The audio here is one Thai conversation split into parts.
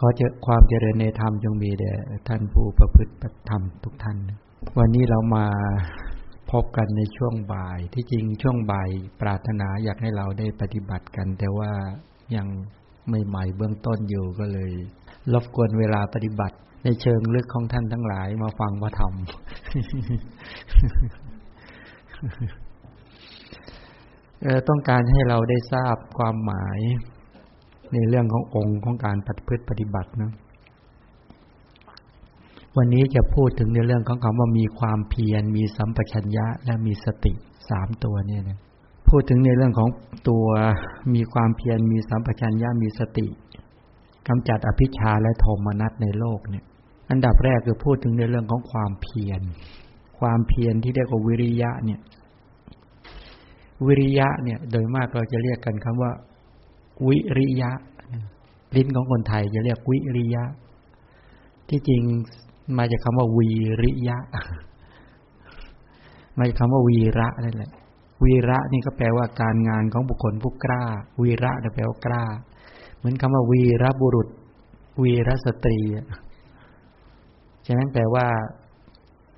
ขอเจอความเจริญในธรรมจงมีแด่ท่านผู้ประพฤติธรรมทุกท่าน วันนี้เรามาพบกันในช่วงบ่าย ที่จริงช่วงบ่ายปรารถนาอยากให้เราได้ปฏิบัติกัน แต่ว่ายังไม่ใหม่เบื้องต้นอยู่ก็เลยรบกวนเวลาปฏิบัติ ในเชิงลึกของท่านทั้งหลายมาฟังว่าธรรมต้องการให้เราได้ทราบความหมาย ในเรื่องขององค์ของการปฏิพฤติปฏิบัตินะ วันนี้จะพูดถึงในเรื่องของคำว่ามีความเพียร มีสัมปชัญญะ และมีสติสามตัวเนี่ยนะพูดถึงในเรื่องของตัวมีความเพียร มีสัมปชัญญะ มีสติกำจัดอภิชาและโทมนัสในโลกเนี่ย อันดับแรกคือพูดถึงในเรื่องของความเพียร ความเพียรที่เรียกว่าวิริยะเนี่ย วิริยะเนี่ย โดยมากเราจะเรียกกันคำว่า วิริยะลิ้นของคนไทยจะเรียกวิริยะ ที่จริงมาจากคาว่าวีริยะมาจากคำว่าวีระนั่นแหละ วีระนี่ก็แปลว่าการงานของบุคคลผู้กล้า วีระแปลว่ากล้า เหมือนคำว่าวีระบุรุษ วีระสตรีฉะนั้นแปลว่า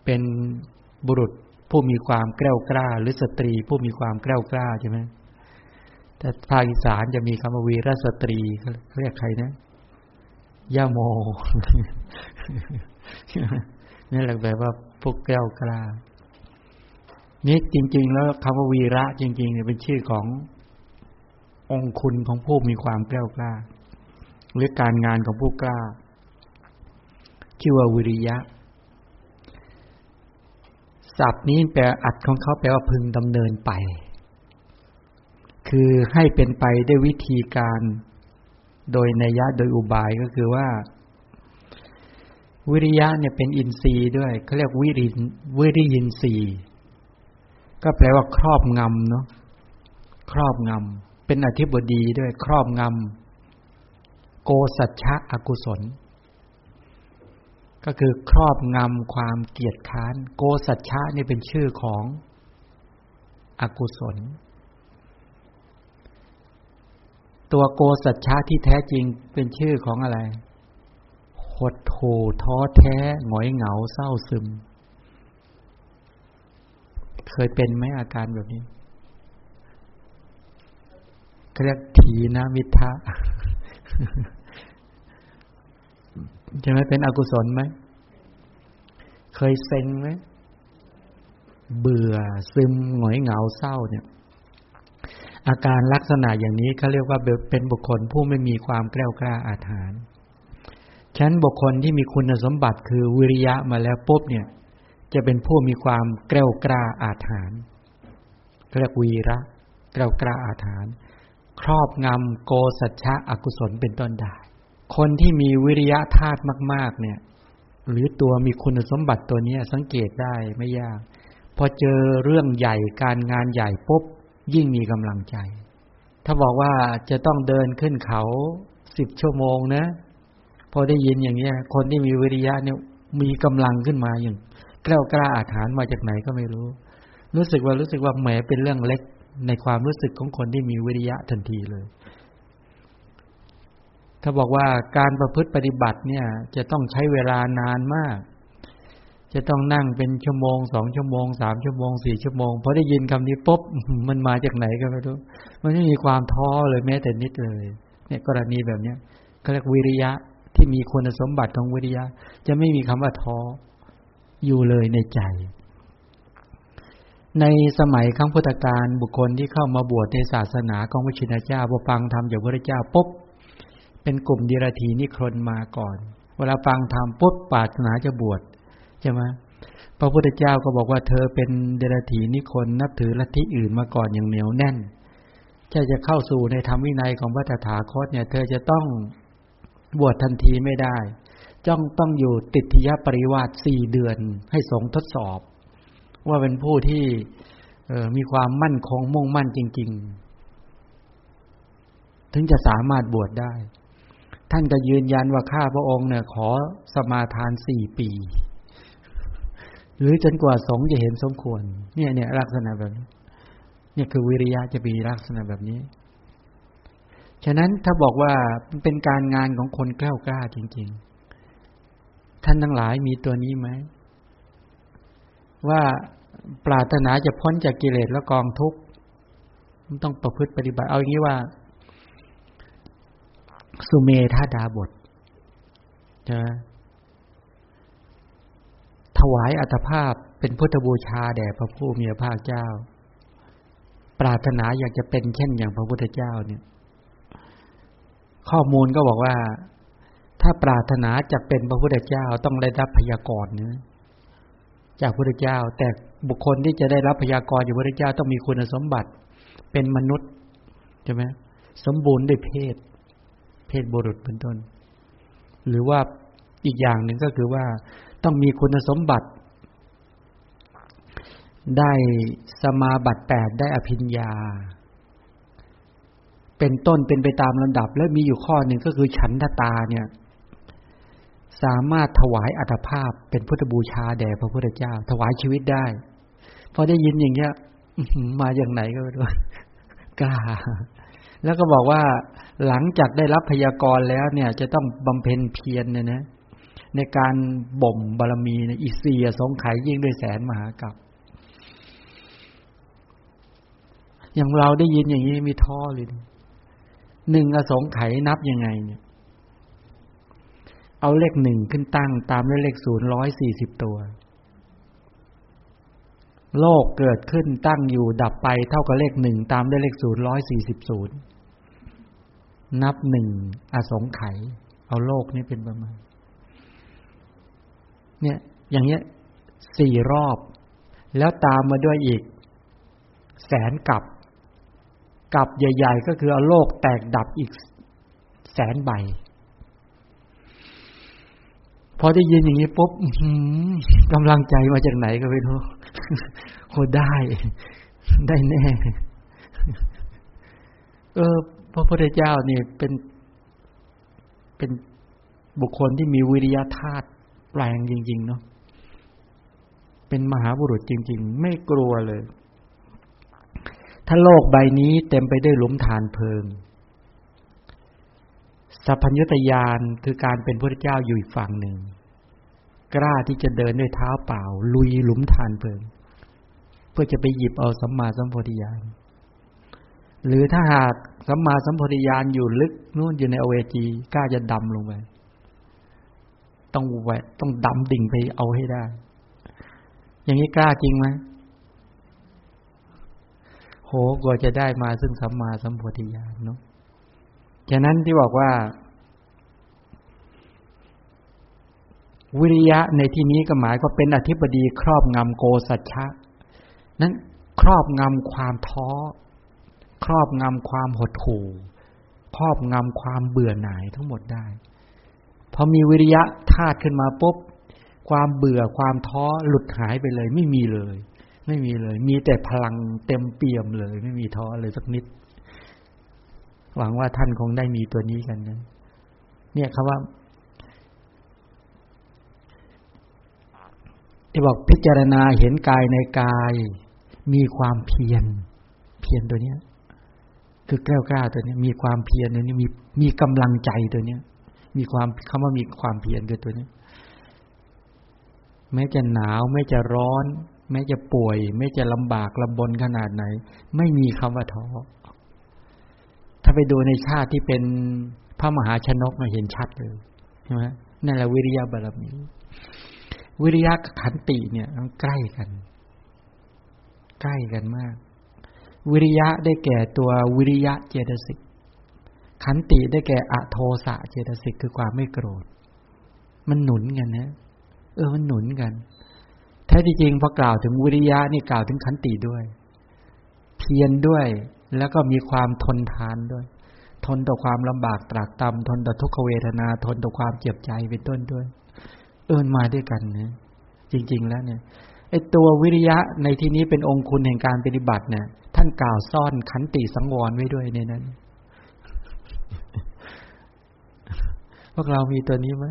เป็นบุรุษผู้มีความแกล้วกล้า หรือสตรีผู้มีความแกล้วกล้าใช่ไหม แต่ภาคอีสานจะมีคำว่าวีรสตรีเขาเรียกใครนะย่าโมนี่แหละแปลว่าพวกแก้วกล้านี่จริง ๆ แล้วคำว่าวีระจริงๆเนี่ยเป็นชื่อขององคุณของผู้มีความแก้วกล้า หรือการงานของผู้กล้า ชื่อว่าวิริยะศัพท์นี้แปลอัดของเขาแปลว่าพึงดำเนินไป คือให้เป็นไปได้วิธีการ โดยนัยยะโดยอุบายก็คือว่า วิริยะเนี่ยเป็นอินทรีย์ด้วยเขาเรียกวิริวิริยินทรีย์ก็แปลว่าครอบงำเนาะครอบงำเป็นอธิบดีด้วยครอบงำโกสัจฉะอกุศล ก็คือครอบงำความเกียดค้าน โกสัจฉะนี่เป็นชื่อของอกุศล ตัวโกสัจฉะที่แท้จริงเป็นชื่อของอะไรหดโหท้อแท้หงอยเหงาเศร้าซึม เคยเป็นไหมอาการแบบนี้เรียกถีนะมิทะจะไม่เป็นอกุศลไหม เคยเซ็งไหม เบื่อซึมหงอยเหงาเศร้าเนี่ย อาการลักษณะอย่างนี้เขาเรียกว่าเป็นบุคคลผู้ไม่มีความแกล้วกล้าอาถรรพ์ฉันบุคคลที่มีคุณสมบัติคือวิริยะมาแล้วปุ๊บเนี่ย จะเป็นผู้มีความแกล้วกล้าอาถรรพ์เรียกวีระแกล้วกล้าอาถรรพ์ครอบงำโกสัจฉะอกุศลเป็นต้นได้ คนที่มีวิริยะธาตุมาก ๆ เนี่ย หรือตัวมีคุณสมบัติตัวนี้สังเกตได้ไม่ยาก พอเจอเรื่องใหญ่การงานใหญ่ปุ๊บ ยิ่งมีกำลังใจ ถ้าบอกว่าจะต้องเดินขึ้นเขาสิบชั่วโมงนะ พอได้ยินอย่างนี้คนที่มีวิริยะเนี่ยมีกำลังขึ้นมาอย่างกล้ากล้าอาถานมาจากไหนก็ไม่รู้ รู้สึกว่ารู้สึกว่าแหมเป็นเรื่องเล็กในความรู้สึกของคนที่มีวิริยะทันทีเลย ถ้าบอกว่าการประพฤติปฏิบัติเนี่ย จะต้องใช้เวลานานมาก จะต้องนั่งเป็นชั่วโมงสองชั่วโมงสามชั่วโมงสี่ชั่วโมงพอได้ยินคำนี้ปุ๊บมันมาจากไหนก็ไม่รู้ มันไม่มีความท้อเลยแม้แต่นิดเลย เนี่ยกรณีแบบเนี้ยเขาเรียกวิริยะที่มีคุณสมบัติของวิริยะ จะไม่มีคำว่าท้ออยู่เลยในใจ ในสมัยครั้งพุทธกาลบุคคลที่เข้ามาบวชในศาสนาของพระชินเจ้าพอฟังธรรมจากพระเจ้าปุ๊บเป็นกลุ่มดีรธีนิครนมาก่อน เวลาฟังธรรมปุ๊บปรารถนาจะบวช ใช่ไหมพระพุทธเจ้าก็บอกว่าเธอเป็นเดรัจฉีนิคนนับถือลัทธิอื่นมาก่อนอย่างเหนียวแน่นจะจะเข้าสู่ในธรรมวินัยของพระตถาคตเนี่ย เธอจะต้องบวชทันทีไม่ได้ จ้องต้องอยู่ติดทิยปริวาสสี่เดือน ให้สงทดสอบ ว่าเป็นผู้ที่มีความมั่นคงมุ่งมั่นจริง ๆ ถึงจะสามารถบวชได้ ท่านก็ยืนยันว่าข้าพระองค์เนี่ย ขอสมาทานสี่ปี หรือจนกว่าสงจะเห็นสมควร เนี่ยเนี่ยลักษณะแบบนี้ เนี่ยคือวิริยะจะมีลักษณะแบบนี้ ฉะนั้นถ้าบอกว่าเป็นการงานของคนกล้ากล้าจริง ๆ ท่านทั้งหลายมีตัวนี้ไหม ว่าปรารถนาจะพ้นจากกิเลสและกองทุกข์ต้องประพฤติปฏิบัติ เอาอย่างนี้ว่า สุเมธาดาบทจะ ถวายอัตภาพเป็นพุทธบูชาแด่พระผู้มีพระภาคเจ้า ปรารถนาอยากจะเป็นเช่นอย่างพระพุทธเจ้าเนี่ย ข้อมูลก็บอกว่า ถ้าปรารถนาจะเป็นพระพุทธเจ้าต้องได้รับพยากรณ์เนื้อจากพระพุทธเจ้า แต่บุคคลที่จะได้รับพยากรณ์จากพระพุทธเจ้าต้องมีคุณสมบัติ เป็นมนุษย์ใช่ไหมสมบูรณ์ด้วยเพศ เพศบุรุษเป็นต้น หรือว่าอีกอย่างหนึ่งก็คือว่า ต้องมีคุณสมบัติ ได้สมาบัติแปดได้อภิญญา เป็นต้นเป็นไปตามลำดับ และมีอยู่ข้อหนึ่งก็คือฉันทตาเนี่ย สามารถถวายอัตภาพเป็นพุทธบูชาแด่พระพุทธเจ้า ถวายชีวิตได้พอได้ยินอย่างเงี้ยมาอย่างไหนก็ไม่รู้กล้าแล้วก็บอกว่าหลังจากได้รับพยากรณ์แล้วเนี่ย จะต้องบำเพ็ญเพียรเนี่ยนะ ในการบ่มบารมีในอิเสียสงไขยิ่งด้วยแสนมหากับ อย่างเราได้ยินอย่างนี้มีท้อเลยหนึ่งอสงไขนับยังไงเนี่ย เอาเลขหนึ่งขึ้นตั้งตามด้วยเลขศูนย์ร้อยสี่สิบตัว โลกเกิดขึ้นตั้งอยู่ดับไปเท่ากับเลขหนึ่งตามด้วยเลขศูนย์ร้อยสี่สิบศูนย์นับหนึ่งอสงไข เอาโลกนี้เป็นประมาณ เนี่ย อย่างเงี้ยสี่รอบ แล้วตามมาด้วยอีก แสนกับกับใหญ่ ๆ ก็คือเอาโลกแตกดับอีกแสนใบพอได้ยินอย่างนี้ปุ๊บกำลังใจมาจากไหนก็ไม่รู้โคได้ ได้แน่ เออพระพุทธเจ้านี่เป็นเป็นบุคคลที่มีวิริยะธาตุ แปลงจริง ๆ เนาะเป็นมหาบุรุษจริง ๆ ไม่กลัวเลย ถ้าโลกใบนี้เต็มไปด้วยหลุมฐานเพลิง สัพพัญญตยานคือการเป็นพระเจ้าอยู่อีกฝั่งหนึ่ง กล้าที่จะเดินด้วยเท้าเปล่า ลุยหลุมฐานเพลิง เพื่อจะไปหยิบเอาสัมมาสัมโพธิญาณหรือถ้าหากสัมมาสัมโพธิญาณอยู่ลึกนู่นอยู่ในอเวจีกล้าจะดำลงไป ต้องแหวกต้องดำดิ่งไปเอาให้ได้ อย่างนี้กล้าจริงไหมโหกว่าจะได้มาซึ่งสัมมาสัมโพธิญาณเนาะฉะนั้นที่บอกว่า วิริยะในที่นี้ก็หมายก็เป็นอธิบดีครอบงำโกสัจฉะนั้นครอบงำความท้อ ครอบงำความหดหู่ ครอบงำความเบื่อหน่ายทั้งหมดได้ พอมีวิริยะธาตุขึ้นมาปุ๊บความเบื่อความท้อหลุดหายไปเลย ไม่มีเลย ไม่มีเลย มีแต่พลังเต็มเปี่ยมเลย ไม่มีท้อเลยสักนิด หวังว่าท่านคงได้มีตัวนี้กันนะเนี่ยคำว่าที่บอกพิจารณาเห็นกายในกาย มีความเพียร เพียรตัวเนี้ย คือแก้วกล้าตัวนี้มีความเพียรตัวนี้มีมีกำลังใจตัวเนี้ย มีความคำว่ามีความเพียรคือตัวนี้ แม้จะหนาว แม้จะร้อน แม้จะป่วย แม้จะลำบากลำบนขนาดไหน ไม่มีคำว่าท้อถ้าไปดูในชาติที่เป็นพระมหาชนกมาเห็นชัดเลยใช่ไหมนั่นแหละวิริยะบารมีวิริยะกับขันติเนี่ยมันใกล้กัน ใกล้กันมาก วิริยะได้แก่ตัววิริยะเจตสิก ขันติได้แก่อโทสะเจตสิกคือความไม่โกรธ มันหนุนกันนะ เออมันหนุนกัน แท้ที่จริงพอกล่าวถึงวิริยะนี่กล่าวถึงขันติด้วย เพียรด้วยแล้วก็มีความทนทานด้วย ทนต่อความลำบากตรากตำทนต่อทุกขเวทนา ทนต่อความเจ็บใจเป็นต้นด้วย เอินมาด้วยกันนะจริง ๆ แล้วเนี่ยไอตัววิริยะในที่นี้เป็นองคุณแห่งการปฏิบัติเนี่ยท่านกล่าวซ่อนขันติสังวรไว้ด้วยในนั้นพ วกเรามีตัวนี้ไหม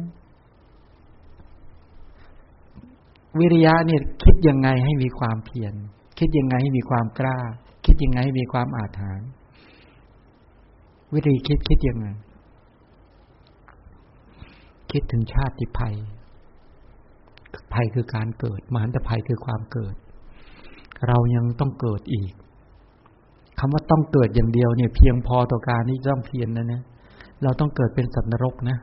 วิริยะเนี่ยคิดยังไงให้มีความเพียรคิดยังไงให้มีความกล้า คิดยังไงให้มีความอาถรรพ์วิธีคิดคิดยังไง คิดถึงชาติภัย ภัยคือการเกิดมหันตภัยคือความเกิด เรายังต้องเกิดอีกคำว่าต้องเกิดอย่างเดียวเนี่ย เพียงพอต่อการที่ต้องเพียรนนะเนี่ยเราต้องเกิดเป็นสัตว์นรกนะ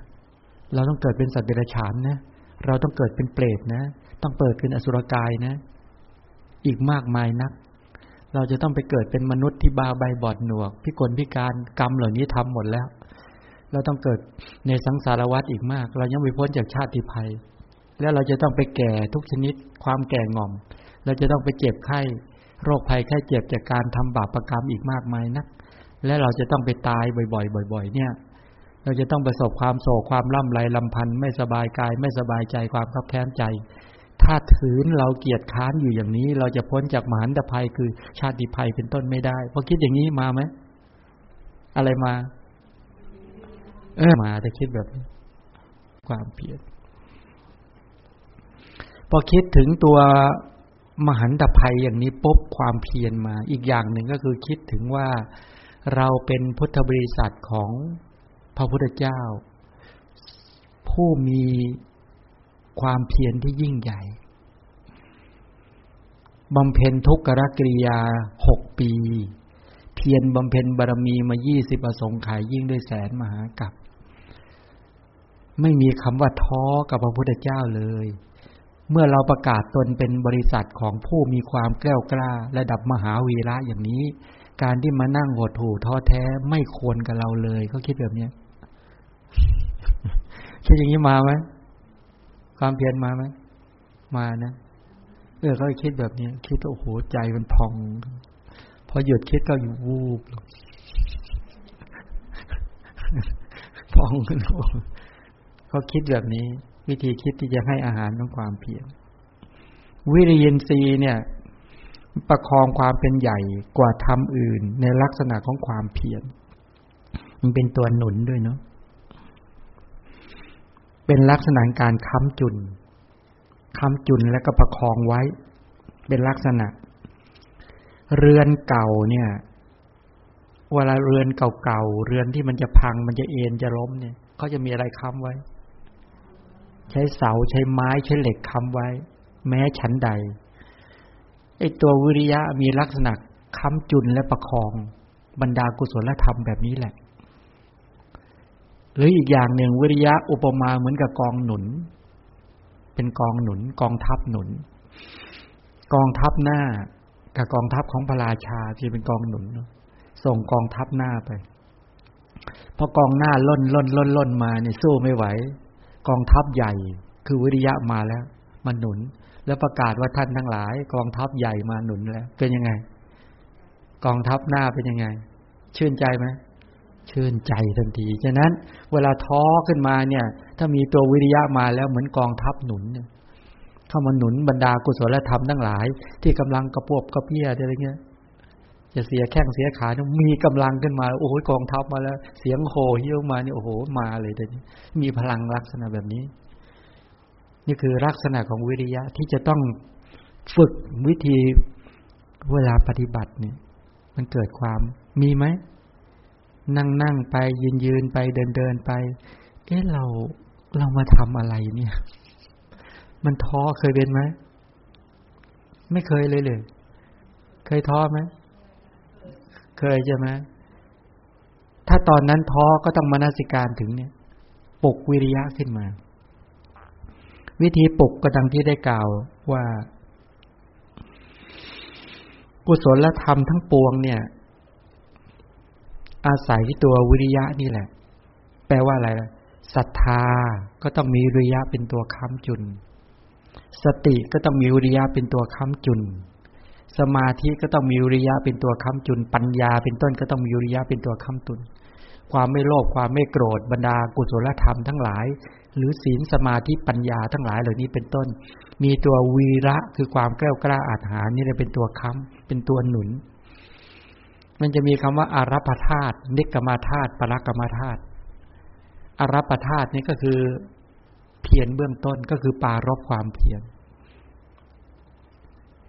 เราต้องเกิดเป็นสัตว์เดรัจฉานนะ เราต้องเกิดเป็นเปรตนะ ต้องเปิดเป็นอสุรกายนะ อีกมากมายนัก เราจะต้องไปเกิดเป็นมนุษย์ที่บาใบบอดหนวก พิกลพิการกรรมเหล่านี้ทำหมดแล้ว เราต้องเกิดในสังสารวัฏอีกมาก เรายังไม่พ้นจากชาติภัย แล้วเราจะต้องไปแก่ทุกชนิด ความแก่ง่อม เราจะต้องไปเจ็บไข้โรคภัยไข้เจ็บจากการทำบาปรกรรมอีกมากมายนัก และเราจะต้องไปตายบ่อยๆ บ่อย ๆ เนี่ย เราจะต้องประสบความโศกความล่ำไรลำพันธ์ไม่สบายกายไม่สบายใจความขับแค้นใจ ถ้าถืนเราเกียดค้านอยู่อย่างนี้ เราจะพ้นจากมหันตภัยคือชาติภัยเป็นต้นไม่ได้พอคิดอย่างนี้มาไหมอะไรมา เออมาแต่คิดแบบความเพียรพอคิดถึงตัวมหันตภัยอย่างนี้ปุ๊บความเพียรมา อีกอย่างหนึ่งก็คือคิดถึงว่าเราเป็นพุทธบริษัทของ พระพุทธเจ้า ผู้มีความเพียรที่ยิ่งใหญ่บำเพ็ญทุกขกิริยาหกปี เพียรบำเพ็ญบารมีมายี่สิบประสงค์ขายยิ่งด้วยแสนมหากับ ไม่มีคำว่าท้อกับพระพุทธเจ้าเลย เมื่อเราประกาศตนเป็นบริษัทของผู้มีความแกล้วกล้า ระดับมหาวีระอย่างนี้ การที่มานั่งหดหู่ท้อแท้ไม่ควรกับเราเลยเขาคิดแบบนี้ คิดอย่างนี้มาไหมความเพียรมาไหมมานะเออเขาคิดแบบนี้คิดโอ้โหใจมันพอง พอหยุดคิดก็อยู่วูบพองขึ้นเขาคิดแบบนี้ วิธีคิดที่จะให้อาหารของความเพียรวิริยินทรีย์เนี่ย ประคองความเป็นใหญ่กว่าทำอื่น ในลักษณะของความเพียรมันเป็นตัวหนุนด้วยเนาะ เป็นลักษณะการค้ำจุน ค้ำจุนแล้วก็ประคองไว้ เป็นลักษณะ เรือนเก่าเนี่ย เวลาเรือนเก่าๆ เรือนที่มันจะพัง มันจะเอ็นจะล้มเนี่ยเขาจะมีอะไรค้ำไว้ ใช้เสาใช้ไม้ใช้เหล็กค้ำไว้ แม้ชั้นใด ไอตัววิริยะมีลักษณะค้ำจุนและประคอง บรรดากุศลธรรมแบบนี้แหละ หรืออีกอย่างหนึ่งวิริยะอุปมาเหมือนกับกองหนุน เป็นกองหนุน กองทัพหนุน กองทัพหน้า กับกองทัพของพระราชาที่เป็นกองหนุน ส่งกองทัพหน้าไปพอกองหน้าล่นล่นล่นล่นมาเนี่ยสู้ไม่ไหว กองทัพใหญ่ คือวิริยะมาแล้วมาหนุน แล้วประกาศว่าท่านทั้งหลาย กองทัพใหญ่มาหนุนแล้ว เป็นยังไง กองทัพหน้าเป็นยังไง ชื่นใจไหม ชื่นใจทันทีฉะนั้น เวลาท้อขึ้นมาเนี่ย ถ้ามีตัววิริยะมาแล้วเหมือนกองทัพหนุนเข้ามาหนุนบรรดากุศลธรรมทั้งหลาย ที่กำลังกระปบกระเพี้ยอะไรเงี้ยจะเสียแข้งเสียขาเนี่ยมีกำลังขึ้นมาโอ้โหกองทัพมาแล้ว เสียงโห่เฮี้ยวมาเนี่ยโอ้โหมาเลยแต่นี้มีพลังลักษณะแบบนี้ นี่คือลักษณะของวิริยะที่จะต้องฝึกวิธีเวลาปฏิบัติเนี่ย มันเกิดความมีไหม นั่งนั่งไปยืนยืนไปเดินเดินไป เอ๊ะเราเรามาทำอะไรเนี่ย มันท้อเคยเป็นไหมไม่เคยเลยเลย เคยท้อไหมเคยใช่ไหมถ้าตอนนั้นท้อก็ต้องมานาสิการถึงเนี่ยปลุกวิริยะขึ้นมา วิธีปลุกก็ดังที่ได้กล่าวว่า กุศลธรรมทั้งปวงเนี่ย อาศัยที่ตัววิริยะนี่แหละ แปลว่าอะไรล่ะศรัทธาก็ต้องมีวิริยะเป็นตัวค้ำจุน สติก็ต้องมีวิริยะเป็นตัวค้ำจุน สมาธิก็ต้องมีวิริยะเป็นตัวค้ำจุน ปัญญาเป็นต้นก็ต้องมีวิริยะเป็นตัวค้ำจุน ความไม่โลภความไม่โกรธบรรดากุศลธรรมทั้งหลาย หรือศีลสมาธิปัญญาทั้งหลายเหล่านี้เป็นต้น มีตัววีระคือความแกล้วกล้าอาถรรนี่เลยเป็นตัวค้ำเป็นตัวหนุน มันจะมีคำว่าอารัปธาตุนิกรรมาธาตุปรักรรมาธาตุอารัปธาตุนี่ก็คือเพียรเบื้องต้นก็คือปารบความเพียร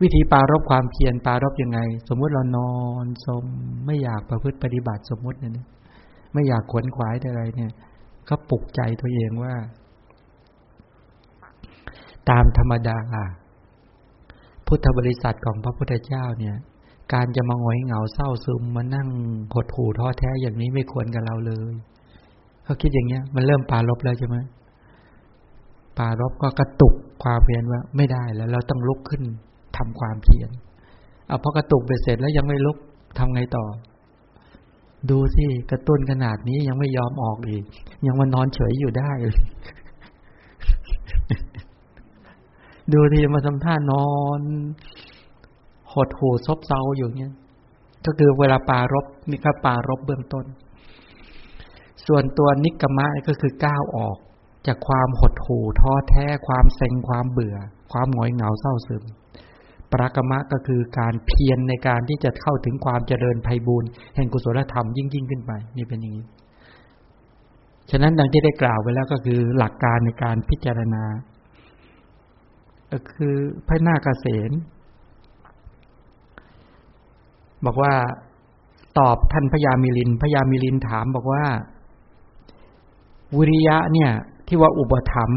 วิธีปารบความเพียรปารบยังไง สมมุติเรานอนสมไม่อยากประพฤติปฏิบัติสมมุติเนี่ยไม่อยากขวนขวายอะไรเนี่ย ก็ปลุกใจตัวเองว่า ตามธรรมดาพุทธบริษัทของพระพุทธเจ้าเนี่ย การจะมาหงอยเหงาเศร้าซึมมานั่งหดหู่ท้อแท้อย่างนี้ไม่ควรกับเราเลยเขาคิดอย่างเงี้ย มันเริ่มปารบแล้วใช่ไหมปารบก็กระตุกความเพียรว่า ไม่ได้แล้ว เราต้องลุกขึ้นทำความเพียรเอาพอกระตุกไปเสร็จแล้วยังไม่ลุกทำไงต่อ ดูสิกระตุ้นขนาดนี้ยังไม่ยอมออกอีก ยังมานอนเฉยอยู่ได้ดูที่มาทำท่านอน ดหูซบเซาอยู่เนี้ยก็คือเวลาปารบนี่ก็ปารบเบื้องต้น ส่วนตัวนิกมะก็คือก้าวออกจากความหดหู่ท้อแท้ความเซ็งความเบื่อ ความหงอยเหงาเศร้าซึม ปรากมะก็คือการเพียรในการที่จะเข้าถึงความเจริญภัยบูรณ์แห่งกุศลธรรมยิ่งยิ่งขึ้นไป นี่เป็นอย่างนี้ ฉะนั้นดังที่ได้กล่าวไว้แล้วก็คือหลักการในการพิจารณา ก็คือพระนาคเษน บอกว่าตอบท่านพญามิลินพญามิลินถามบอกว่า วิริยะเนี่ย ที่ว่าอุปธรรม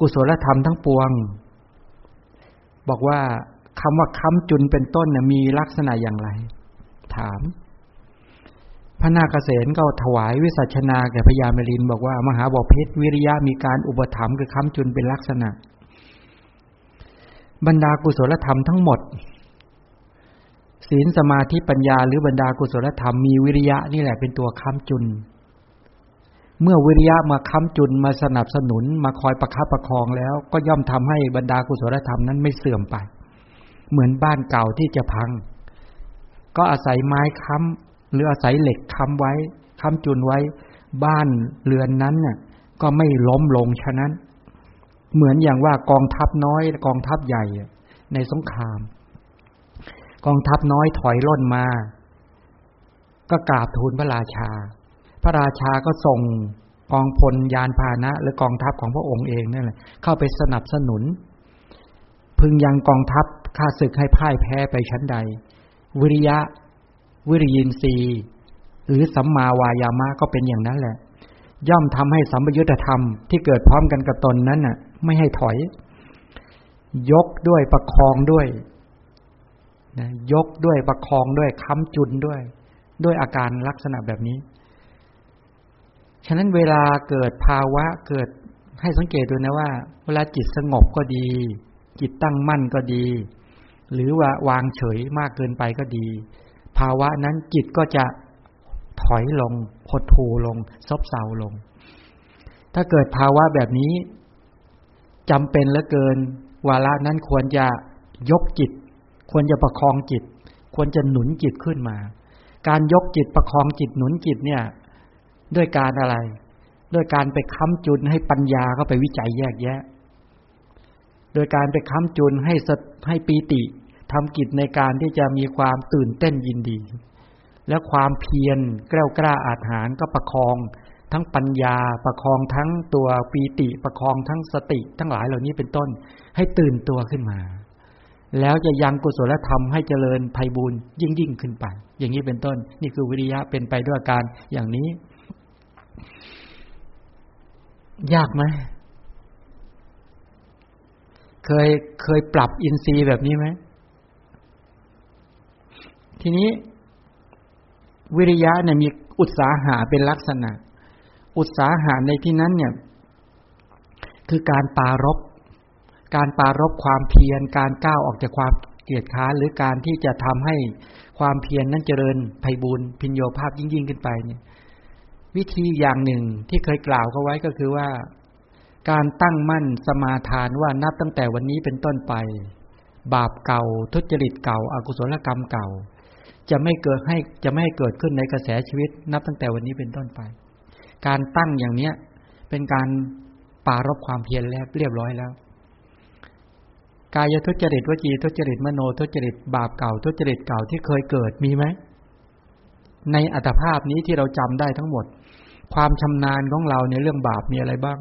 กุศลธรรมทั้งปวง บอกว่าคำว่าค้ำจุนเป็นต้นเนี่ยมีลักษณะอย่างไร ถาม พระนาคเษนก็ถวายวิสัชนาแก่พญามรินบอกว่า มหาบพิษวิริยะมีการอุปถัมภ์คือค้ำจุนเป็นลักษณะ บรรดากุศลธรรมทั้งหมด ศีลสมาธิปัญญาหรือบรรดากุศลธรรมมีวิริยะนี่แหละเป็นตัวค้ำจุน เมื่อวิริยะมาค้ำจุนมาสนับสนุนมาคอยประคับประคองแล้ว ก็ย่อมทำให้บรรดากุศลธรรมนั้นไม่เสื่อมไป เหมือนบ้านเก่าที่จะพัง ก็อาศัยไม้ค้ำหรืออาศัยเหล็กค้ำไว้ค้ำจุนไว้ บ้านเรือนนั้นเนี่ยก็ไม่ล้มลงฉะนั้น เหมือนอย่างว่ากองทัพน้อยกองทัพใหญ่ในสงคราม องทัพน้อยถอยล่นมา ก็กราบทูลพระราชา พระราชาก็ส่งกองพลยานพาหนะ หรือกองทัพของพระองค์เองนั่นแหละเข้าไปสนับสนุน พึงยังกองทัพข้าศึกให้พ่ายแพ้ไปชั้นใด วิริยะ วิริยินทรีย์หรือสัมมาวายามะก็เป็นอย่างนั้นแหละ ย่อมทำให้สัมยุญธรรมที่เกิดพร้อมกันกับตนนั้นน่ะ ไม่ให้ถอย ยกด้วยประคองด้วย นะยกด้วยประคองด้วยค้ำจุนด้วย ด้วยอาการลักษณะแบบนี้ ฉะนั้นเวลาเกิดภาวะเกิดให้สังเกตดูนะว่า เวลาจิตสงบก็ดี จิตตั้งมั่นก็ดี หรือว่าวางเฉยมากเกินไปก็ดี ภาวะนั้นจิตก็จะถอยลงหดหูลง ซบเซาลง ถ้าเกิดภาวะแบบนี้จำเป็นเหลือเกิน วาระนั้นควรจะยกจิต ควรจะประคองจิต ควรจะหนุนจิตขึ้นมา การยกจิตประคองจิตหนุนจิตเนี่ย ด้วยการอะไร ด้วยการไปค้ำจุนให้ปัญญาเข้าไปวิจัยแยกแยะ โดยการไปค้ำจุนให้ให้ปีติทำกิจในการที่จะมีความตื่นเต้นยินดี และความเพียรกล้ากล้าอาถรรก็ประคอง ทั้งปัญญาประคองทั้งตัวปีติ ประคองทั้งสติ ทั้งหลายเหล่านี้เป็นต้น ให้ตื่นตัวขึ้นมา แล้วจะยังกุศลธรรมให้เจริญภัยบุญยิ่งยิ่งขึ้นไป อย่างนี้เป็นต้น นี่คือวิริยะเป็นไปด้วยการอย่างนี้ ยากไหมเคยเคยปรับอินทรีย์แบบนี้ไหมทีนี้ วิริยะเนี่ยมีอุตสาหะเป็นลักษณะ อุตสาหะในที่นั้นเนี่ย คือการปารบ การปารบความเพียร การก้าวออกจากความเกลียดค้านหรือการที่จะทำให้ความเพียรนนั้นเจริญไพบูรพิญโยภาพยิ่งยิ่งขึ้นไปเนี่ยวิธีอย่างหนึ่งที่เคยกล่าวเขาไว้ก็คือว่า การตั้งมั่นสมาทานว่านับตั้งแต่วันนี้เป็นต้นไป บาปเก่า ทุจริตเก่าอากุศลกรรมเก่า จะไม่เกิดให้จะไม่ให้เกิดขึ้นในกระแสชีวิต นับตั้งแต่วันนี้เป็นต้นไป การตั้งอย่างเนี้ยเป็นการปารบความเพียรแล้วเรียบร้อยแล้ว กายทุจริตวจีทุจริตมโนทุจริตบาปเก่าทุจริตเก่าที่เคยเกิดมีไหมในอัตภาพนี้ที่เราจำได้ทั้งหมด ความชำนาญของเราในเรื่องบาปมีอะไรบ้าง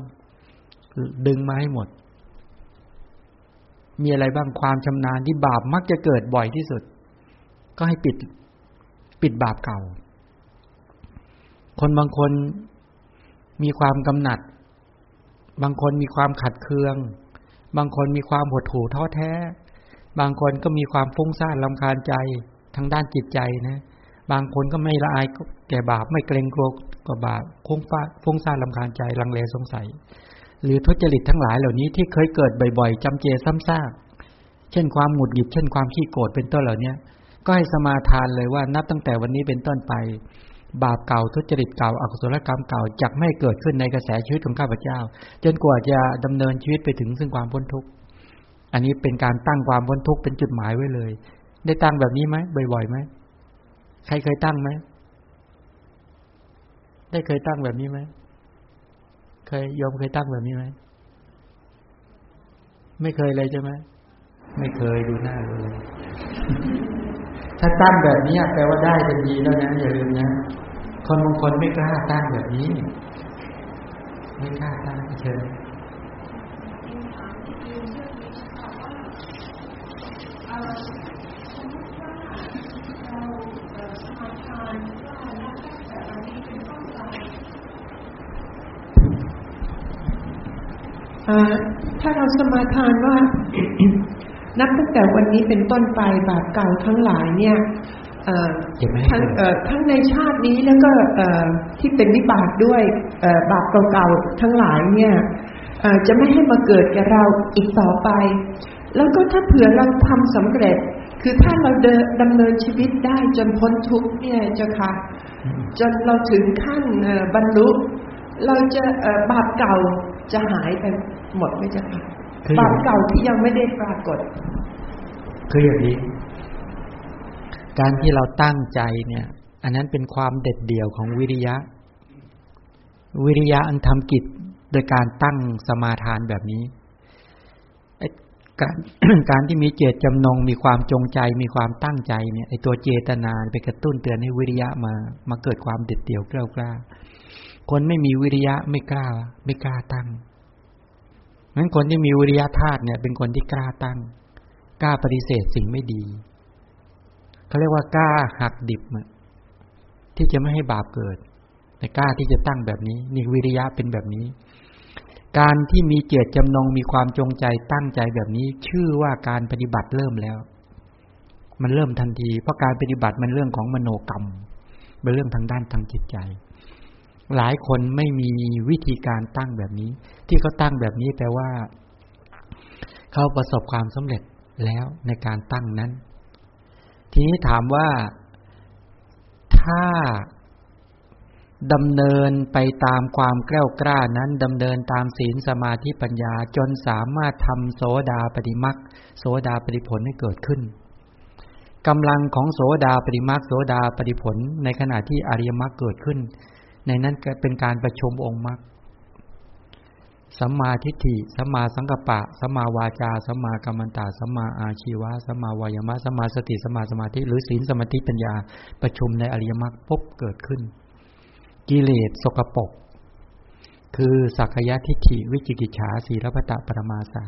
ดึงมาให้หมด มีอะไรบ้างความชำนาญที่บาปมักจะเกิดบ่อยที่สุด ก็ให้ปิดปิดบาปเก่า คนบางคนมีความกำหนัด บางคนมีความขัดเคือง บางคนมีความหดหู่ท้อแท้ บางคนก็มีความฟุ้งซ่านลำคาญใจทางด้านจิตใจนะ บางคนก็ไม่ละอายแก่บาปไม่เกรงกลัวกับบาปฟุ้งฟ้าฟุ้งซ่านลำคาญใจลังเลสงสัย หรือทุจริตทั้งหลายเหล่านี้ที่เคยเกิดบ่อยๆจำเจซ้ำซากเช่นความหงุดหงิดเช่นความขี้โกรธเป็นต้นเหล่านี้ก็ให้สมาทานเลยว่านับตั้งแต่วันนี้เป็นต้นไป บาปเก่าทุจริตเก่าอกุศลกรรมเก่าจะไม่เกิดขึ้นในกระแสชีวิตของข้าพเจ้า จนกว่าจะดำเนินชีวิตไปถึงซึ่งความพ้นทุกข์อันนี้เป็นการตั้งความพ้นทุกข์เป็นจุดหมายไว้เลย ได้ตั้งแบบนี้ไหมบ่อยๆไหมใครเคยตั้งไหมได้เคยตั้งแบบนี้ไหมเคยยอมเคยตั้งแบบนี้ไหมไม่เคยเลยใช่ไหมไม่เคยดูหน้าเลย ถ้าตั้งแบบนี้แปลว่าได้เป็นดีแล้วนะอย่าลืมนะคนบางคนไม่กล้าตั้งแบบนี้ ไม่กล้าตั้งเชิญถ้าเราสมาทานว่า นับตั้งแต่วันนี้เป็นต้นไปบาปเก่าทั้งหลายเนี่ยทั้งทั้งในชาตินี้แล้วก็ที่เป็นวิบากด้วยบาปเก่าๆทั้งหลายเนี่ยจะไม่ให้มาเกิดกับเราอีกต่อไป แล้วก็ถ้าเผื่อเราทำสำเร็จ คือถ้าเราเดินดำเนินชีวิตได้จนพ้นทุกข์เนี่ยเจ้าค่ะ จนเราถึงขั้นบรรลุ เราจะบาปเก่าจะหายไปหมดไม่ใช่ค่ะ บาปเก่าที่ยังไม่ได้ปรากฏ คืออย่างนี้ การที่เราตั้งใจเนี่ย อันนั้นเป็นความเด็ดเดี่ยวของวิริยะ วิริยะอันทำกิจโดยการตั้งสมาทานแบบนี้การการที่มีเจตจำนงมีความจงใจมีความตั้งใจเนี่ยไอตัวเจตนาไปกระตุ้นเตือนให้วิริยะมา มาเกิดความเด็ดเดี่ยวกล้ากล้าคนไม่มีวิริยะไม่กล้า ไม่กล้าตั้ง นั้นคนที่มีวิริยะธาตุเนี่ย เป็นคนที่กล้าตั้ง กล้าปฏิเสธสิ่งไม่ดีเขาเรียกว่ากล้าหักดิบที่จะไม่ให้บาปเกิด แต่กล้าที่จะตั้งแบบนี้นี่วิริยะเป็นแบบนี้ การที่มีเจตจำนงมีความจงใจตั้งใจแบบนี้ ชื่อว่าการปฏิบัติเริ่มแล้ว มันเริ่มทันที เพราะการปฏิบัติมันเรื่องของมโนกรรมเป็นเรื่องทางด้านทางจิตใจ หลายคนไม่มีวิธีการตั้งแบบนี้ ที่เขาตั้งแบบนี้แปลว่าเขาประสบความสำเร็จแล้วในการตั้งนั้น ทีนี้ถามว่าถ้าดำเนินไปตามความแกล้วกล้านั้นดำเนินตามศีลสมาธิปัญญาจนสามารถทำโสดาปฏิมักโสดาปฏิผลให้เกิดขึ้นกำลังของโสดาปฏิมักโสดาปฏิผลในขณะที่อริยมรรคเกิดขึ้น ในนั้นเป็นการประชุมองค์มรรคสัมมาทิฏฐิสัมมาสังกัปปะสัมมาวาจาสัมมากัมมันตาสัมมาอาชีวะสัมมาวายมะสัมมาสติสัมมาสมาธิหรือศีลสมาธิปัญญาประชุมในอริยมรรคพบเกิดขึ้น กิเลสสกปรกคือสักยะทิฏฐิวิจิกิจฉาสีรพตะปรมาสา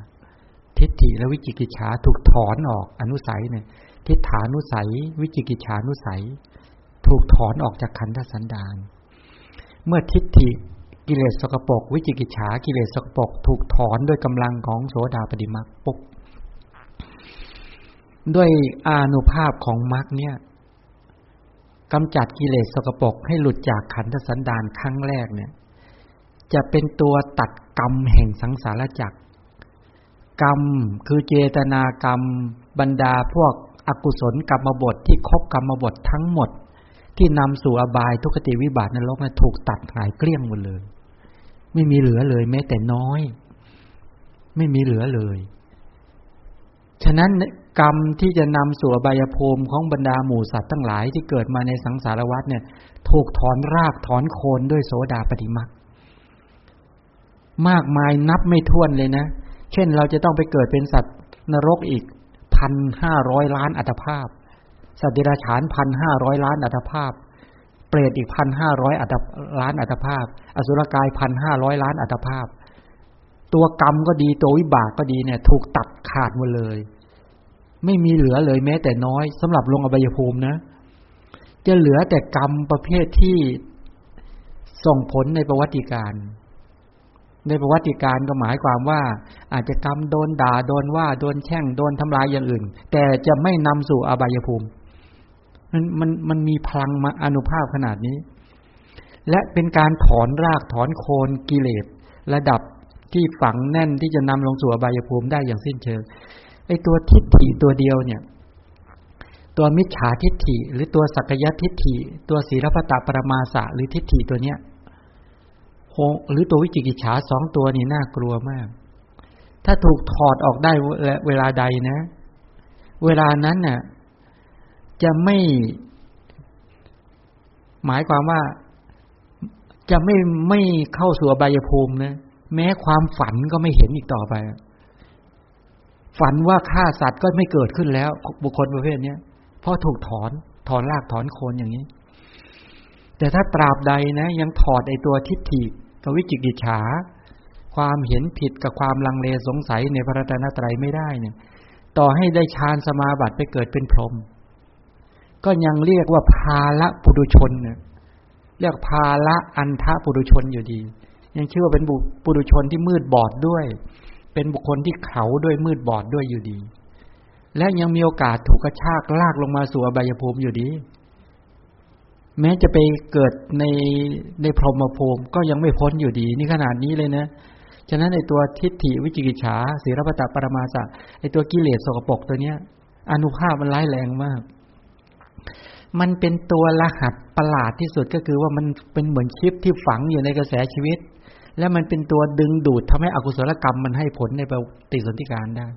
ทิฏฐิและวิจิกิจฉาถูกถอนออกอนุสัยเนี่ย ทิฏฐานุสัย วิจิกิจฉานุสัย ถูกถอนออกจากขันธสันดาน เมื่อทิฏฐิกิเลสสกปรกวิจิกิจฉากิเลสสกปรกถูกถอนด้วยกำลังของโสดาปฏิมักปุ๊บด้วยอานุภาพของมรรคเนี่ยกำจัดกิเลสสกปรกให้หลุดจากขันธสันดานครั้งแรกเนี่ย จะเป็นตัวตัดกรรมแห่งสังสารวัฏกรรมคือเจตนากรรมบรรดาพวกอกุศลกรรมบทที่ครบกรรมบททั้งหมด ที่นำสู่อบายทุกขติวิบัตินรกนะถูกตัดหายเกลี้ยงหมดเลย ไม่มีเหลือเลย แม้แต่น้อย ไม่มีเหลือเลย ฉะนั้นกรรมที่จะนำสู่อบายภูมิของบรรดาหมู่สัตว์ทั้งหลายที่เกิดมาในสังสารวัฏเนี่ย ถูกถอนรากถอนโคนด้วยโสดาปฏิมักมากมายนับไม่ถ้วนเลยนะ เช่นเราจะต้องไปเกิดเป็นสัตว์นรกอีกพันห้าร้อยล้านอัตภาพ สัตว์เดรัจฉานพันห้าร้อยล้านอัตภาพ เปรตอีกพันห้าร้อยอัตล้านอัตภาพ อสุรกายพันห้าร้อยล้านอัตภาพ ตัวกรรมก็ดีตัววิบากก็ดีเนี่ย ถูกตัดขาดหมดเลย ไม่มีเหลือเลยแม้แต่น้อยสำหรับลงอบายภูมินะ จะเหลือแต่กรรมประเภทที่ส่งผลในประวัติการ ในประวัติการก็หมายความว่า อาจจะกรรมโดนด่าโดนว่าโดนแช่งโดนทำลายอย่างอื่น แต่จะไม่นำสู่อบายภูมิ มันมันมันมีพลังมาอนุภาพขนาดนี้ และเป็นการถอนรากถอนโคนกิเลสระดับที่ฝังแน่นที่จะนำลงสู่อบายภูมิได้อย่างสิ้นเชิงไอตัวทิฏฐิตัวเดียวเนี่ย ตัวมิจฉาทิฏฐิ หรือตัวสักยทิฏฐิ ตัวศีลพตตปรมาสะหรือทิฏฐิตัวเนี้ยหรือตัววิจิกิจฉาสองตัวนี่น่ากลัวมาก ถ้าถูกถอดออกได้เวลาใดนะ เวลานั้นน่ะ จะไม่ หมายความว่าจะไม่ไม่เข้าสู่อบายภูมินะ แม้ความฝันก็ไม่เห็นอีกต่อไป ฝันว่าฆ่าสัตว์ก็ไม่เกิดขึ้นแล้ว บุคคลประเภทนี้เพราะถูกถอนถอนรากถอนโคนอย่างนี้ แต่ถ้าตราบใดนะ ยังถอดไอตัวทิฏฐิกวิจิกิจฉา ความเห็นผิดกับความลังเลสงสัยในพระรัตนตรัยไม่ได้เนี่ย ต่อให้ได้ฌานสมาบัติไปเกิดเป็นพรหม ก็ยังเรียกว่าภาละปุถุชนเนี่ยเรียกภาละอันทะปุถุชนอยู่ดี ยังชื่อว่าเป็นปุถุชนที่มืดบอดด้วย เป็นบุคคลที่เขาด้วยมืดบอดด้วยอยู่ดี และยังมีโอกาสถูกกระชากลากลงมาสู่อบายภูมิอยู่ดี แม้จะไปเกิดในในพรหมภูมิก็ยังไม่พ้นอยู่ดี นี่ขนาดนี้เลยนะฉะนั้นในตัวทิฏฐิวิจิกิจฉาศีรพตปรมาสะไอตัวกิเลสสกปรกตัวเนี้ย อนุภาพมันร้ายแรงมาก มันเป็นตัวรหัสประหลาดที่สุดก็คือว่ามันเป็นเหมือนชิปที่ฝังอยู่ในกระแสชีวิต และมันเป็นตัวดึงดูดทำให้อกุศลกรรมมันให้ผลในปฏิสนธิการได้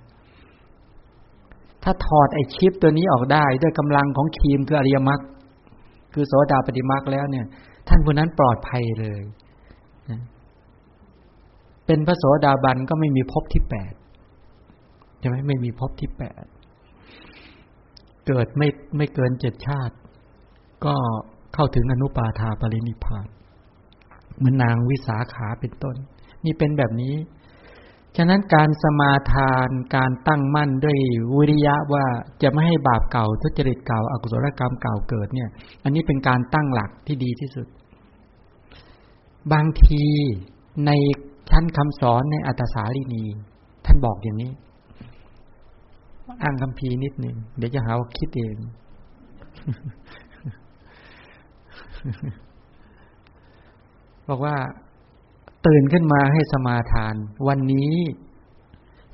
ถ้าถอดไอชิปตัวนี้ออกได้ด้วยกำลังของครีมคืออริยมรรคคือโสดาปฏิมรรคแล้วเนี่ย ท่านคนนั้นปลอดภัยเลย เป็นพระโสดาบันก็ไม่มีภพที่แปดใช่ไหมไม่มีภพที่แปด เกิดไม่ไม่เกินเจ็ดชาติ ก็เข้าถึงอนุปาทาปรินิพานเหมือนนางวิสาขาเป็นต้น นี่เป็นแบบนี้ ฉะนั้นการสมาทานการตั้งมั่นด้วยวิริยะว่าจะไม่ให้บาปเก่าทุจริตเก่าอากุศลกรรมเก่าเกิดเนี่ย อันนี้เป็นการตั้งหลักที่ดีที่สุด บางทีในชั้นคำสอนในอัตสาลีนี ท่านบอกอย่างนี้ อ้างคำพีนิดหนึ่งเดี๋ยวจะหาว่าคิดเอง บอกว่า ตื่นขึ้นมาให้สมาทาน วันนี้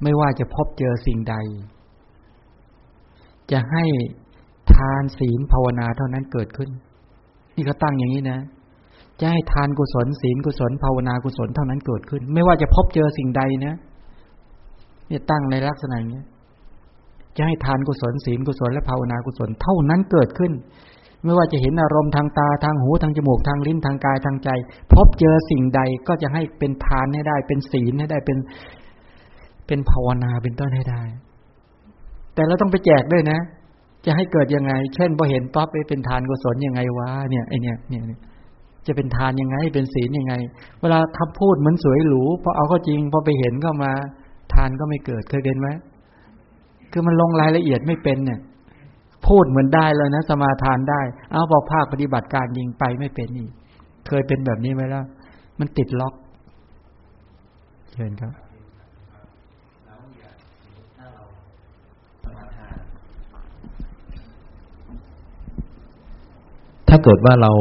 ไม่ว่าจะพบเจอสิ่งใด จะให้ทานศีลภาวนาเท่านั้นเกิดขึ้น นี่เขาตั้งอย่างนี้นะจะให้ทานกุศลศีลกุศลภาวนากุศลเท่านั้นเกิดขึ้น ไม่ว่าจะพบเจอสิ่งใดนะเนี่ยตั้งในลักษณะอย่างนี้ จะให้ทานกุศลศีลกุศลและภาวนากุศลเท่านั้นเกิดขึ้น ไม่ว่าจะเห็นอารมณ์ทางตาทางหูทางจมูกทางลิ้นทางกายทางใจ พบเจอสิ่งใดก็จะให้เป็นทานให้ได้ เป็นศีลให้ได้เป็นเป็นภาวนาเป็นต้นให้ได้ แต่เราต้องไปแจกด้วยนะ จะให้เกิดยังไง เช่นพอเห็นปั๊บเป็นทานกุศลยังไงวะเนี่ยไอเนี่ยเนี่ยจะเป็นทานยังไง เป็นศีลยังไง เวลาคำพูดเหมือนสวยหรูพอเอาก็จริงพอไปเห็นก็มา ทานก็ไม่เกิดเคยเป็นไหม คือมันลงรายละเอียดไม่เป็นเนี่ย พูดเหมือนได้เลยนะ สมาทานได้ เอาบอกภาคปฏิบัติการยิงไปไม่เป็นนี่เคยเป็นแบบนี้ไหมล่ะ มันติดล็อกเชิญครับถ้าเกิดว่าเรา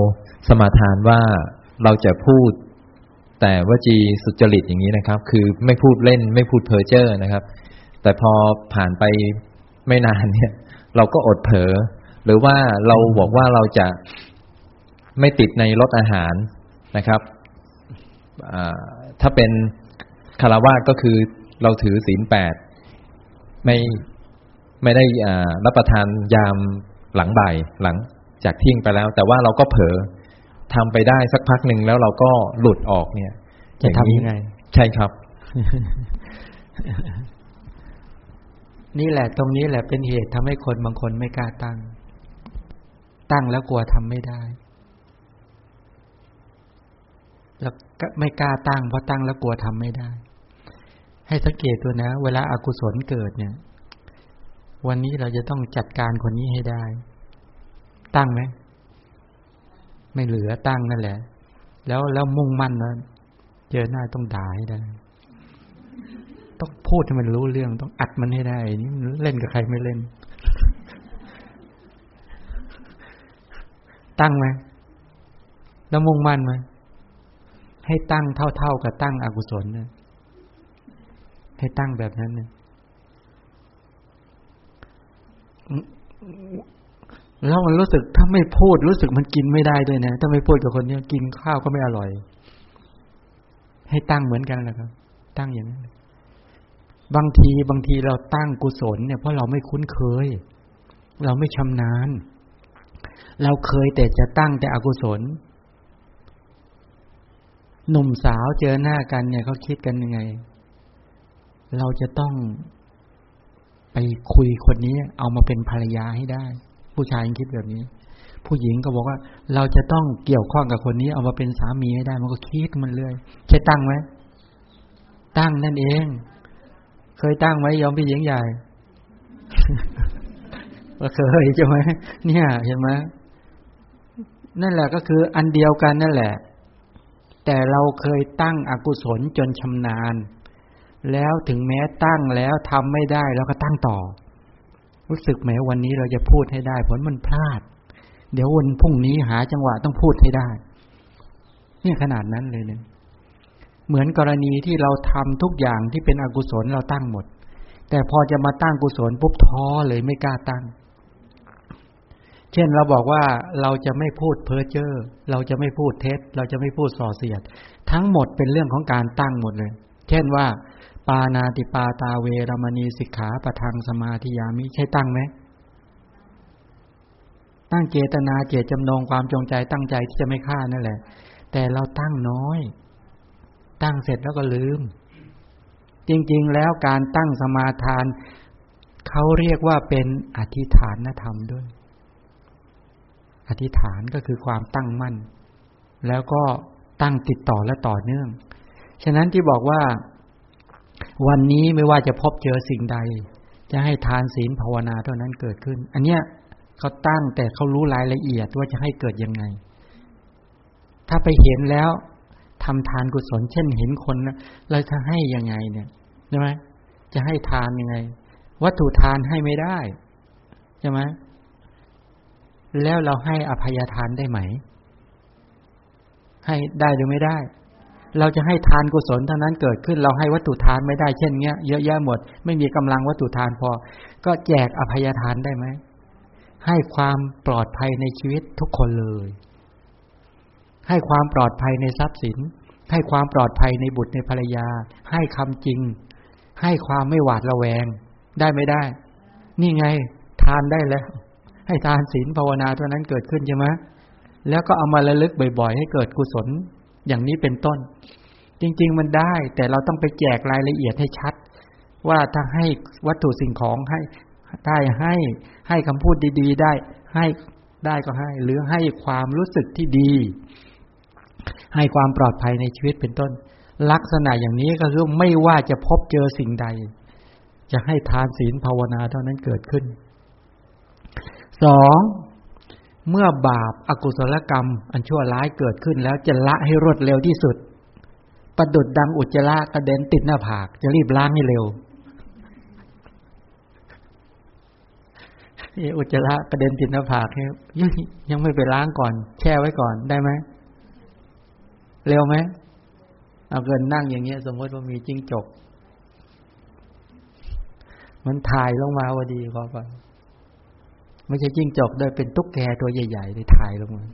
สมาทานว่าเราจะพูดแต่ว่าจีสุจริตอย่างนี้นะครับ คือไม่พูดเล่นไม่พูดเพ้อเจ้อนะครับ แต่พอผ่านไปไม่นานเนี่ย เราก็อดเผลอหรือว่าเราบอกว่าเราจะไม่ติดในรสอาหารนะครับถ้าเป็นคารวะก็คือเราถือศีลแปดไม่ไม่ได้รับประทานยามหลังบ่ายหลังจากเที่ยงไปแล้ว แต่ว่าเราก็เผลอทำไปได้สักพักหนึ่งแล้วเราก็หลุดออกเนี่ย จะทำยังไง ใช่ครับ นี่แหละตรงนี้แหละเป็นเหตุทำให้คนบางคนไม่กล้าตั้ง ตั้งแล้วกลัวทำไม่ได้ แล้วไม่กล้าตั้งเพราะตั้งแล้วกลัวทำไม่ได้ ให้สังเกตตัวนะ เวลาอากุศลเกิดเนี่ย วันนี้เราจะต้องจัดการคนนี้ให้ได้ ตั้งไหม ไม่เหลือตั้งนั่นแหละ แล้วแล้วมุ่งมั่นนะเจอหน้าต้องด่าให้ได้ ต้องพูดให้มันรู้เรื่อง ต้องอัดมันให้ได้ นี่เล่นกับใครไม่เล่น ตั้งไหมแล้วมุ่งมั่นไหมให้ตั้งเท่าๆกับตั้งอกุศลเนี่ยให้ตั้งแบบนั้นเนี่ยแล้วมันรู้สึกถ้าไม่พูดรู้สึกมันกินไม่ได้ด้วยนะ ถ้าไม่พูดกับคนนี้กินข้าวก็ไม่อร่อย ให้ตั้งเหมือนกันแหละครับ ตั้งอย่างนั้น บางทีบางทีเราตั้งกุศลเนี่ยเพราะเราไม่คุ้นเคย เราไม่ชำนาญ เราเคยแต่จะตั้งแต่อกุศล หนุ่มสาวเจอหน้ากันเนี่ยเขาคิดกันยังไง เราจะต้องไปคุยคนนี้ เอามาเป็นภรรยาให้ได้ ผู้ชายคิดแบบนี้ ผู้หญิงก็บอกว่า เราจะต้องเกี่ยวข้องกับคนนี้ เอามาเป็นสามีให้ได้ มันก็คิดมันเรื่อยใช่ตั้งไหมตั้งนั่นเอง เคยตั้งไหมยอมพี่หญิงใหญ่ว่าเคยใช่ไหมเนี่ยเห็นไหมนั่นแหละก็คืออันเดียวกันนั่นแหละ แต่เราเคยตั้งอกุศลจนชำนาญ แล้วถึงแม้ตั้งแล้วทำไม่ได้แล้วก็ตั้งต่อ รู้สึกไหมวันนี้เราจะพูดให้ได้ ผลมันพลาด เดี๋ยววันพรุ่งนี้หาจังหวะต้องพูดให้ได้ เนี่ยขนาดนั้นเลยเนี่ย เหมือนกรณีที่เราทำทุกอย่างที่เป็นอกุศลเราตั้งหมด แต่พอจะมาตั้งกุศลปุ๊บท้อเลยไม่กล้าตั้ง เช่นเราบอกว่าเราจะไม่พูดเพ้อเจ้อเราจะไม่พูดเท็จ เราจะไม่พูดส่อเสียด ทั้งหมดเป็นเรื่องของการตั้งหมดเลย เช่นว่า ปานาติปาตาเวรมณีสิกขาประทังสมาธิยามิใช่ตั้งไหมตั้งเจตนาเจตจำนงความจงใจตั้งใจที่จะไม่ฆ่านั่นแหละ แต่เราตั้งน้อย ตั้งเสร็จแล้วก็ลืม จริง ๆ แล้วการตั้งสมาทานเขาเรียกว่าเป็นอธิฐานธรรมด้วย อธิษฐานก็คือความตั้งมั่น แล้วก็ตั้งติดต่อและต่อเนื่อง ฉะนั้นที่บอกว่า วันนี้ไม่ว่าจะพบเจอสิ่งใด จะให้ทานศีลภาวนาเท่านั้นเกิดขึ้น อันเนี้ยเขาตั้งแต่เขารู้รายละเอียดว่าจะให้เกิดยังไง ถ้าไปเห็นแล้ว ทำทานกุศล เช่นเห็นคนเราจะให้ยังไงเนี่ยใช่ไหมจะให้ทานยังไง วัตถุทานให้ไม่ได้ใช่ไหมแล้วเราให้อภัยทานได้ไหม ให้ได้หรือไม่ได้ เราจะให้ทานกุศลเท่านั้นเกิดขึ้น เราให้วัตถุทานไม่ได้เช่นเงี้ยเยอะแยะหมด ไม่มีกำลังวัตถุทานพอ ก็แจกอภัยทานได้ไหมให้ความปลอดภัยในชีวิตทุกคนเลย ให้ความปลอดภัยในทรัพย์สิน ให้ความปลอดภัยในบุตรในภรรยา ให้คำจริง ให้ความไม่หวาดระแวง ได้ไม่ได้ นี่ไงทานได้แล้ว ให้ทานศีลภาวนาเท่านั้นเกิดขึ้นใช่ไหมแล้วก็เอามาระลึกบ่อย ๆ ให้เกิดกุศลอย่างนี้เป็นต้น จริง ๆ มันได้ แต่เราต้องไปแจกรายละเอียดให้ชัด ว่าถ้าให้วัตถุสิ่งของให้ได้ให้ให้คำพูดดี ๆ ได้ให้ได้ก็ให้ หรือให้ความรู้สึกที่ดี ให้ความปลอดภัยในชีวิตเป็นต้น ลักษณะอย่างนี้ก็คือไม่ว่าจะพบเจอสิ่งใด จะให้ทานศีลภาวนาเท่านั้นเกิดขึ้นสองเมื่อบาปอากุศลกรรม อันชั่วร้ายเกิดขึ้นแล้วจะละให้รวดเร็วที่สุด ประดุดดังอุจจาระกระเด็นติดหน้าผาก จะรีบล้างให้เร็วอุจจาระกระเด็นติดหน้าผากเนี่ยยังไม่ไปล้างก่อน แช่ไว้ก่อนได้ไหม เร็วไหมเอาเกินนั่งอย่างเงี้ย สมมติว่ามีจิ้งจก มันถ่ายลงมาพอดีพอก่อนไม่ใช่จิ้งจกด้วยเป็นตุ๊กแกตัวใหญ่ๆเลยถ่ายลงมา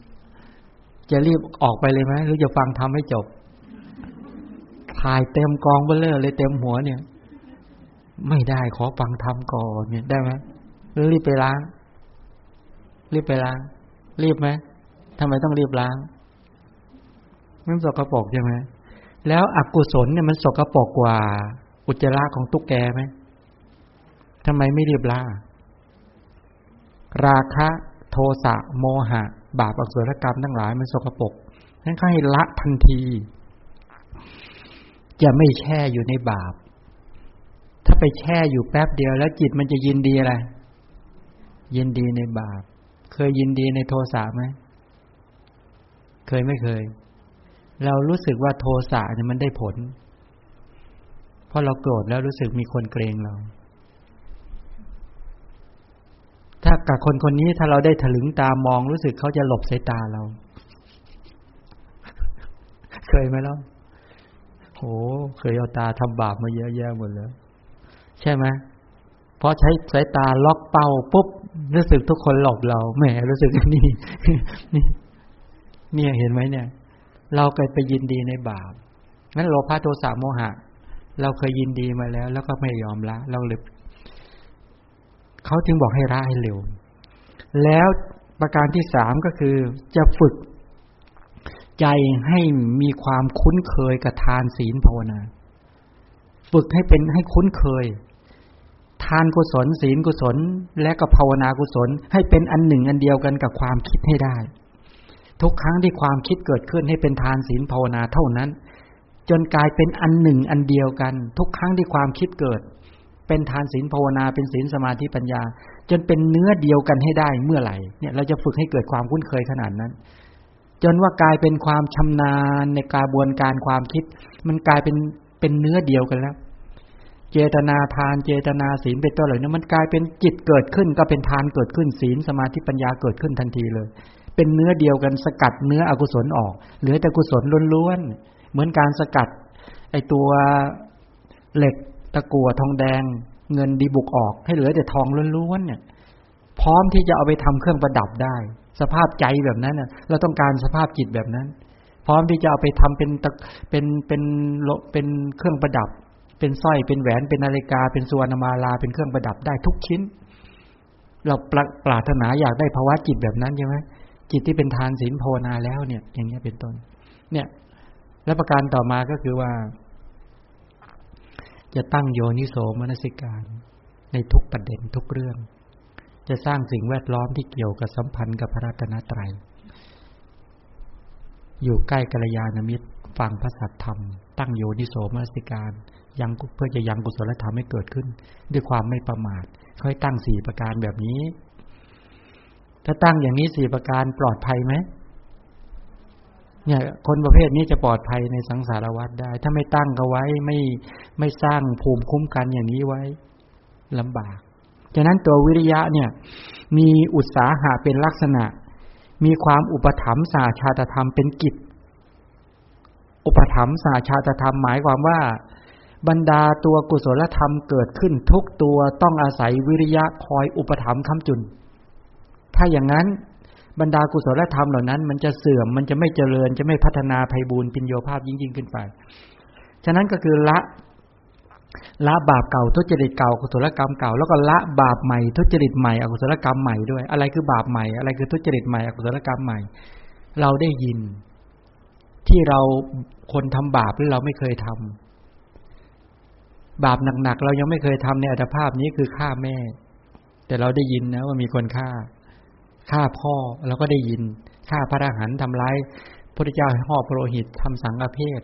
จะรีบออกไปเลยไหมหรือจะฟังทำให้จบ ถ่ายเต็มกองเบลเลอร์เลยเต็มหัวเนี่ย ไม่ได้ขอฟังทำก่อนเนี่ยได้ไหมหรือรีบไปล้าง รีบไปล้าง รีบไหมทำไมต้องรีบล้าง มันสกรปรกใช่ไหมแล้วอกุศลเนี่ยมันสกรปรกกว่า อุจจาระของตุ๊กแกไหมทำไมไม่รีบล้าราคะ โทสะโมหะ บาปอกุศลกรรมทั้งหลายมันสกปรกนั้นก็ให้ละทันที จะไม่แช่อยู่ในบาป ถ้าไปแช่อยู่แป๊บเดียวแล้วจิตมันจะยินดีอะไรยินดีในบาป เคยยินดีในโทสะไหม เคยไม่เคย เรารู้สึกว่าโทสะเนี่ยมันได้ผล เพราะเราโกรธแล้วรู้สึกมีคนเกรงเรา ถ้ากับคนคนนี้ถ้าเราได้ถลึงตามองรู้สึกเขาจะหลบสายตาเรา เคยไหมล่ะโห เคยเอาตาทำบาปมาเยอะแยะหมดเลยใช่ไหมพอใช้สายตาล็อกเป้าปุ๊บรู้สึกทุกคนหลบเราแหมรู้สึกนี่นี่เนี่ยเห็นไหมเนี่ย เราเคยไปยินดีในบาปงั้นโลภะโทสะโมหะ เราเคยยินดีมาแล้ว แล้วก็ไม่ยอมละเราเลยเขาจึงบอกให้ละให้เร็ว แล้วประการที่สามก็คือจะฝึกใจให้มีความคุ้นเคยกับทานศีลภาวนา ฝึกให้เป็นให้คุ้นเคย ทานกุศลศีลกุศล และก็ภาวนากุศล ให้เป็นอันหนึ่งอันเดียวกันกับความคิดให้ได้ ทุกครั้งที่ความคิดเกิดขึ้นให้เป็นทานศีลภาวนาเท่านั้น จนกลายเป็นอันหนึ่งอันเดียวกัน ทุกครั้งที่ความคิดเกิด เป็นทานศีลภาวนาเป็นศีลสมาธิปัญญา จนเป็นเนื้อเดียวกันให้ได้เมื่อไหร่เนี่ยเราจะฝึกให้เกิดความคุ้นเคยขนาดนั้น จนว่ากลายเป็นความชำนาญในกระบวนการความคิด มันกลายเป็นเป็นเนื้อเดียวกันแล้วเจตนาทานเจตนาศีลเป็นต้นเหล่านี้มันกลายเป็นจิตเกิดขึ้นก็เป็นทานเกิดขึ้นศีลสมาธิปัญญาเกิดขึ้นทันทีเลย เป็นเนื้อเดียวกันสกัดเนื้ออกุศลออก เหลือแต่กุศลล้วนๆเหมือนการสกัด ไอตัวเหล็กตะกั่วทองแดง เงินดีบุกออก ให้เหลือแต่ทองล้วนๆเนี่ย พร้อมที่จะเอาไปทำเครื่องประดับได้ สภาพใจแบบนั้นเนี่ยเราต้องการสภาพจิตแบบนั้น พร้อมที่จะเอาไปทำเป็นเป็นเป็นเป็นเครื่องประดับ เป็นสร้อยเป็นแหวนเป็นนาฬิกา เป็นสุวรรณมาลาเป็นเครื่องประดับได้ทุกชิ้น เราปปรารถนาอยากได้ภาวะจิตแบบนั้นใช่ไหม จิตที่เป็นทานศีลภาวนาแล้วเนี่ย อย่างนี้เป็นต้น เนี่ย และประการต่อมาก็คือว่า จะตั้งโยนิโสมนสิการ ในทุกประเด็นทุกเรื่อง จะสร้างสิ่งแวดล้อมที่เกี่ยวกับสัมพันธ์กับพระรัตนตรัย อยู่ใกล้กัลยาณมิตรฟังพระสัทธรรม ตั้งโยนิโสมนสิการยังเพื่อจะยังกุศลธรรมให้เกิดขึ้น ด้วยความไม่ประมาทค่อยตั้งสี่ประการแบบนี้ ถ้าตั้งอย่างนี้สี่ประการปลอดภัยไหมเนี่ย คนประเภทนี้จะปลอดภัยในสังสารวัฏได้ ถ้าไม่ตั้งก็ไว้ไม่ไม่สร้างภูมิคุ้มกันอย่างนี้ไว้ลำบากฉะนั้นตัววิริยะเนี่ย มีอุตสาหะเป็นลักษณะ มีความอุปถัมภ์สาชาตธรรมเป็นกิจ อุปถัมภ์สาชาตธรรมหมายความว่า บรรดาตัวกุศลธรรมเกิดขึ้นทุกตัวต้องอาศัยวิริยะคอยอุปถัมภ์คำจุน ถ้าอย่างนั้นบรรดากุศลธรรมเหล่านั้น มันจะเสื่อมมันจะไม่เจริญจะไม่พัฒนาภัยบูรปิญโยภาพยิ่งยิ่งขึ้นไป ฉะนั้นก็คือละละบาปเก่าทุจริตเก่ากุศลกรรมเก่า แล้วก็ละบาปใหม่ทุจริตใหม่อกุศลกรรมใหม่ด้วย อะไรคือบาปใหม่อะไรคือทุจริตใหม่อกุศลกรรมใหม่ เราได้ยิน ที่เราคนทำบาปหรือเราไม่เคยทำบาปหนักๆเรายังไม่เคยทำในอัตภาพนี้คือฆ่าแม่ แต่เราได้ยินนะว่ามีคนฆ่า ฆ่าพ่อเราก็ได้ยินฆ่าพระอรหันต์ทำร้ายพระเจ้าห่อพระโลหิตทำสังฆเพศ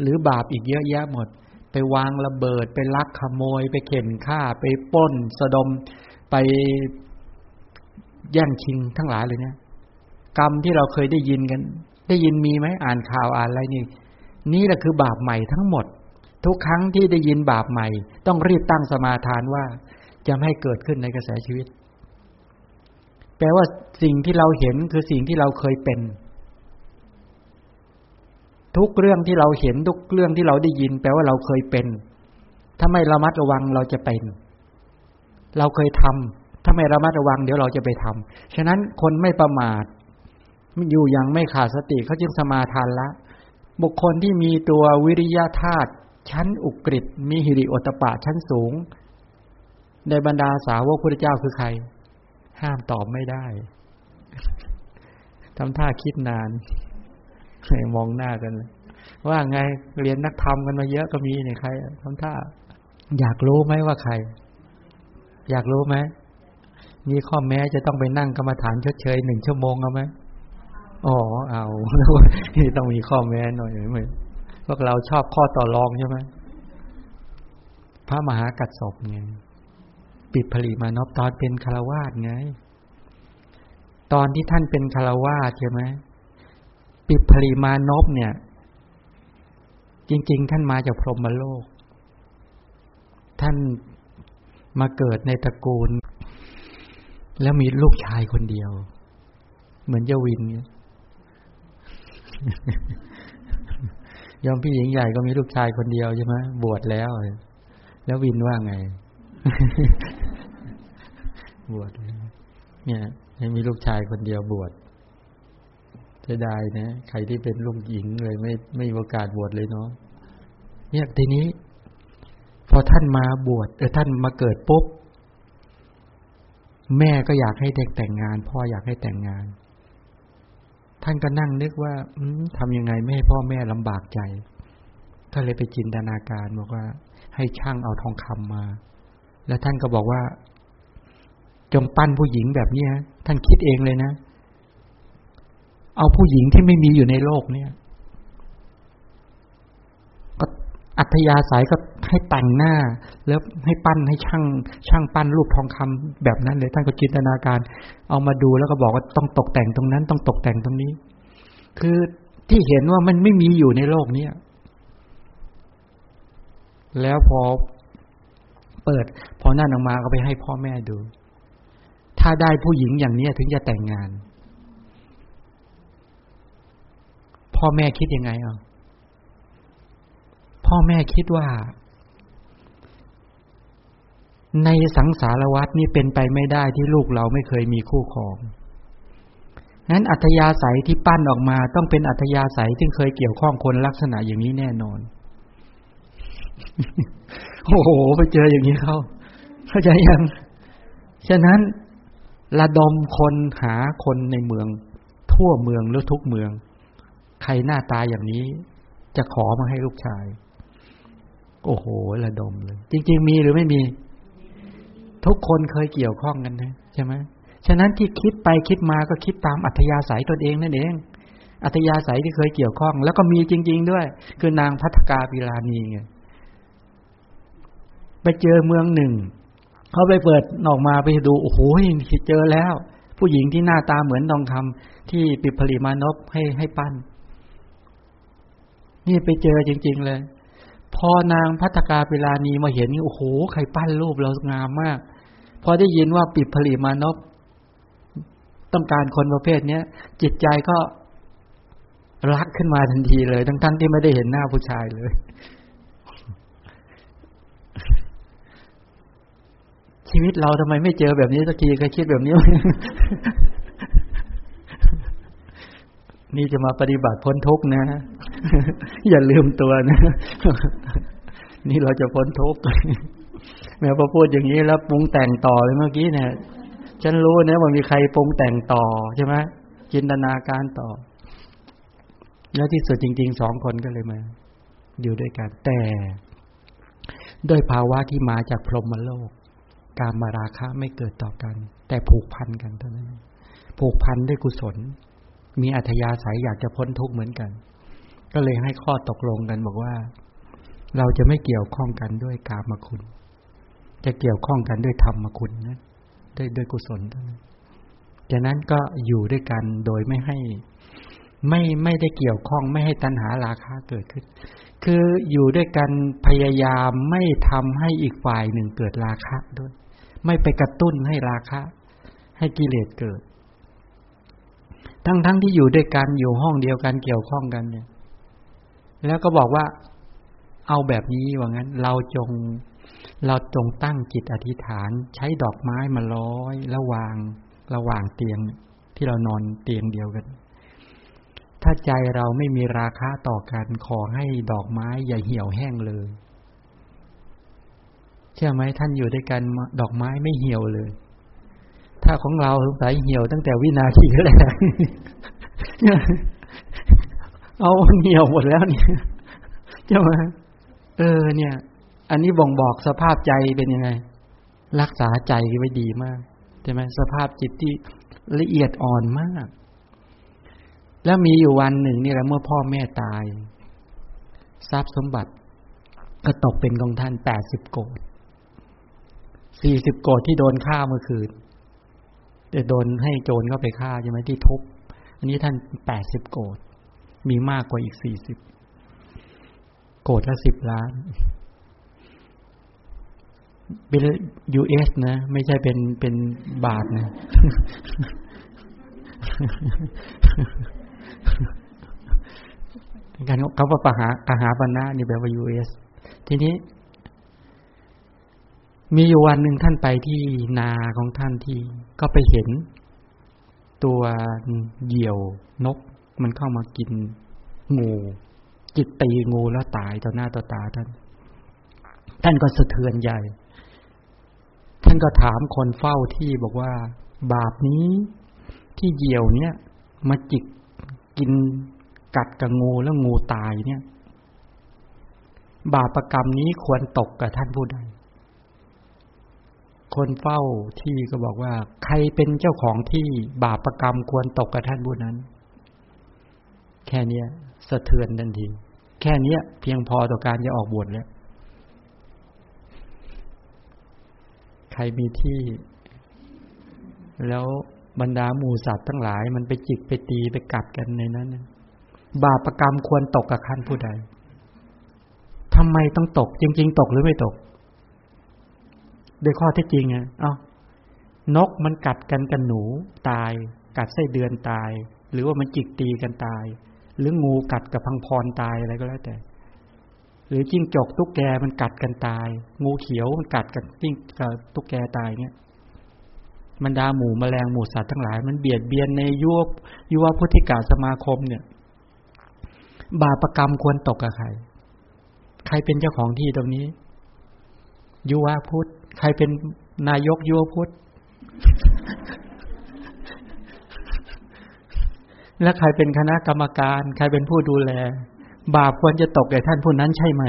หรือบาปอีกเยอะแยะหมด ไปวางระเบิด ไปลักขโมย ไปเข็นฆ่า ไปป้น สะดม ไปแย่งชิงทั้งหลายเลยเนี่ย กรรมที่เราเคยได้ยินกัน ได้ยินมีไหมอ่านข่าวอ่านอะไรนี่ นี่แหละคือบาปใหม่ทั้งหมด ทุกครั้งที่ได้ยินบาปใหม่ ต้องรีบตั้งสมาทานว่าจะไม่ให้เกิดขึ้นในกระแสชีวิต แปลว่าสิ่งที่เราเห็นคือสิ่งที่เราเคยเป็น ทุกเรื่องที่เราเห็นทุกเรื่องที่เราได้ยิน แปลว่าเราเคยเป็น ถ้าไม่ระมัดระวังเราจะเป็น เราเคยทำถ้าไม่ระมัดระวังเดี๋ยวเราจะไปทำฉะนั้นคนไม่ประมาทอยู่อย่างไม่ขาดสติเขาจึงสมาทานละ บุคคลที่มีตัววิริยะธาตุชั้นอุกฤษมีหิริโอตปะชั้นสูง ในบรรดาสาวกพระเจ้าคือใคร ห้ามตอบไม่ได้ทำท่าคิดนานมองหน้ากัน ว่าไงเรียนนักธรรมกันมาเยอะก็มีเนี่ยใครทำท่า อยากรู้ไหมว่าใคร อยากรู้ไหมมีข้อแม้จะต้องไปนั่งกรรมฐานชดเชยหนึ่งชั่วโมงเอาไหมอ๋อเอานี่ต้องมีข้อแม้หน่อยไหมพวกเราชอบข้อต่อรองใช่ไหมพระมหากัดศพไง ปิดผลิมานพตอนเป็นคารวาสไง ตอนที่ท่านเป็นคารวาสใช่ไหมปิดผลิมานพเนี่ย จริง ๆ ท่านมาจากพรหมโลก ท่านมาเกิดในตระกูล แล้วมีลูกชายคนเดียว เหมือนเยวินยอมพี่หญิงใหญ่ก็มีลูกชายคนเดียวใช่ไหมบวชแล้ว แล้ววินว่าไง บวชเนี่ยยังมีลูกชายคนเดียวบวชจะได้นะใครที่เป็นลูกหญิงเลย ไม่ไม่มีโอกาสบวชเลยเนาะเนี่ยทีนี้ พอท่านมาบวชเออท่านมาเกิดปุ๊บแม่ก็อยากให้เด็กแต่งงาน พ่ออยากให้แต่งงาน ท่านก็นั่งนึกว่าทำยังไงไม่ให้พ่อแม่ลำบากใจ ก็เลยไปจินตนาการบอกว่า ให้ช่างเอาทองคำมา แล้วท่านก็บอกว่า จงปั้นผู้หญิงแบบนี้ท่านคิดเองเลยนะ เอาผู้หญิงที่ไม่มีอยู่ในโลกเนี่ย ก็อัธยาศัยก็ให้แต่งหน้า แล้วให้ปั้นให้ช่าง ช่างปั้นรูปทองคำแบบนั้นเลยท่านก็จินตนาการ เอามาดูแล้วก็บอกว่าต้องตกแต่งตรงนั้น ต้องตกแต่งตรงนี้ คือที่เห็นว่ามันไม่มีอยู่ในโลกเนี้ยแล้วพอ เปิด พอนั่นออกมาก็ไปให้พ่อแม่ดู ถ้าได้ผู้หญิงอย่างนี้ถึงจะแต่งงาน พ่อแม่คิดยังไงอะพ่อแม่คิดว่า ในสังสารวัตนี่เป็นไปไม่ได้ที่ลูกเราไม่เคยมีคู่ครองนั้นอัธยาศัยที่ปั้นออกมา ต้องเป็นอัธยาศัยที่เคยเกี่ยวข้องคนลักษณะอย่างนี้แน่นอน โอ้โห ไปเจออย่างนี้เข้า เข้าใจยัง ฉะนั้นระดมคนหาคนในเมือง ทั่วเมืองหรือทุกเมือง ใครหน้าตาอย่างนี้ จะขอมาให้ลูกชาย โอ้โห ระดมเลย จริง ๆ มีหรือไม่มี ทุกคนเคยเกี่ยวข้องกันนะใช่ไหมฉะนั้นที่คิดไปคิดมาก็คิดตามอัธยาศัยตนเองนั่นเอง อัธยาศัยที่เคยเกี่ยวข้อง แล้วก็มีจริง ๆ ด้วย คือนางพัฒกาปิลานีไง ไปเจอเมืองหนึ่ง เขาไปเปิดออกมาไปดูโอ้โหเจอแล้ว ผู้หญิงที่หน้าตาเหมือนทองคำที่ปิดผลิมานพให้ให้ปั้น นี่ไปเจอจริง ๆ เลย พอนางพัฒกาเวลานีมาเห็นนี่โอ้โหใครปั้นรูปเรางามมาก พอได้ยินว่าปิดผลิมานพต้องการคนประเภทเนี้ยจิตใจก็รักขึ้นมาทันทีเลย ทั้งทั้งที่ไม่ได้เห็นหน้าผู้ชายเลย ชีวิตเราทำไมไม่เจอแบบนี้สักทีเคยคิดแบบนี้ นี่จะมาปฏิบัติพ้นทุกนะ อย่าลืมตัวนะ นี่เราจะพ้นทุกแม้พอพูดอย่างนี้แล้วปรุงแต่งต่อเลยเมื่อกี้เนี่ย ฉันรู้นะว่ามีใครปรุงแต่งต่อใช่ไหมจินตนาการต่อ แล้วที่สุดจริงๆสองคนก็เลยมาอยู่ด้วยกันแต่ ด้วยภาวะที่มาจากพรหมโลก การมาราคะไม่เกิดต่อกัน แต่ผูกพันกันเท่านั้น ผูกพันด้วยกุศล มีอัธยาศัยอยากจะพ้นทุกข์เหมือนกัน ก็เลยให้ข้อตกลงกันบอกว่า เราจะไม่เกี่ยวข้องกันด้วยกามคุณ จะเกี่ยวข้องกันด้วยธรรมคุณนะด้วยด้วยกุศลเท่านั้นจากนั้นก็อยู่ด้วยกันโดยไม่ให้ไม่ไม่ได้เกี่ยวข้องไม่ให้ตัณหาราคะเกิดขึ้น คืออยู่ด้วยกันพยายามไม่ทำให้อีกฝ่ายหนึ่งเกิดราคะด้วย ไม่ไปกระตุ้นให้ราคะ ให้กิเลสเกิด ทั้งๆทที่อยู่ด้วยกันอยู่ห้องเดียวกันเกี่ยวข้องกันเนี่ย แล้วก็บอกว่าเอาแบบนี้ว่างั้น เราจงเราจงตั้งจิตอธิษฐานใช้ดอกไม้มาร้อยระวางระหว่างเตียงที่เรานอนเตียงเดียวกัน ถ้าใจเราไม่มีราคาต่อกันขอให้ดอกไม้อย่าเหี่ยวแห้งเลย เชื่อไหมท่านอยู่ด้วยกันดอกไม้ไม่เหี่ยวเลย ถ้าของเราสงสัยเหี่ยวตั้งแต่วินาทีแรกเอาเหี่ยวหมดแล้วเนี่ยใช่ไหมเออ เนี่ย อันนี้บ่งบอกสภาพใจเป็นยังไง รักษาใจไว้ดีมากใช่ไหมสภาพจิตที่ละเอียดอ่อนมาก แล้วมีอยู่วันหนึ่งนี่แหละเมื่อพ่อแม่ตาย ทรัพย์สมบัติก็ตกเป็นของท่านแปดสิบโกด สี่สิบโกดที่โดนฆ่าเมื่อคืนจะโดนให้โจรเข้าไปฆ่าใช่ไหมที่ทุบอันนี้ท่านแปดสิบโกฏิมีมากกว่าอีกสี่สิบโกฏิละสิบล้านเป็น US นะ ไม่ใช่เป็นเป็นบาทนะ การเขาว่ากหากหาปณะนี่แปลว่า US ทีนี้ มีอยู่วันหนึ่งท่านไปที่นาของท่านที่ก็ไปเห็น ตัวเหยี่ยวนก มันเข้ามากินงู จิตตีงูแล้วตายต่อหน้าต่อตาท่าน ท่านก็สะเทือนใหญ่ ท่านก็ถามคนเฝ้าที่บอกว่า บาปนี้ที่เหยี่ยวเนี่ย มาจิกกินกัดกับงูแล้วงูตายเนี่ย บาปรกรรมนี้ควรตกกับท่านผู้ใด คนเฝ้าที่ก็บอกว่า ใครเป็นเจ้าของที่บาปรกรรมควรตกกับท่านผู้นั้น แค่เนี้ยสะเทือนทันที แค่เนี้ย เพียงพอต่อการจะออกบวชแล้วใครมีที่ แล้วบรรดาหมูสัตว์ทั้งหลาย มันไปจิกไปตีไปกัดกันในนั้น บาปรกรรมควรตกกับขั้นผู้ใดทำไมต้องตก จริง ๆ ตกหรือไม่ตก โดยข้อเท็จจริงไงเอ้านกมันกัดกันกันหนูตาย กัดไส้เดือนตาย หรือว่ามันจิกตีกันตาย หรืองูกัดกับพังพรตายอะไรก็แล้วแต่ หรือจิ้งจกตุ๊กแกมันกัดกันตาย งูเขียวมันกัดกันจิ้งกับตุ๊กแกตายเงี้ยมันดาหมูแมลงหมูสัตว์ทั้งหลาย มันเบียดเบียนในยุวยุวพุทธิกาสมาคมเนี่ย บาปรกรรมควรตกกับใคร ใครเป็นเจ้าของที่ตรงนี้ ยุวพุทธ ใครเป็นนายกยุวพุทธ และใครเป็นคณะกรรมการ ใครเป็นผู้ดูแล บาปควรจะตกแก่ท่านผู้นั้นใช่ไหม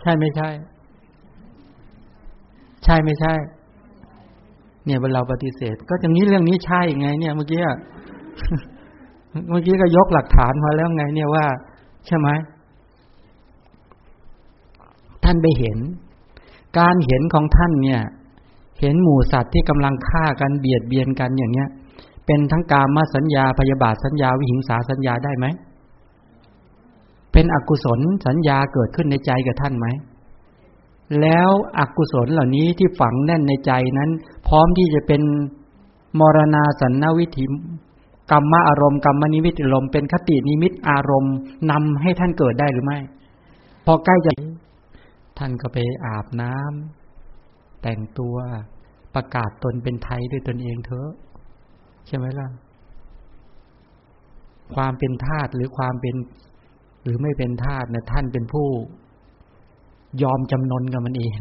ใช่ไม่ใช่ ใช่ไม่ใช่ เนี่ยเวลาปฏิเสธ ก็อย่างนี้เรื่องนี้ใช่ไง เนี่ยเมื่อกี้เมื่อกี้ก็ยกหลักฐานมาแล้วไง เนี่ยว่า ใช่ไหมท่านไปเห็น การเห็นของท่านเนี่ย เห็นหมู่สัตว์ที่กำลังฆ่ากันเบียดเบียนกันอย่างเนี้ย เป็นทั้งกามาสัญญาพยาบาทสัญญาวิหิงสาสัญญาได้ไหม เป็นอกุศลสัญญาเกิดขึ้นในใจกับท่านไหม แล้วอกุศลเหล่านี้ที่ฝังแน่นในใจนั้น พร้อมที่จะเป็นมรณาสันนวิถิกรรมอารมณ์กรรมนิมิตอารมณ์เป็นคตินิมิตอารมณ์นำให้ท่านเกิดได้หรือไม่ พอใกล้จะ ท่านก็ไปอาบน้ำแต่งตัวประกาศตนเป็นไทยด้วยตนเองเถอะ ใช่ไหมล่ะ ความเป็นทาตหรือความเป็น หรือไม่เป็นทาตนะท่านเป็นผู้ ยอมจำนนกับมันเอง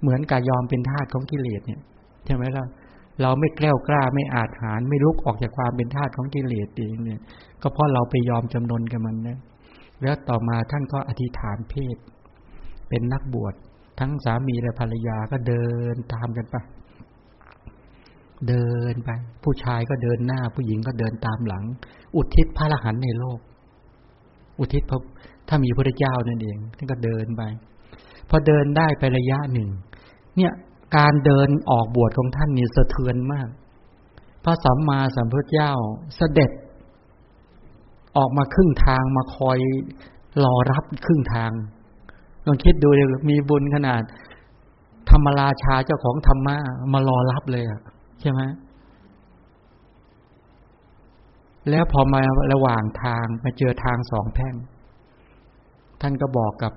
เหมือนกับยอมเป็นทาสของกิเลสเนี่ยใช่ไหมล่ะเราไม่แกล้วกล้าไม่อาจหารไม่ลุกออกจากความเป็นทาสของกิเลสเองเนี่ย ก็เพราะเราไปยอมจำนนกับมันนะแล้วต่อมาท่านก็อธิษฐานเพศ เป็นนักบวช ทั้งสามีและภรรยาก็เดินตามกันไป เดินไป ผู้ชายก็เดินหน้า ผู้หญิงก็เดินตามหลัง อุทิศพระรหันในโลก อุทิศพระถ้ามีพระเจ้านั่นเองท่านก็เดินไป พอเดินได้ไประยะหนึ่ง เนี่ยการเดินออกบวชของท่านนี่สะเทือนมาก พระสัมมาสัมพุทธเจ้าเสด็จ ออกมาครึ่งทางมาคอยรอรับครึ่งทาง ลองคิดดูเลยมีบุญขนาด ธรรมราชาเจ้าของธรรมะมารอรับเลยอะใช่ไหมแล้วพอมาระหว่างทางมาเจอทางสองแพ่ง ท่านก็บอกกับ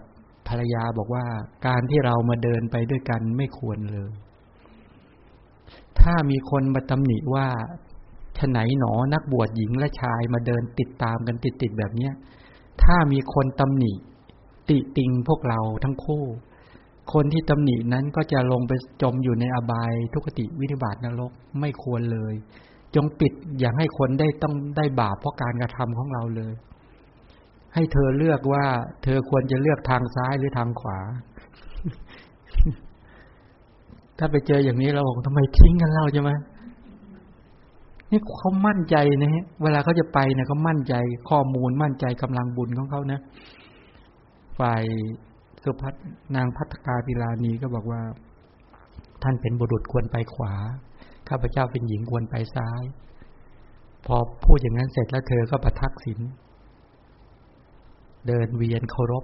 ภรรยาบอกว่า การที่เรามาเดินไปด้วยกันไม่ควรเลย ถ้ามีคนมาตำหนิว่าฉไหนหนอนักบวชหญิงและชายมาเดินติดตามกันติดๆแบบเนี้ย ถ้ามีคนตำหนิ ติติงพวกเราทั้งคู่ คนที่ตำหนินั้นก็จะลงไปจมอยู่ในอบายทุกติวินิบาตนรกไม่ควรเลย จงปิดอย่าให้คนได้ต้องได้บาปเพราะการกระทำของเราเลย ให้เธอเลือกว่า เธอควรจะเลือกทางซ้ายหรือทางขวา ถ้าไปเจออย่างนี้เราบอกทำไมทิ้งกันเล่าใช่ไหมนี่เขามั่นใจนะฮะเวลาเขาจะไปเนี่ยเขามั่นใจข้อมูลมั่นใจกำลังบุญของเขานะ ฝ่ายสุพัฒนางพัฒกาพิลานีก็บอกว่า ท่านเป็นบุรุษควรไปขวา ข้าพเจ้าเป็นหญิงควรไปซ้าย พอพูดอย่างนั้นเสร็จแล้วเธอก็ประทักษิณเดินเวียนเคารพ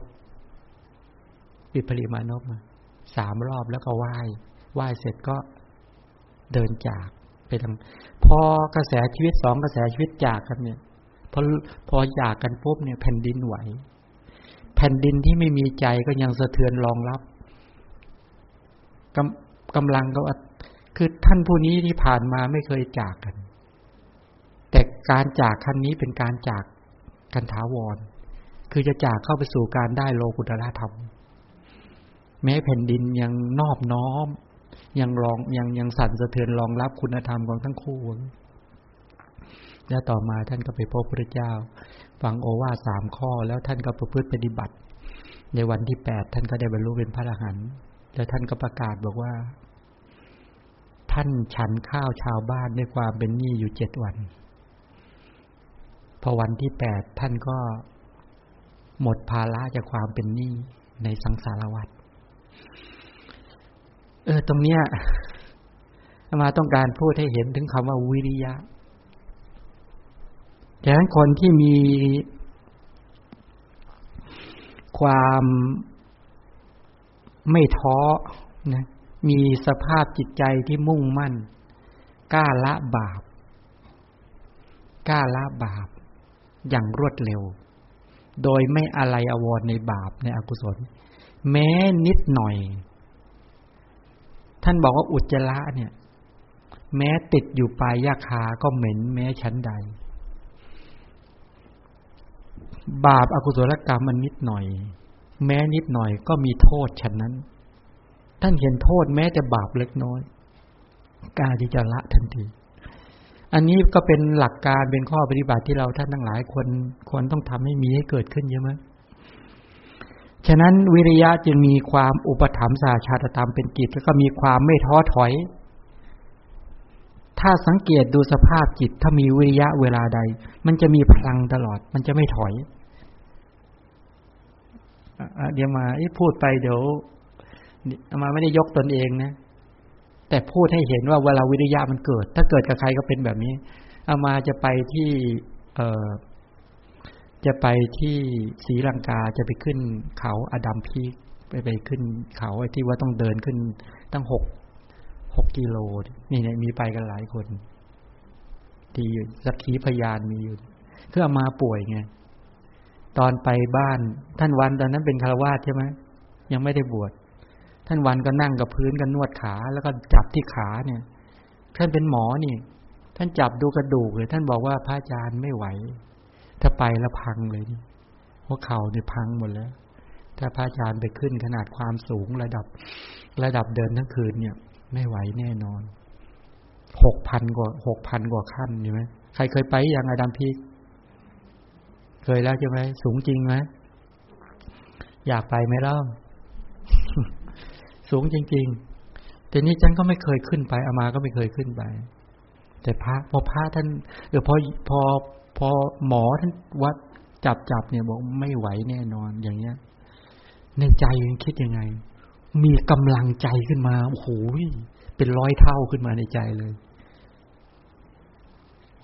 วิปริมานพมาสามรอบแล้วก็ไหว้ไหว้เสร็จก็เดินจากไปทางพอกระแสชีวิตสองกระแสชีวิตจากกันเนี่ยพอพอจากกันปุ๊บเนี่ยแผ่นดินไหว แผ่นดินที่ไม่มีใจก็ยังสะเทือนรองรับกำกำลังก็คือท่านผู้นี้ที่ผ่านมาไม่เคยจากกัน แต่การจากครั้งนี้เป็นการจากกันถาวร คือจะจากเข้าไปสู่การได้โลกุตละธรรม แม้แผ่นดินยังนอบน้อม ยังรองยังยังสั่นสะเทือนรองรับคุณธรรมของทั้งคู่แล้วต่อมาท่านก็ไปพบพระเจ้า ฟังโอวาสามข้อ แล้วท่านก็ประพฤติปฏิบัติ ในวันที่แปดท่านก็ได้บรรลุเป็นพระอรหันต์แล้วท่านก็ประกาศบอกว่า ท่านฉันข้าวชาวบ้านด้วยความเป็นหนี้อยู่เจ็ดวัน พอวันที่แปดท่านก็หมดภาระจากความเป็นหนี้ในสังสารวัฏเออ ตรงเนี้ยมาต้องการพูดให้เห็นถึงคำว่าวิริยะ ดังนั้นคนที่มีความไม่ท้อนะมีสภาพจิตใจที่มุ่งมั่น กล้าละบาป กล้าละบาป อย่างรวดเร็ว โดยไม่อะไรอววรในบาปในอกุศล แม้นิดหน่อย ท่านบอกว่าอุจจาระเนี่ย แม้ติดอยู่ปลายยาคาก็เหม็นแม้ชั้นใด บาปอากุศลกรรมมันนิดหน่อย แม้นิดหน่อยก็มีโทษฉะนั้น ท่านเห็นโทษแม้จะบาปเล็กน้อยกล้าที่จะละทันที อันนี้ก็เป็นหลักการเป็นข้อปฏิบัติที่เราท่านทั้งหลายควรควรต้องทำให้มีให้เกิดขึ้นเยอะมั้ยฉะนั้นวิริยะจึงมีความอุปถัมภ์สาชาตธรรมเป็นจิตแล้วก็มีความไม่ท้อถอย ถ้าสังเกตดูสภาพจิตถ้ามีวิริยะเวลาใด มันจะมีพลังตลอด มันจะไม่ถอย เดี๋ยวมาพูดไปเดี๋ยวมาไม่ได้ยกตนเองนะ แต่พูดให้เห็นว่าเวลาวิริยะมันเกิด ถ้าเกิดกับใครก็เป็นแบบนี้อามาจะไปที่เออจะไปที่ศรีลังกาจะไปขึ้นเขาอดัมพีกไปไปขึ้นเขาไอ้ที่ว่าต้องเดินขึ้นตั้งหกหกกิโลนี่เนี่ยมีไปกันหลายคน ที่สักขีพยานมีอยู่เพื่อมาป่วยไง ตอนไปบ้าน ท่านวันตอนนั้นเป็นคารวาสใช่ไหมยังไม่ได้บวชท่านวันก็นั่งกับพื้นกันนวดขา แล้วก็จับที่ขาเนี่ย ท่านเป็นหมอนี่ ท่านจับดูกระดูกเลย ท่านบอกว่าพระอาจารย์ไม่ไหว ถ้าไปแล้วพังเลยหัวเข่าเนี่ยพังหมดแล้ว ถ้าพระอาจารย์ไปขึ้นขนาดความสูงระดับ ระดับเดินทั้งคืนเนี่ย ไม่ไหวแน่นอนหกพันกว่าหกพันกว่าขั้นใช่ไหมใครเคยไปอย่างอาดัมพีก เคยแล้วใช่ไหมสูงจริงไหมอยากไปไหมเล่า สูงจริงๆแต่นี้ฉันก็ไม่เคยขึ้นไปอามาก็ไม่เคยขึ้นไป แต่พระพอพระท่านเออพอพอพอหมอท่านวัดจับจับเนี่ยบอกไม่ไหวแน่นอนอย่างเงี้ย ในใจยังคิดยังไง มีกำลังใจขึ้นมาโอ้โหเป็นร้อยเท่าขึ้นมาในใจเลย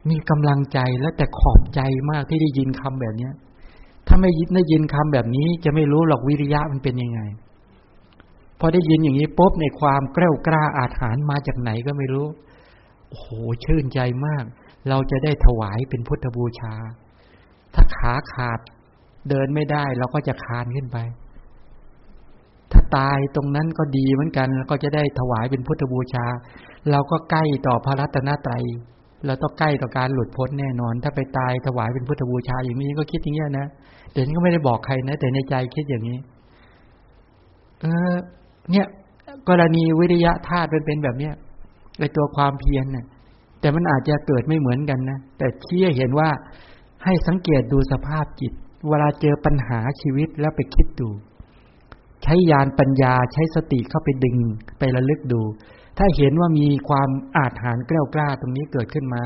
มีกำลังใจแล้วแต่ขอบใจมากที่ได้ยินคำแบบเนี้ย ถ้าไม่ยินได้ยินคำแบบนี้ จะไม่รู้หรอกวิริยะมันเป็นยังไง พอได้ยินอย่างนี้ปุ๊บในความแกล้วกล้าอาถรรพ์มาจากไหนก็ไม่รู้ โอ้โหชื่นใจมาก เราจะได้ถวายเป็นพุทธบูชา ถ้าขาขาดเดินไม่ได้เราก็จะคานขึ้นไป ถ้าตายตรงนั้นก็ดีเหมือนกัน แล้วก็จะได้ถวายเป็นพุทธบูชา เราก็ใกล้ต่อพระรัตนตรัย เราต้องใกล้ต่อการหลุดพ้นแน่นอน ถ้าไปตายถวายเป็นพุทธบูชาอย่างนี้ก็คิดอย่างนี้นะแต่นี่ก็ไม่ได้บอกใครนะ แต่ในใจคิดอย่างนี้ เออ เนี่ย กรณีวิริยะธาตุเป็นเป็นแบบเนี้ยในตัวความเพียรเนี่ยแต่มันอาจจะเกิดไม่เหมือนกันนะแต่เชี่ยเห็นว่าให้สังเกตดูสภาพจิต เวลาเจอปัญหาชีวิตแล้วไปคิดดู ใช้ยานปัญญาใช้สติเข้าไปดึงไประลึกดู ถ้าเห็นว่ามีความอาจหารแกล้วกล้าตรงนี้เกิดขึ้นมา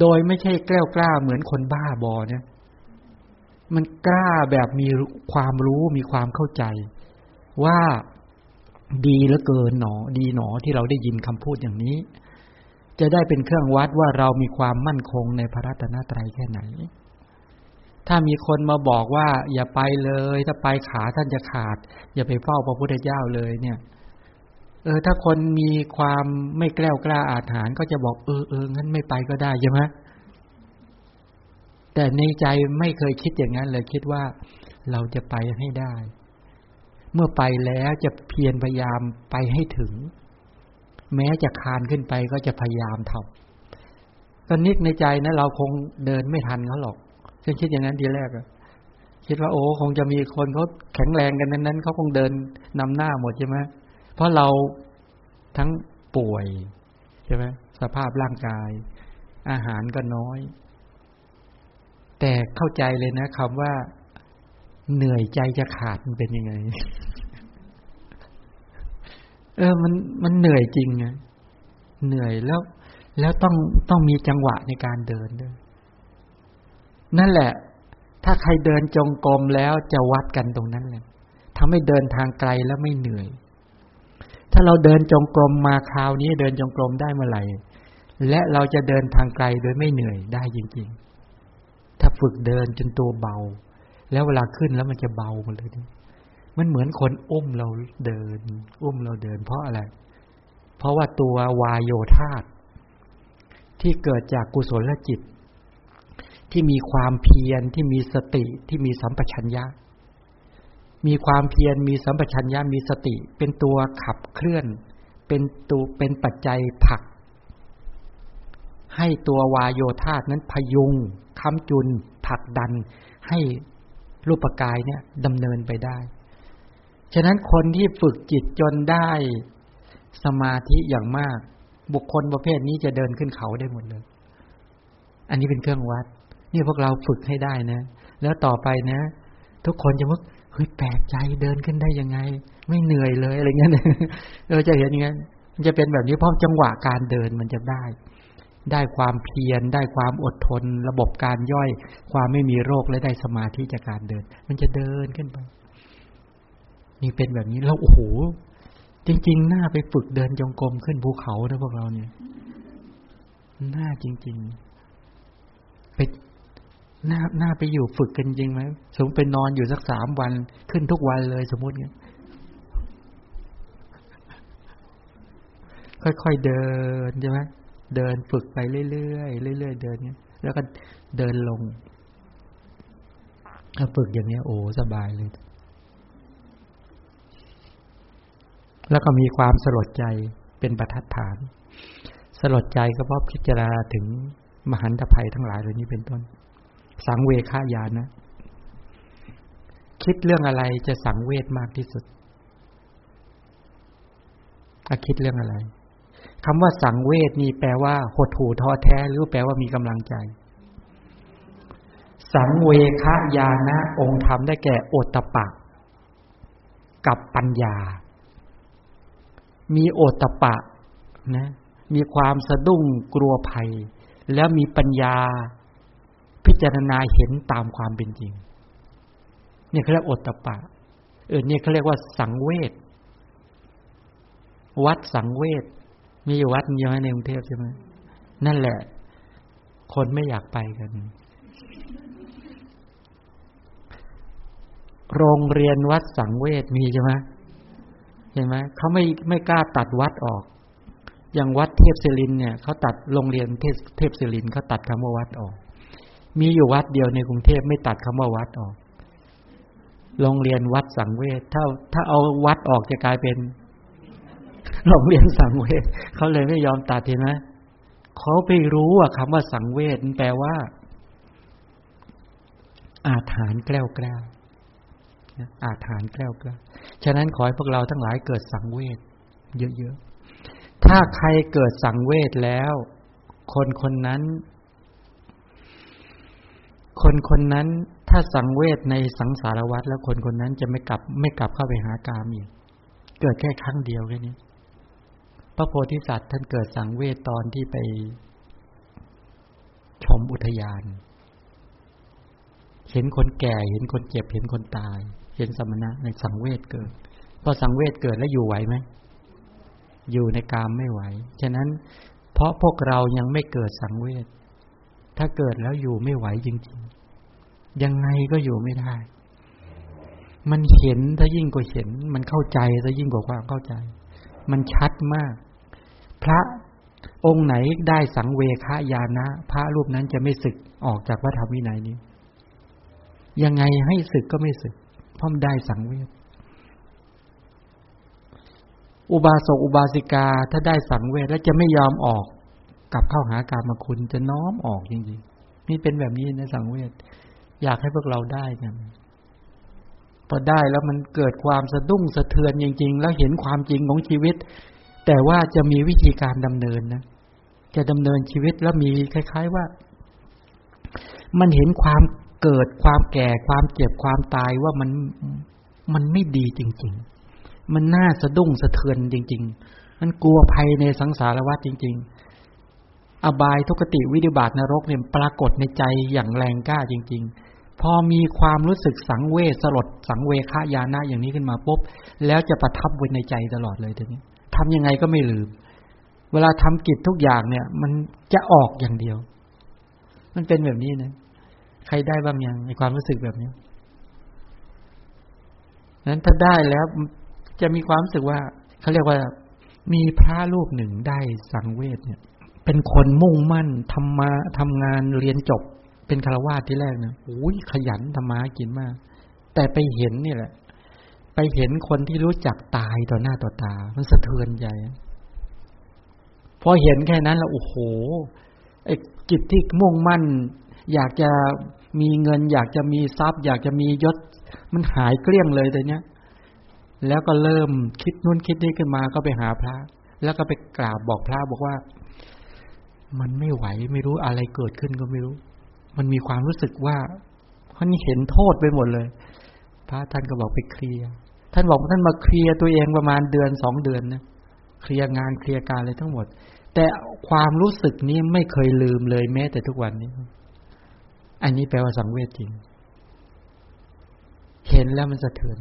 โดยไม่ใช่แกล้วกล้าเหมือนคนบ้าบอเนี่ย มันกล้าแบบมีความรู้มีความเข้าใจ ว่าดีเหลือเกินหนอ ดีหนอที่เราได้ยินคำพูดอย่างนี้ จะได้เป็นเครื่องวัดว่าเรามีความมั่นคงในพระรัตนตรัยแค่ไหน ถ้ามีคนมาบอกว่า อย่าไปเลย ถ้าไปขาท่านจะขาด อย่าไปเฝ้าพระพุทธเจ้าเลยเนี่ย เออ ถ้าคนมีความไม่แกล้วกล้าอาถรรพ์ก็จะบอกเออเอองั้นไม่ไปก็ได้ใช่ไหมแต่ในใจไม่เคยคิดอย่างนั้นเลยคิดว่าเราจะไปให้ได้ เมื่อไปแล้วจะเพียรพยายามไปให้ถึง แม้จะคานขึ้นไปก็จะพยายามทำก็นึกในใจนะเราคงเดินไม่ทันเขาหรอกฉันคิดอย่างนั้นทีแรกอะคิดว่าโอ้คงจะมีคนเขาแข็งแรงกันนั้นนั้นเขาคงเดินนำหน้าหมดใช่ไหม เพราะเราทั้งป่วยใช่ไหมสภาพร่างกาย อาหารก็น้อย แต่เข้าใจเลยนะคำว่าเหนื่อยใจจะขาดมันเป็นยังไง เออ มันมันเหนื่อยจริงไงเหนื่อยแล้ว แล้วต้องต้องมีจังหวะในการเดินด้วย นั่นแหละ ถ้าใครเดินจงกรมแล้วจะวัดกันตรงนั้นแหละทำให้เดินทางไกลแล้วไม่เหนื่อย ถ้าเราเดินจงกรมมาคราวนี้เดินจงกรมได้เมื่อไหร่ และเราจะเดินทางไกลโดยไม่เหนื่อยได้จริง ๆ ถ้าฝึกเดินจนตัวเบา แล้วเวลาขึ้นแล้วมันจะเบาหมดเลย มันเหมือนคนอุ้มเราเดิน อุ้มเราเดิน เพราะอะไร เพราะว่าตัววายโยธาตที่เกิดจากกุศลจิต ที่มีความเพียรที่มีสติที่มีสัมปชัญญะ มีความเพียรมีสัมปชัญญะมีสติ เป็นตัวขับเคลื่อน เป็นตัวเป็นปัจจัยผลัก ให้ตัววายโยธาตนั้นพยุงค้ำจุนผลักดัน ให้รูปกายเนี่ยดำเนินไปได้ ฉะนั้นคนที่ฝึกจิตจนได้สมาธิอย่างมาก บุคคลประเภทนี้จะเดินขึ้นเขาได้หมดเลย อันนี้เป็นเครื่องวัด นี่พวกเราฝึกให้ได้นะ แล้วต่อไปนะ ทุกคนจะว่า เฮ้ยแปลกใจเดินขึ้นได้ยังไง ไม่เหนื่อยเลยอะไรเงี้ยเราจะเห็นอย่างนั้นมันจะเป็นแบบนี้เพราะจังหวะการเดินมันจะได้ ได้ความเพียรได้ความอดทน ระบบการย่อย ความไม่มีโรคและได้สมาธิจากการเดิน มันจะเดินขึ้นไปนี่เป็นแบบนี้แล้วโอ้โหจริงๆ หน้าไปฝึกเดินจงกรมขึ้นภูเขานะพวกเราเนี่ย หน้าจริง ๆ ไป น้าหน้าไปอยู่ฝึกกันจริงไหมสมมติไปนอนอยู่สักสามวันขึ้นทุกวันเลยสมมติเงี้ยค่อยๆเดินใช่ไหมเดินฝึกไปเรื่อยๆเรื่อยๆเดินเนี้ยแล้วก็เดินลงถ้าฝึกอย่างนี้โอ้สบายเลย แล้วก็มีความสลดใจเป็นประทัดฐาน สลดใจก็เพราะพิจารณาถึงมหันตภัยทั้งหลายเหล่านี้เป็นต้น สังเวคายานะ คิดเรื่องอะไรจะสังเวชมากที่สุดอาคิดเรื่องอะไรคำว่าสังเวชนี่แปลว่าหดหู่ท้อแท้ หรือแปลว่ามีกำลังใจ สังเวคายานะ องค์ธรรมได้แก่โอตปะ กับปัญญา มีโอตปะนะ มีความสะดุ้งกลัวภัย แล้วมีปัญญา พิจารณาเห็นตามความเป็นจริง เนี่ยเขาเรียกโอตปะ เออเนี่ยเขาเรียกว่าสังเวชวัดสังเวชมีวัดเยอะในกรุงเทพใช่ไหมนั่นแหละ คนไม่อยากไปกัน โรงเรียนวัดสังเวชมีใช่ไหมเห็นไหมเขาไม่ไม่กล้าตัดวัดออก อย่างวัดเทพศิรินเนี่ยเขาตัดโรงเรียนเทพเทพศิรินเขาตัดคำว่าวัดออก มีอยู่วัดเดียวในกรุงเทพไม่ตัดคำว่าวัดออก โรงเรียนวัดสังเวชถ้าถ้าเอาวัดออกจะกลายเป็นโรงเรียนสังเวชเขาเลยไม่ยอมตัดเห็นไหมเขาไปรู้ว่าคำว่าสังเวชแปลว่า อาถานแกล้วแกล้วอาถานแกล้วแกล้วฉะนั้นขอให้พวกเราทั้งหลายเกิดสังเวชเยอะๆถ้าใครเกิดสังเวชแล้ว คนคนนั้น คนคนนั้นถ้าสังเวชในสังสารวัฏแล้วคนคนนั้นจะไม่กลับ ไม่กลับเข้าไปหากามอีก เกิดแค่ครั้งเดียวแค่นี้ พระโพธิสัตว์ท่านเกิดสังเวชตอนที่ไป ชมอุทยาน เห็นคนแก่เห็นคนเจ็บเห็นคนตาย เห็นสมณะในสังเวชเกิดพอสังเวชเกิดแล้วอยู่ไหวไหมอยู่ในกามไม่ไหว ฉะนั้นเพราะพวกเรายังไม่เกิดสังเวช ถ้าเกิดแล้วอยู่ไม่ไหวจริงๆ ยังไงก็อยู่ไม่ได้ มันเห็นถ้ายิ่งกว่าเห็น มันเข้าใจถ้ายิ่งกว่าความเข้าใจ มันชัดมาก พระองค์ไหนได้สังเวคายานะ พระรูปนั้นจะไม่ศึกออกจากพระธรรมวินัยนี้ ยังไงให้ศึกก็ไม่ศึก เพราะมันได้สังเวชอุบาสกอุบาสิกาถ้าได้สังเวชแล้วจะไม่ยอมออก กลับเข้าหาการมาคุณจะน้อมออกจริงๆนี่เป็นแบบนี้ในสังเวชอยากให้พวกเราได้กันพอได้แล้วมันเกิดความสะดุ้งสะเทือนจริง ๆ แล้วเห็นความจริงของชีวิต แต่ว่าจะมีวิธีการดำเนินนะจะดำเนินชีวิตแล้วมีคล้าย ๆว่า มันเห็นความเกิดความแก่ความเจ็บความตายว่ามันมันไม่ดีจริง ๆ มันน่าสะดุ้งสะเทือนจริง ๆ มันกลัวภัยในสังสารวัฏจริง ๆ อบายทุกติวิิบาตนรกเนี่ยปรากฏในใจอย่างแรงกล้าจริง ๆ พอมีความรู้สึกสังเวชสลด สังเวคายานะอย่างนี้ขึ้นมาปุ๊บแล้วจะประทับไว้ในใจตลอดเลยทีนี้ทำยังไงก็ไม่ลืม เวลาทำกิจทุกอย่างเนี่ย มันจะออกอย่างเดียว มันเป็นแบบนี้นะใครได้บ้างยังในความรู้สึกแบบนี้นั้นถ้าได้แล้วจะมีความรู้สึกว่าเขาเรียกว่ามีพระรูปหนึ่งได้สังเวชเนี่ย เป็นคนมุ่งมั่นทำมาทำงานเรียนจบ เป็นคารวาสที่แรกนะโอ้ยขยันทำมากินมาก แต่ไปเห็นนี่แหละ ไปเห็นคนที่รู้จักตายต่อหน้าต่อตา มันสะเทือนใจพอเห็นแค่นั้นแล้วโอ้โหไอ้จิตที่มุ่งมั่น อยากจะมีเงิน อยากจะมีทรัพย์ อยากจะมียศ มันหายเกลี้ยงเลยแต่เนี้ย แล้วก็เริ่มคิดนู่นคิดนี่ขึ้นมาก็ไปหาพระ แล้วก็ไปกราบบอกพระบอกว่า มันไม่ไหวไม่รู้อะไรเกิดขึ้นก็ไม่รู้ มันมีความรู้สึกว่าเขานเห็นโทษไปหมดเลย พระท่านก็บอกไปเคลียร์ท่านบอกท่านมาเคลียร์ตัวเองประมาณเดือนสองเดือนนะเคลียร์งานเคลียร์การเลยทั้งหมด แต่ความรู้สึกนี้ไม่เคยลืมเลยแม้แต่ทุกวันนี้ อันนี้แปลว่าสังเวชจริง เห็นแล้วมันสะเทือน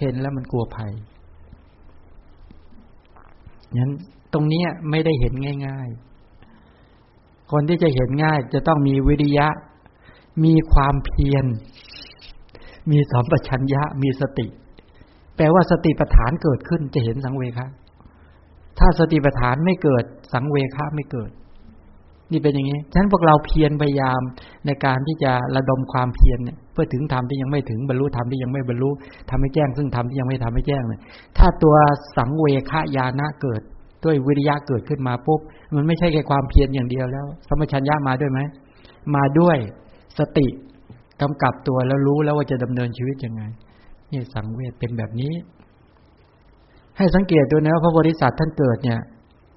เห็นแล้วมันกลัวภัยงั้นตรงนี้ไม่ได้เห็นง่าย ๆ คนที่จะเห็นง่ายจะต้องมีวิริยะ มีความเพียร มีสมปชัญญะ มีสติ แปลว่าสติปัฏฐานเกิดขึ้นจะเห็นสังเวคะถ้าสติปัฏฐานไม่เกิดสังเวคะไม่เกิด นี่เป็นอย่างนี้ฉะนั้นพวกเราเพียรพยายามในการที่จะระดมความเพียรเนี่ยเพื่อถึงธรรมที่ยังไม่ถึงบรรลุธรรมที่ยังไม่บรรลุทำให้แจ้ง ซึ่งธรรมที่ยังไม่ทำให้แจ้งเนี่ยถ้าตัวสังเวคะญาณะเกิด ด้วยวิริยะเกิดขึ้นมาปุ๊บมันไม่ใช่แค่ความเพียรอย่างเดียวแล้ว สมชัญญะมาด้วยไหมมาด้วยสติกำกับตัวแล้วรู้แล้วว่าจะดำเนินชีวิตยังไงนี่สังเวชเป็นแบบนี้ ให้สังเกตดูนะว่าพระบริษัทท่านเกิดเนี่ย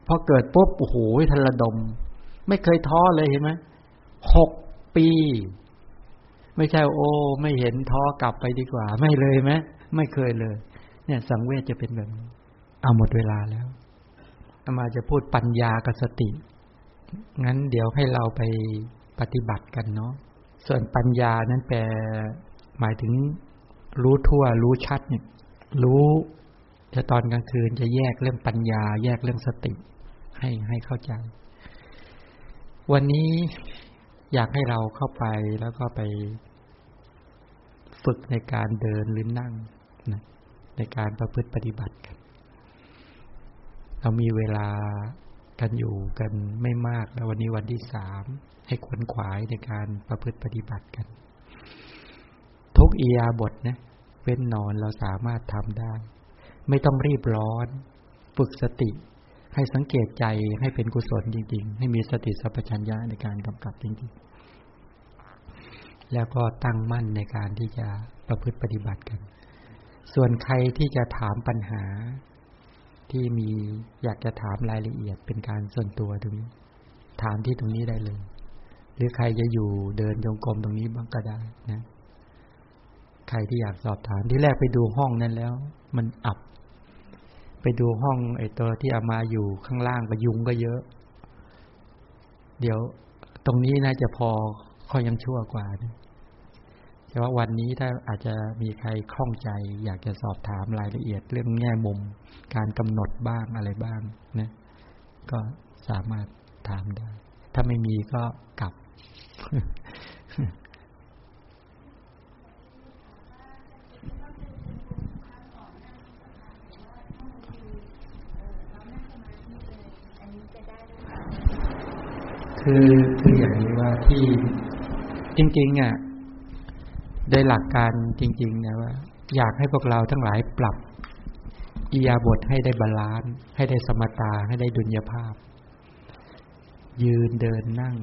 พอเกิดปุ๊บโอ้โหทันระดม ไม่เคยท้อเลยเห็นไหมหกปี ไม่ใช่โอ้ ไม่เห็นท้อกลับไปดีกว่า ไม่เลยไหมไม่เคยเลย เนี่ย สังเวชจะเป็นแบบนี้เอาหมดเวลาแล้ว มาจะพูดปัญญากับสติ งั้นเดี๋ยวให้เราไปปฏิบัติกันเนาะ ส่วนปัญญานั้นแปลหมายถึงรู้ทั่ว รู้ชัดเนี่ยรู้จะตอนกลางคืนจะแยกเรื่องปัญญา แยกเรื่องสติ ให้ให้เข้าใจ วันนี้อยากให้เราเข้าไปแล้วก็ไปฝึกในการเดินหรือนั่งนะในการประพฤติปฏิบัติกัน เรามีเวลากันอยู่กันไม่มากแล้ววันนี้วันที่สามให้ขวนขวายในการประพฤติปฏิบัติกัน ทุกอียาบทนะเว้นนอนเราสามารถทำได้ ไม่ต้องรีบร้อน ฝึกสติ ให้สังเกตใจให้เป็นกุศลจริง ๆ ให้มีสติสัพพัญญะในการกำกับจริง ๆ แล้วก็ตั้งมั่นในการที่จะประพฤติปฏิบัติกัน ส่วนใครที่จะถามปัญหา ที่มีอยากจะถามรายละเอียดเป็นการส่วนตัวตรงนี้ ถามที่ตรงนี้ได้เลย หรือใครจะอยู่เดินจงกรมตรงนี้บ้างก็ได้นะ ใครที่อยากสอบถามที่แรกไปดูห้องนั้นแล้ว มันอับ ไปดูห้องไอ้ตัวที่เอามาอยู่ข้างล่างก็ยุงก็เยอะ เดี๋ยวตรงนี้น่าจะพอค่อยยังชั่วกว่านะ แต่ว่าวันนี้ถ้าอาจจะมีใครคล่องใจ อยากจะสอบถามรายละเอียดเรื่องแง่มุม การกำหนดบ้างอะไรบ้างนะก็สามารถถามได้ ถ้าไม่มีก็กลับ คือคืออย่างนี้ว่าที่จริงๆอะ โดยหลักการจริงๆนะว่า อยากให้พวกเราทั้งหลายปรับอิริยาบถให้ได้ balance ให้ได้สมตาให้ได้ดุลยภาพ ยืนเดินนั่ง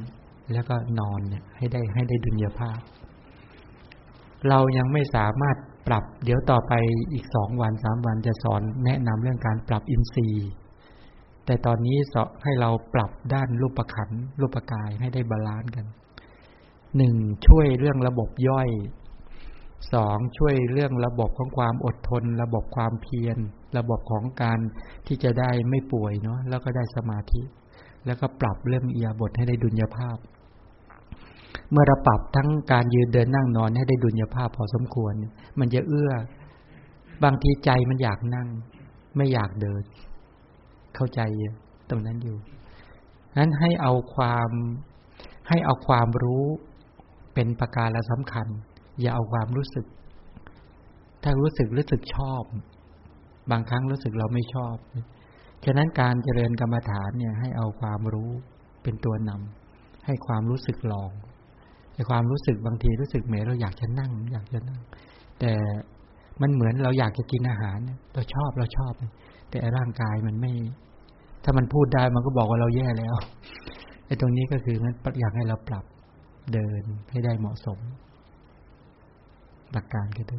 แล้วก็นอนเนี่ยให้ได้ให้ได้ดุลยภาพ เรายังไม่สามารถปรับ เดี๋ยวต่อไปอีกสองวันสามวันจะสอนแนะนำเรื่องการปรับอินทรีย์ แต่ตอนนี้สอนให้เราปรับด้านรูปขันธ์รูปกายให้ได้ balance กันหนึ่งช่วยเรื่องระบบย่อย สองช่วยเรื่องระบบของความอดทน ระบบความเพียร ระบบของการที่จะได้ไม่ป่วยเนาะแล้วก็ได้สมาธิ แล้วก็ปรับเรื่องอิริยาบถให้ได้ดุลยภาพ เมื่อเราปรับทั้งการยืนเดินนั่งนอนให้ได้ดุลยภาพพอสมควร มันจะเอื้อ บางทีใจมันอยากนั่ง ไม่อยากเดิน เข้าใจตรงนั้นอยู่นั้นให้เอาความให้เอาความรู้เป็นประการละสำคัญ อย่าเอาความรู้สึก ถ้ารู้สึกรู้สึกชอบ บางครั้งรู้สึกเราไม่ชอบ ฉะนั้นการเจริญกรรมฐานเนี่ย ให้เอาความรู้เป็นตัวนำให้ความรู้สึกลองในความรู้สึกบางทีรู้สึกเหมือนเราอยากจะนั่ง อยากจะนั่ง แต่มันเหมือนเราอยากจะกินอาหาร เราชอบเราชอบ แต่ร่างกายมันไม่ ถ้ามันพูดได้มันก็บอกว่าเราแย่แล้วไอ้ตรงนี้ก็คือมันอยากให้เราปรับเดินให้ได้เหมาะสม หลักการก็ได้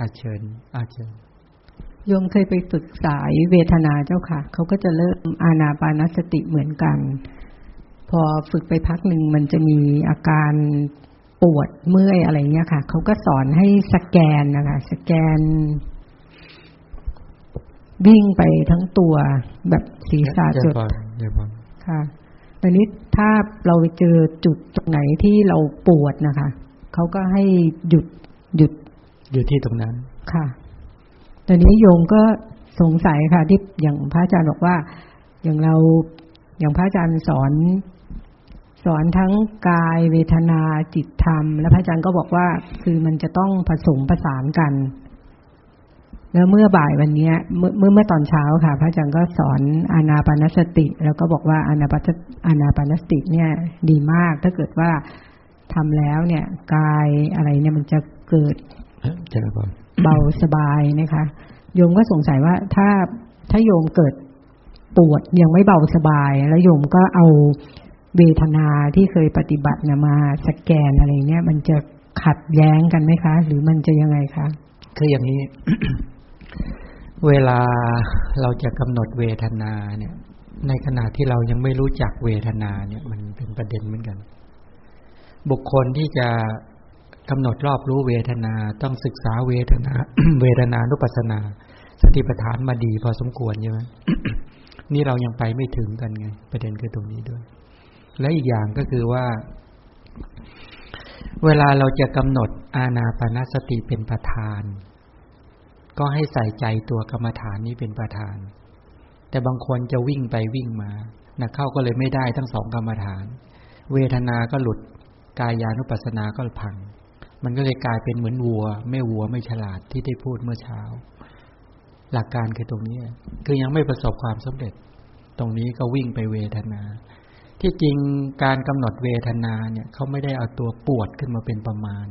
อาเชิญอาเชิญโยมเคยไปฝึกสายเวทนาเจ้าค่ะ เขาก็จะเริ่มอานาปานสติเหมือนกัน พอฝึกไปพักหนึ่งมันจะมีอาการปวดเมื่อยอะไรเงี้ยค่ะ เขาก็สอนให้สแกนนะคะ สแกน วิ่งไปทั้งตัวแบบศีรษะจุดค่ะตอนนี้ถ้าเราไปเจอจุดตรงไหนที่เราปวดนะคะ เขาก็ให้หยุดหยุดอยู่ที่ตรงนั้นค่ะตอนนี้โยมก็สงสัยค่ะที่อย่างพระอาจารย์บอกว่า อย่างเราอย่างพระอาจารย์สอน สอนทั้งกายเวทนาจิตธรรม แล้วพระอาจารย์ก็บอกว่า คือมันจะต้องผสมผสานกัน แล้วเมื่อบ่ายวันนี้เมื่อเมื่อตอนเช้าค่ะ พระอาจารย์ก็สอนอานาปานสติ แล้วก็บอกว่าอานาปอานาปานสติเนี่ย ดีมากถ้าเกิดว่า ทำแล้วเนี่ย กายอะไรเนี่ยมันจะเกิดเบาสบายนะคะ โยมก็สงสัยว่าถ้าถ้าโยมเกิดปวดยังไม่เบาสบาย แล้วโยมก็เอาเวทนาที่เคยปฏิบัตินมาสแกนอะไรเนี่ย มันจะขัดแย้งกันไหมคะ หรือมันจะยังไงคะคืออย่างนี้ เวลาเราจะกำหนดเวทนาเนี่ย ในขณะที่เรายังไม่รู้จักเวทนาเนี่ย มันเป็นประเด็นเหมือนกัน บุคคลที่จะกำหนดรอบรู้เวทนาต้องศึกษาเวทนา เวทนานุปัสนา สติปัฏฐานมาดีพอสมควรใช่ไหมนี่เรายังไปไม่ถึงกันไง ประเด็นคือตรงนี้ด้วย และอีกอย่างก็คือว่า เวลาเราจะกำหนดอาณาปณสติเป็นประธาน ก็ให้ใส่ใจตัวกรรมฐานนี้เป็นประธาน แต่บางคนจะวิ่งไปวิ่งมานะเข้าก็เลยไม่ได้ทั้งสองกรรมฐาน เวทนาก็หลุด กายานุปัสสนาก็พัง มันก็เลยกลายเป็นเหมือนวัว ไม่วัวไม่ฉลาดที่ได้พูดเมื่อเช้า หลักการคือตรงนี้ คือยังไม่ประสบความสำเร็จ ตรงนี้ก็วิ่งไปเวทนา ที่จริงการกำหนดเวทนาเนี่ยเขาไม่ได้เอาตัวปวดขึ้นมาเป็นประมาณ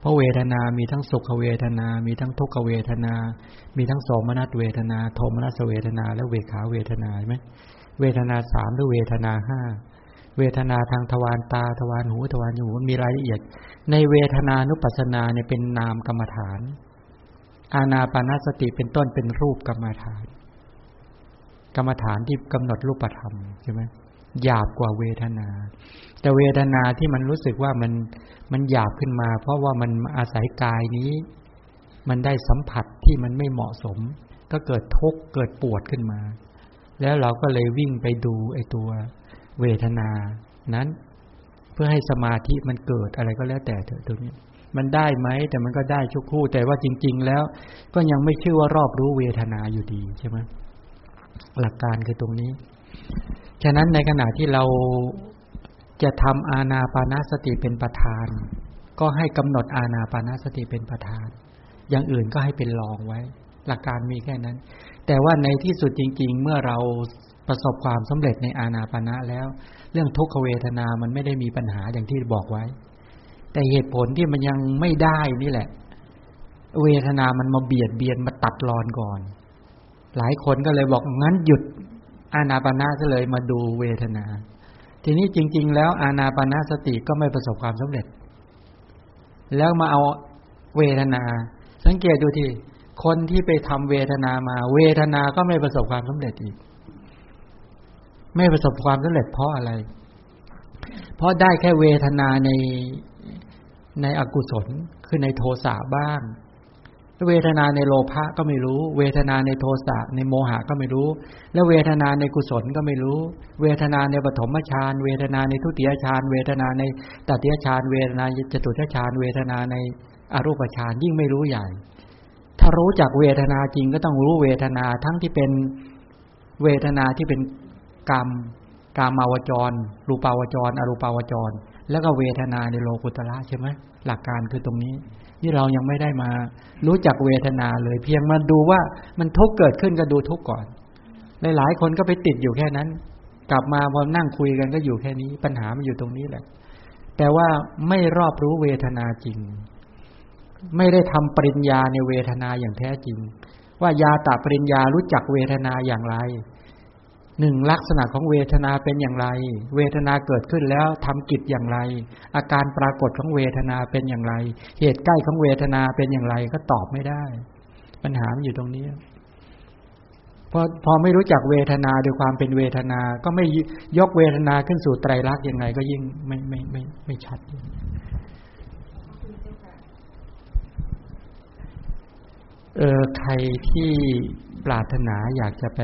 เพราะเวทนา มีทั้งสุขเวทนา มีทั้งทุกขเวทนา มีทั้งสมนัสเวทนา โทมนัสเวทนา และเวขาเวทนาใช่ไหมเวทนาสามหรือเวทนาห้า เวทนาทางทวารตาทวารหูทวารจมูกมีรายละเอียด ในเวทนานุปัสสนาเนี่ยเป็นนามกรรมฐาน อาณาปานสติเป็นต้นเป็นรูปกรรมฐาน กรรมฐานที่กำหนดรูปธรรมใช่ไหมหยาบกว่าเวทนา แต่เวทนาที่มันรู้สึกว่ามันมันหยาบขึ้นมา เพราะว่ามันอาศัยกายนี้ มันได้สัมผัสที่มันไม่เหมาะสม ก็เกิดทุกข์เกิดปวดขึ้นมา แล้วเราก็เลยวิ่งไปดูไอ้ตัว เวทนานั้น เพื่อให้สมาธิมันเกิดอะไรก็แล้วแต่เถอะตรงนี้มันได้ไหมแต่มันก็ได้ชั่วครู่ แต่ว่าจริง ๆ แล้ว ก็ยังไม่ชื่อว่ารอบรู้เวทนาอยู่ดีใช่ไหมหลักการคือตรงนี้ ฉะนั้นในขณะที่เราจะทำอาณาปานาสติเป็นประธาน ก็ให้กำหนดอาณาปานาสติเป็นประธาน อย่างอื่นก็ให้เป็นรองไว้ หลักการมีแค่นั้น แต่ว่าในที่สุดจริง ๆ เมื่อเรา ประสบความสำเร็จในอาณาปณะแล้ว เรื่องทุกขเวทนามันไม่ได้มีปัญหาอย่างที่บอกไว้ แต่เหตุผลที่มันยังไม่ได้นี่แหละ เวทนามันมาเบียดเบียนมาตัดรอนก่อน หลายคนก็เลยบอกงั้นหยุดอานาปนาก็เลยมาดูเวทนา ทีนี้จริง ๆ แล้วอานาปนาสติก็ไม่ประสบความสำเร็จ แล้วมาเอาเวทนา สังเกตดูที่คนที่ไปทำเวทนามา เวทนาก็ไม่ประสบความสำเร็จอีก ไม่ประสบความสำเร็จเพราะอะไร เพราะได้แค่เวทนาในในอกุศลคือในโทสะบ้าง เวทนาในโลภะก็ไม่รู้ เวทนาในโทสะในโมหะก็ไม่รู้ แล้วเวทนาในกุศลก็ไม่รู้ เวทนาในปฐมฌานเวทนาในทุติยฌานเวทนาในตติยฌานเวทนาจตุตฌานเวทนาในอรูปฌานยิ่งไม่รู้ใหญ่ ถ้ารู้จักเวทนาจริงก็ต้องรู้เวทนาทั้งที่เป็นเวทนาที่เป็น กรรมกามาวจร รูปาวจร อรูปาวจร แล้วก็เวทนาในโลกุตละใช่ไหมหลักการคือตรงนี้นี่เรายังไม่ได้มา รู้จักเวทนาเลย เพียงมาดูว่ามันทุกเกิดขึ้นก็ดูทุกก่อน หลายๆคนก็ไปติดอยู่แค่นั้น กลับมาพอนั่งคุยกันก็อยู่แค่นี้ ปัญหามันอยู่ตรงนี้แหละ แต่ว่าไม่รอบรู้เวทนาจริง ไม่ได้ทำปริญญาในเวทนาอย่างแท้จริง ว่ายาตาปริญญารู้จักเวทนาอย่างไร หนึ่งลักษณะของเวทนาเป็นอย่างไร เวทนาเกิดขึ้นแล้วทำกิจอย่างไร อาการปรากฏของเวทนาเป็นอย่างไร เหตุใกล้ของเวทนาเป็นอย่างไรก็ตอบไม่ได้ ปัญหามันอยู่ตรงนี้พอพอไม่รู้จักเวทนาโดยความเป็นเวทนา ก็ไม่ยกเวทนาขึ้นสู่ไตรลักษณ์ยังไง ก็ยิ่งไม่ไม่ไม่ไม่ชัดเออใครที่ปรารถนาอยากจะไป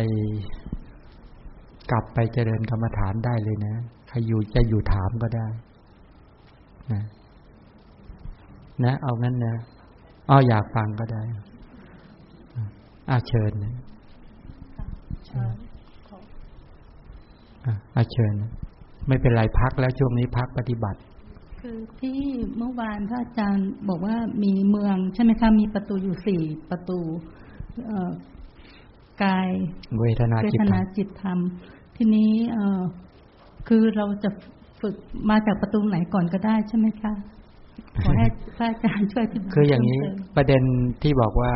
กลับไปเจริญกรรมฐานได้เลยนะใครอยู่จะอยู่ถามก็ได้นะนะเอางั้นนะอ้ออยากฟังก็ได้อาเชิญนะอาเชิญ ไม่เป็นไรพักแล้วช่วงนี้พักปฏิบัติ คือที่เมื่อวานพระอาจารย์บอกว่ามีเมืองใช่ไหมคะมีประตูอยู่สี่ประตู กายเวทนาจิตธรรม ทีนี้เออคือเราจะฝึกมาจากประตูไหนก่อนก็ได้ใช่ไหมคะขอให้พระอาจารย์ช่วยที่คืออย่างนี้ประเด็นที่บอกว่า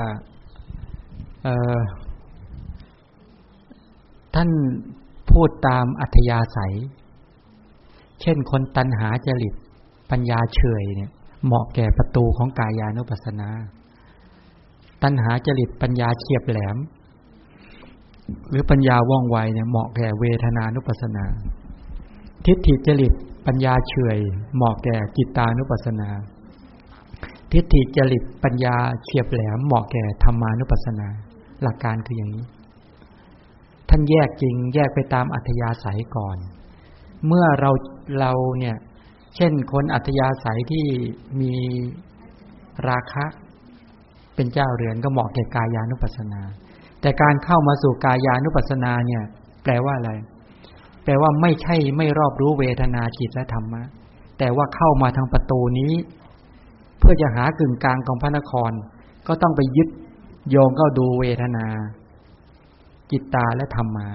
เออท่านพูดตามอัธยาศัย เช่นคนตันหาจริตปัญญาเฉยเนี่ย เหมาะแก่ประตูของกายานุปัสสนา ตันหาจริตปัญญาเฉียบแหลม หรือปัญญาว่องไวเนี่ยเหมาะแก่เวทนานุปัสนา ทิฏฐิจริตปัญญาเฉยเหมาะแก่จิตานุปัสนา ทิฏฐิจริตปัญญาเฉียบแหลมเหมาะแก่ธรรมานุปัสนา หลักการคืออย่างนี้ ท่านแยกจริงแยกไปตามอัธยาศัยก่อน เมื่อเราเราเนี่ยเช่นคนอัธยาศัยที่มีราคะ เป็นเจ้าเรือนก็เหมาะแก่กายานุปัสสนา แต่การเข้ามาสู่กายานุปัสสนาเนี่ย แปลว่าอะไร แปลว่าไม่ใช่ไม่รอบรู้เวทนาจิตและธรรมะ แต่ว่าเข้ามาทางประตูนี้ เพื่อจะหากึ่งกลางของพระนคร ก็ต้องไปยึดโยงก็ดูเวทนา จิตตาและธรรมา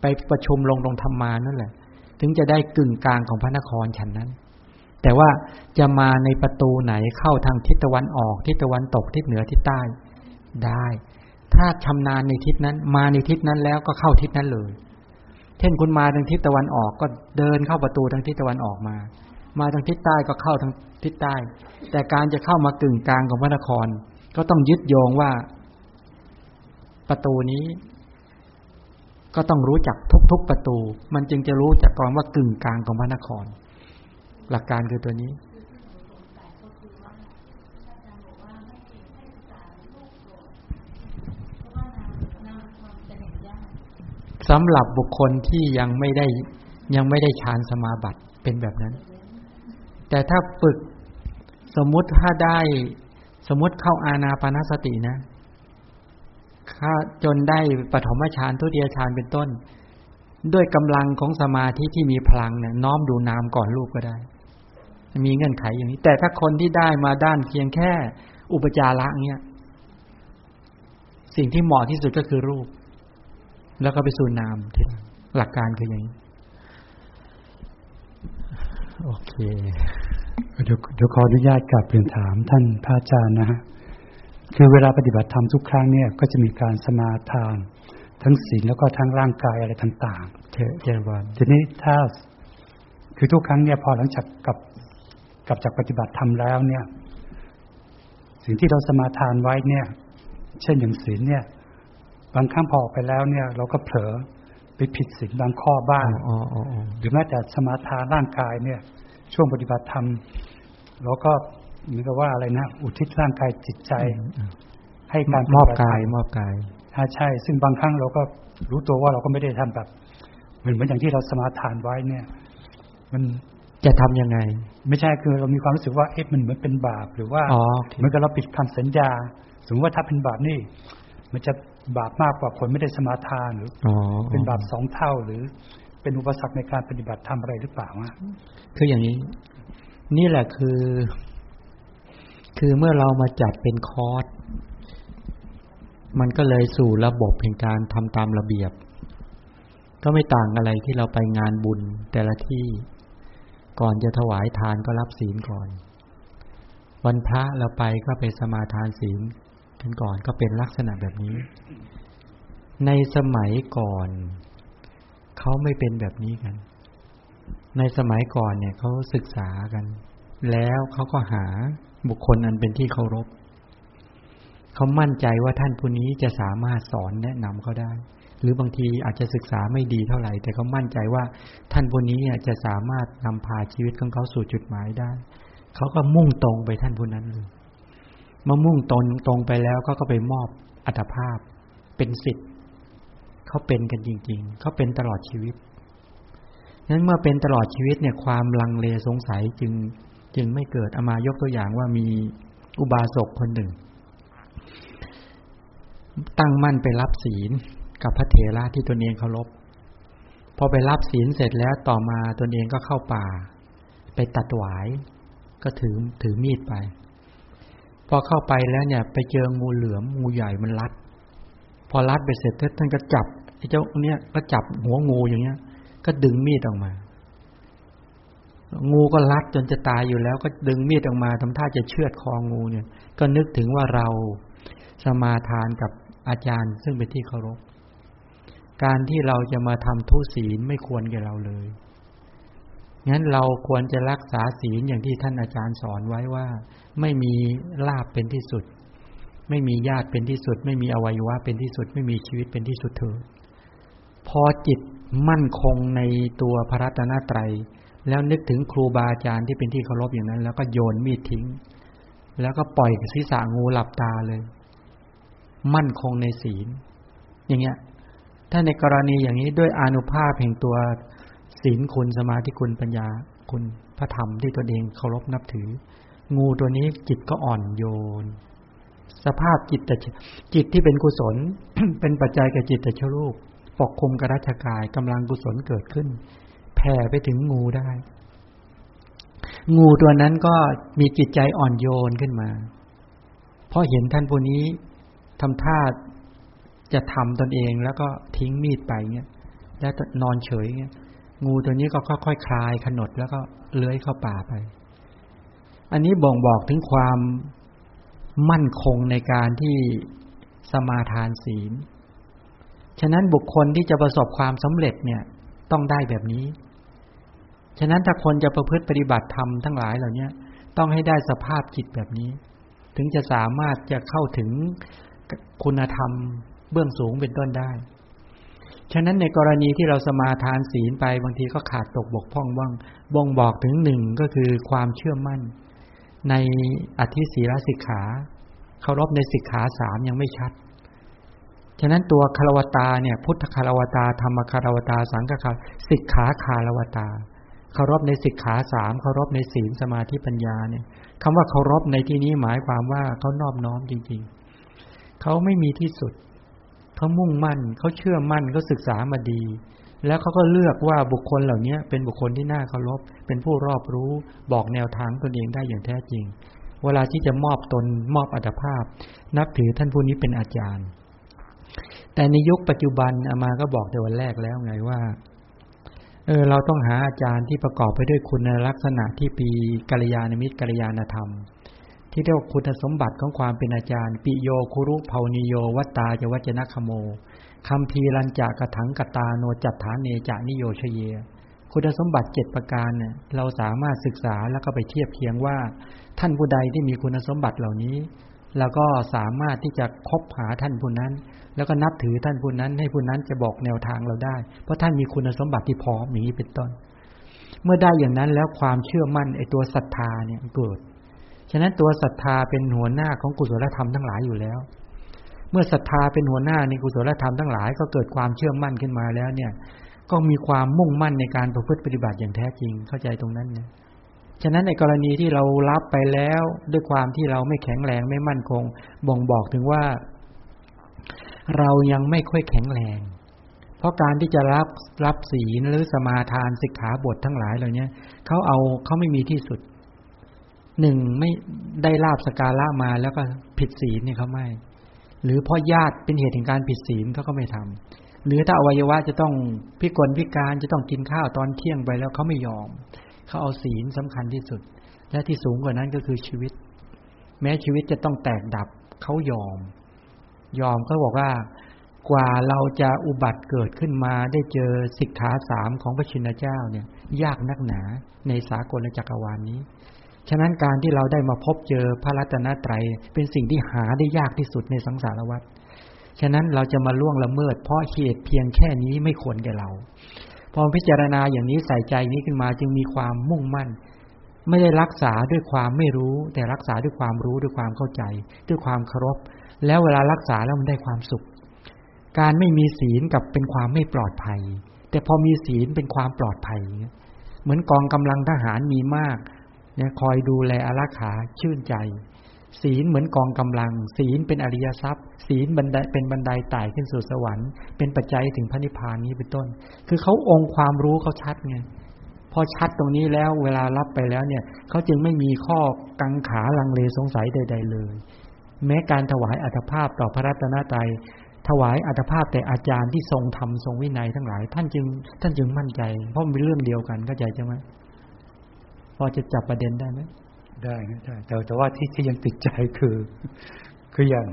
ไปประชุมลงตรงธรรมานั่นแหละ ถึงจะได้กึ่งกลางของพระนครฉันนั้น แต่ว่าจะมาในประตูไหนเข้าทางทิศตะวันออกทิศตะวันตกทิศเหนือทิศใต้ได้ ถ้าชำนาญในทิศนั้น มาในทิศนั้นแล้วก็เข้าทิศนั้นเลย เช่นคุณมาทางทิศตะวันออกก็เดินเข้าประตูทางทิศตะวันออกมา มาทางทิศใต้ก็เข้าทางทิศใต้ แต่การจะเข้ามากึ่งกลางของพระนคร ก็ต้องยึดโยงว่า ประตูนี้ ก็ต้องรู้จักทุกๆประตู มันจึงจะรู้จักก่อนว่ากึ่งกลางของพระนคร หลักการคือตัวนี้ สำหรับบุคคลที่ยังไม่ได้ยังไม่ได้ฌานสมาบัติเป็นแบบนั้น แต่ถ้าฝึกสมมุติถ้าได้สมมติเข้าอาณาปณสตินะข้าจนได้ปฐมฌานทุติยฌานเป็นต้น ด้วยกำลังของสมาธิที่มีพลังเนี่ยน้อมดูนามก่อนรูปก็ได้ มีเงื่อนไขอย่างนี้ แต่ถ้าคนที่ได้มาด้านเพียงแค่อุปจาระเนี่ยสิ่งที่เหมาะที่สุดก็คือรูป แล้วก็ไปสู่นามทีหลังหลักการคืออย่างนี้ โอเคเดี๋ยวเดี๋ยวขออนุญาตกลับเรียนถามท่านพระอาจารย์นะฮะคือเวลาปฏิบัติธรรมทุกครั้งเนี่ย ก็จะมีการสมาทาน ทั้งศีลแล้วก็ทั้งร่างกายอะไรต่างๆเจริญวันทีนี้ถ้าคือทุกครั้งเนี่ยพอหลังจากกับกับจากปฏิบัติธรรมแล้วเนี่ย สิ่งที่เราสมาทานไว้เนี่ย เช่นอย่างศีลเนี่ย บางครั้งพอไปแล้วเนี่ย เราก็เผลอไปผิดศีลบางข้อบ้างหรือแม้แต่สมาทานร่างกายเนี่ย ช่วงปฏิบัติธรรมเราก็เหมือนกับว่าอะไรนะอุทิศร่างกายจิตใจ ให้การมอบกายมอบกายถ้าใช่ ซึ่งบางครั้งเราก็รู้ตัวว่าเราก็ไม่ได้ทำแบบเหมือนเหมือนอย่างที่เราสมาทานไว้เนี่ย มันจะทํำยังไง ไม่ใช่คือเรามีความรู้สึกว่าเอ๊ะมันเหมือนเป็นบาปหรือว่าเหมือนกับเราปิดคำสัญญาสมมติว่าถ้าเป็นบาปนี่ มันจะ บาปมากกว่าคนไม่ได้สมาทานหรือเป็นบาปสองเท่าหรือเป็นอุปสรรคในการปฏิบัติทำอะไรหรือเปล่าอะคืออย่างนี้ นี่แหละคือ คือเมื่อเรามาจัดเป็นคอร์สมันก็เลยสู่ระบบแห่งการทำตามระเบียบ ก็ไม่ต่างอะไรที่เราไปงานบุญแต่ละที่ก่อนจะถวายทานก็รับศีลก่อน วันพระเราไปก็ไปสมาทานศีล กันก่อนก็เป็นลักษณะแบบนี้ ในสมัยก่อน เขาไม่เป็นแบบนี้กัน ในสมัยก่อนเนี่ยเขาศึกษากัน แล้วเขาก็หาบุคคลอันเป็นที่เคารพเขามั่นใจว่าท่านผู้นี้จะสามารถสอนแนะนำเขาได้ หรือบางทีอาจจะศึกษาไม่ดีเท่าไหร่ แต่เขามั่นใจว่าท่านคนนี้จะสามารถนำพาชีวิตของเขาสู่จุดหมายได้ เขาก็มุ่งตรงไปท่านผู้นั้นเลย มามุ่งตรงตรงไปแล้วก็ก็ไปมอบอัตภาพ เป็นสิทธิ์เขาเป็นกันจริง ๆ เขาเป็นตลอดชีวิตนั้นเมื่อเป็นตลอดชีวิตเนี่ยความลังเลสงสัยจึงจึงไม่เกิดอามายกตัวอย่างว่ามีอุบาสกคนหนึ่ง ตั้งมั่นไปรับศีลกับพระเถระที่ตนเองเคารพพอไปรับศีลเสร็จแล้วต่อมาตนเองก็เข้าป่า ไปตัดหวาย ก็ถือถือมีดไป พอเข้าไปแล้วเนี่ย ไปเจองูเหลือมงูใหญ่มันรัด พอรัดไปเสร็จท่านก็จับไอ้เจ้าเนี่ยก็จับหัวงูอย่างเงี้ย ก็ดึงมีดออกมา งูก็รัดจนจะตายอยู่แล้ว ก็ดึงมีดออกมาทำท่าจะเชือดคองูเนี่ย ก็นึกถึงว่าเราสมาทานกับอาจารย์ ซึ่งเป็นที่เคารพการที่เราจะมาทำทุศีลไม่ควรแก่เราเลยงั้นเราควรจะรักษาศีลอย่างที่ท่านอาจารย์สอนไว้ว่า ไม่มีลาบเป็นที่สุด ไม่มีญาติเป็นที่สุด ไม่มีอวัยวะเป็นที่สุด ไม่มีชีวิตเป็นที่สุดเถิดพอจิตมั่นคงในตัวพระรัตนตรัย แล้วนึกถึงครูบาอาจารย์ที่เป็นที่เคารพอย่างนั้น แล้วก็โยนมีดทิ้ง แล้วก็ปล่อยศีรษะงูหลับตาเลย มั่นคงในศีล อย่างเงี้ย ถ้าในกรณีอย่างนี้ด้วยอนุภาพแห่งตัวศีลคุณสมาธิคุณปัญญาคุณพระธรรมที่ตัวเองเคารพนับถือ งูตัวนี้จิตก็อ่อนโยน สภาพจิตแต่จิตที่เป็นกุศล เป็นปัจจัยแก่จิตแต่ชรูปปกคุมกระรัชกายกำลังกุศลเกิดขึ้น แผ่ไปถึงงูได้ งูตัวนั้นก็มีจิตใจอ่อนโยนขึ้นมา เพราะเห็นท่านผู้นี้ทำท่าจะทำตนเองแล้วก็ทิ้งมีดไปเงี้ยแล้วนอนเฉยเงี้ยงูตัวนี้ก็ค่อยๆคลายขนดแล้วก็เลื้อยเข้าป่าไป อันนี้บ่งบอกถึงความมั่นคงในการที่สมาทานศีล ฉะนั้นบุคคลที่จะประสบความสำเร็จเนี่ยต้องได้แบบนี้ ฉะนั้นถ้าคนจะประพฤติปฏิบัติธรรมทั้งหลายเหล่านี้ต้องให้ได้สภาพจิตแบบนี้ ถึงจะสามารถจะเข้าถึงคุณธรรมเบื้องสูงเป็นต้นได้ ฉะนั้นในกรณีที่เราสมาทานศีลไปบางทีก็ขาดตกบกพร่องบ้างบ่งบอกถึงหนึ่งก็คือความเชื่อมั่น ในอธิศีลสิกขาเคารพในสิกขาสามยังไม่ชัด ฉะนั้นตัวคารวตาเนี่ย พุทธคารวตาธรรมคารวตา สังฆคารสิกขาคารวตาเคารพในสิกขาสามเคารพในศีลสมาธิปัญญาเนี่ยคำว่าเคารพในที่นี้หมายความว่าเขานอบน้อมจริง ๆ เขาไม่มีที่สุดเขามุ่งมั่นเขาเชื่อมั่นเขาศึกษามาดี แล้วเขาก็เลือกว่าบุคคลเหล่านี้เป็นบุคคลที่น่าเคารพ เป็นผู้รอบรู้ บอกแนวทางตนเองได้อย่างแท้จริง เวลาที่จะมอบตนมอบอัตภาพ นับถือท่านผู้นี้เป็นอาจารย์ แต่ในยุคปัจจุบันอามาก็บอกแต่วันแรกแล้วไงว่า เออเราต้องหาอาจารย์ที่ประกอบไปด้วยคุณลักษณะที่ปีกัลยาณมิตรกัลยาณธรรม ที่เรียกว่าคุณสมบัติของความเป็นอาจารย์ ปิโยคุรุภานิโยวัตตาจวัจนะคโม คำพีรัญจากระถังกตาโนจัตฐานเนจานิโยชเย คุณสมบัติเจ็ดประการเนี่ยเราสามารถศึกษาแล้วก็ไปเทียบเคียงว่า ท่านผู้ใดที่มีคุณสมบัติเหล่านี้ แล้วก็สามารถที่จะคบหาท่านผู้นั้น แล้วก็นับถือท่านผู้นั้น ให้ผู้นั้นจะบอกแนวทางเราได้ เพราะท่านมีคุณสมบัติที่พร้อมนี้เป็นต้น เมื่อได้อย่างนั้นแล้วความเชื่อมั่นไอ้ตัวศรัทธาเนี่ยเกิดฉะนั้นตัวศรัทธาเป็นหัวหน้าของกุศลธรรมทั้งหลายอยู่แล้ว เมื่อศรัทธาเป็นหัวหน้าในกุศลธรรมทั้งหลายก็เกิดความเชื่อมั่นขึ้นมาแล้วเนี่ย ก็มีความมุ่งมั่นในการประพฤติปฏิบัติอย่างแท้จริงเข้าใจตรงนั้นเนี่ยฉะนั้นในกรณีที่เรารับไปแล้วด้วยความที่เราไม่แข็งแรงไม่มั่นคง บ่งบอกถึงว่า เรายังไม่ค่อยแข็งแรง เพราะการที่จะรับรับศีลหรือสมาทานสิกขาบททั้งหลายเหล่านี้เขาเอาเขาไม่มีที่สุดหนึ่งไม่ได้ลาบสการะมาแล้วก็ผิดศีลเนี่ยเขาไม่ หรือเพราะญาติเป็นเหตุแห่งการผิดศีลเขาก็ไม่ทำหรือถ้าอวัยวะจะต้องพิกลพิการจะต้องกินข้าวตอนเที่ยงไปแล้วเขาไม่ยอม เขาเอาศีลสำคัญที่สุด และที่สูงกว่านั้นก็คือชีวิต แม้ชีวิตจะต้องแตกดับเขายอม ยอมก็บอกว่ากว่าเราจะอุบัติเกิดขึ้นมาได้เจอสิกขาสามของพระชินเจ้าเนี่ย ยากนักหนาในสากลจักรวาลนนี้ ฉะนั้นการที่เราได้มาพบเจอพระรัตนตรัยเป็นสิ่งที่หาได้ยากที่สุดในสังสารวัฏฉะนั้นเราจะมาล่วงละเมิด เพราะเหตุเพียงแค่นี้ไม่ควรแก่เรา พอพิจารณาอย่างนี้ใส่ใจนี้ขึ้นมาจึงมีความมุ่งมั่น ไม่ได้รักษาด้วยความไม่รู้ แต่รักษาด้วยความรู้ด้วยความเข้าใจ ด้วยความเคารพ แล้วเวลารักษาแล้วมันได้ความสุข การไม่มีศีลกับเป็นความไม่ปลอดภัย แต่พอมีศีลเป็นความปลอดภัย เหมือนกองกำลังทหารมีมาก นี่ยคอยดูแลอารักขาชื่นใจ ศีลเหมือนกองกำลัง ศีลเป็นอริยทรัพย์ ศีลบันไดเป็นบันไดไต่ขึ้นสู่สวรรค์เป็นปัจจัยถึงพระนิพพานนี้เป็นต้น คือเขาองค์ความรู้เขาชัดไงพอชัดตรงนี้แล้วเวลารับไปแล้วเนี่ยเขาจึงไม่มีข้อกังขาลังเลสงสัยใด ๆ เลย แม้การถวายอัตภาพต่อพระรัตนตรัยถวายอัตภาพแต่อาจารย์ที่ทรงธรรมทรงวินัยทั้งหลาย ท่านจึงท่านจึงมั่นใจ เพราะมีเรื่องเดียวกันเข้าใจใช่ไหม พอจะจับประเด็นได้ไหมได้ได้แต่แต่ว่าที่ที่ยังติดใจคือ คืออย่าง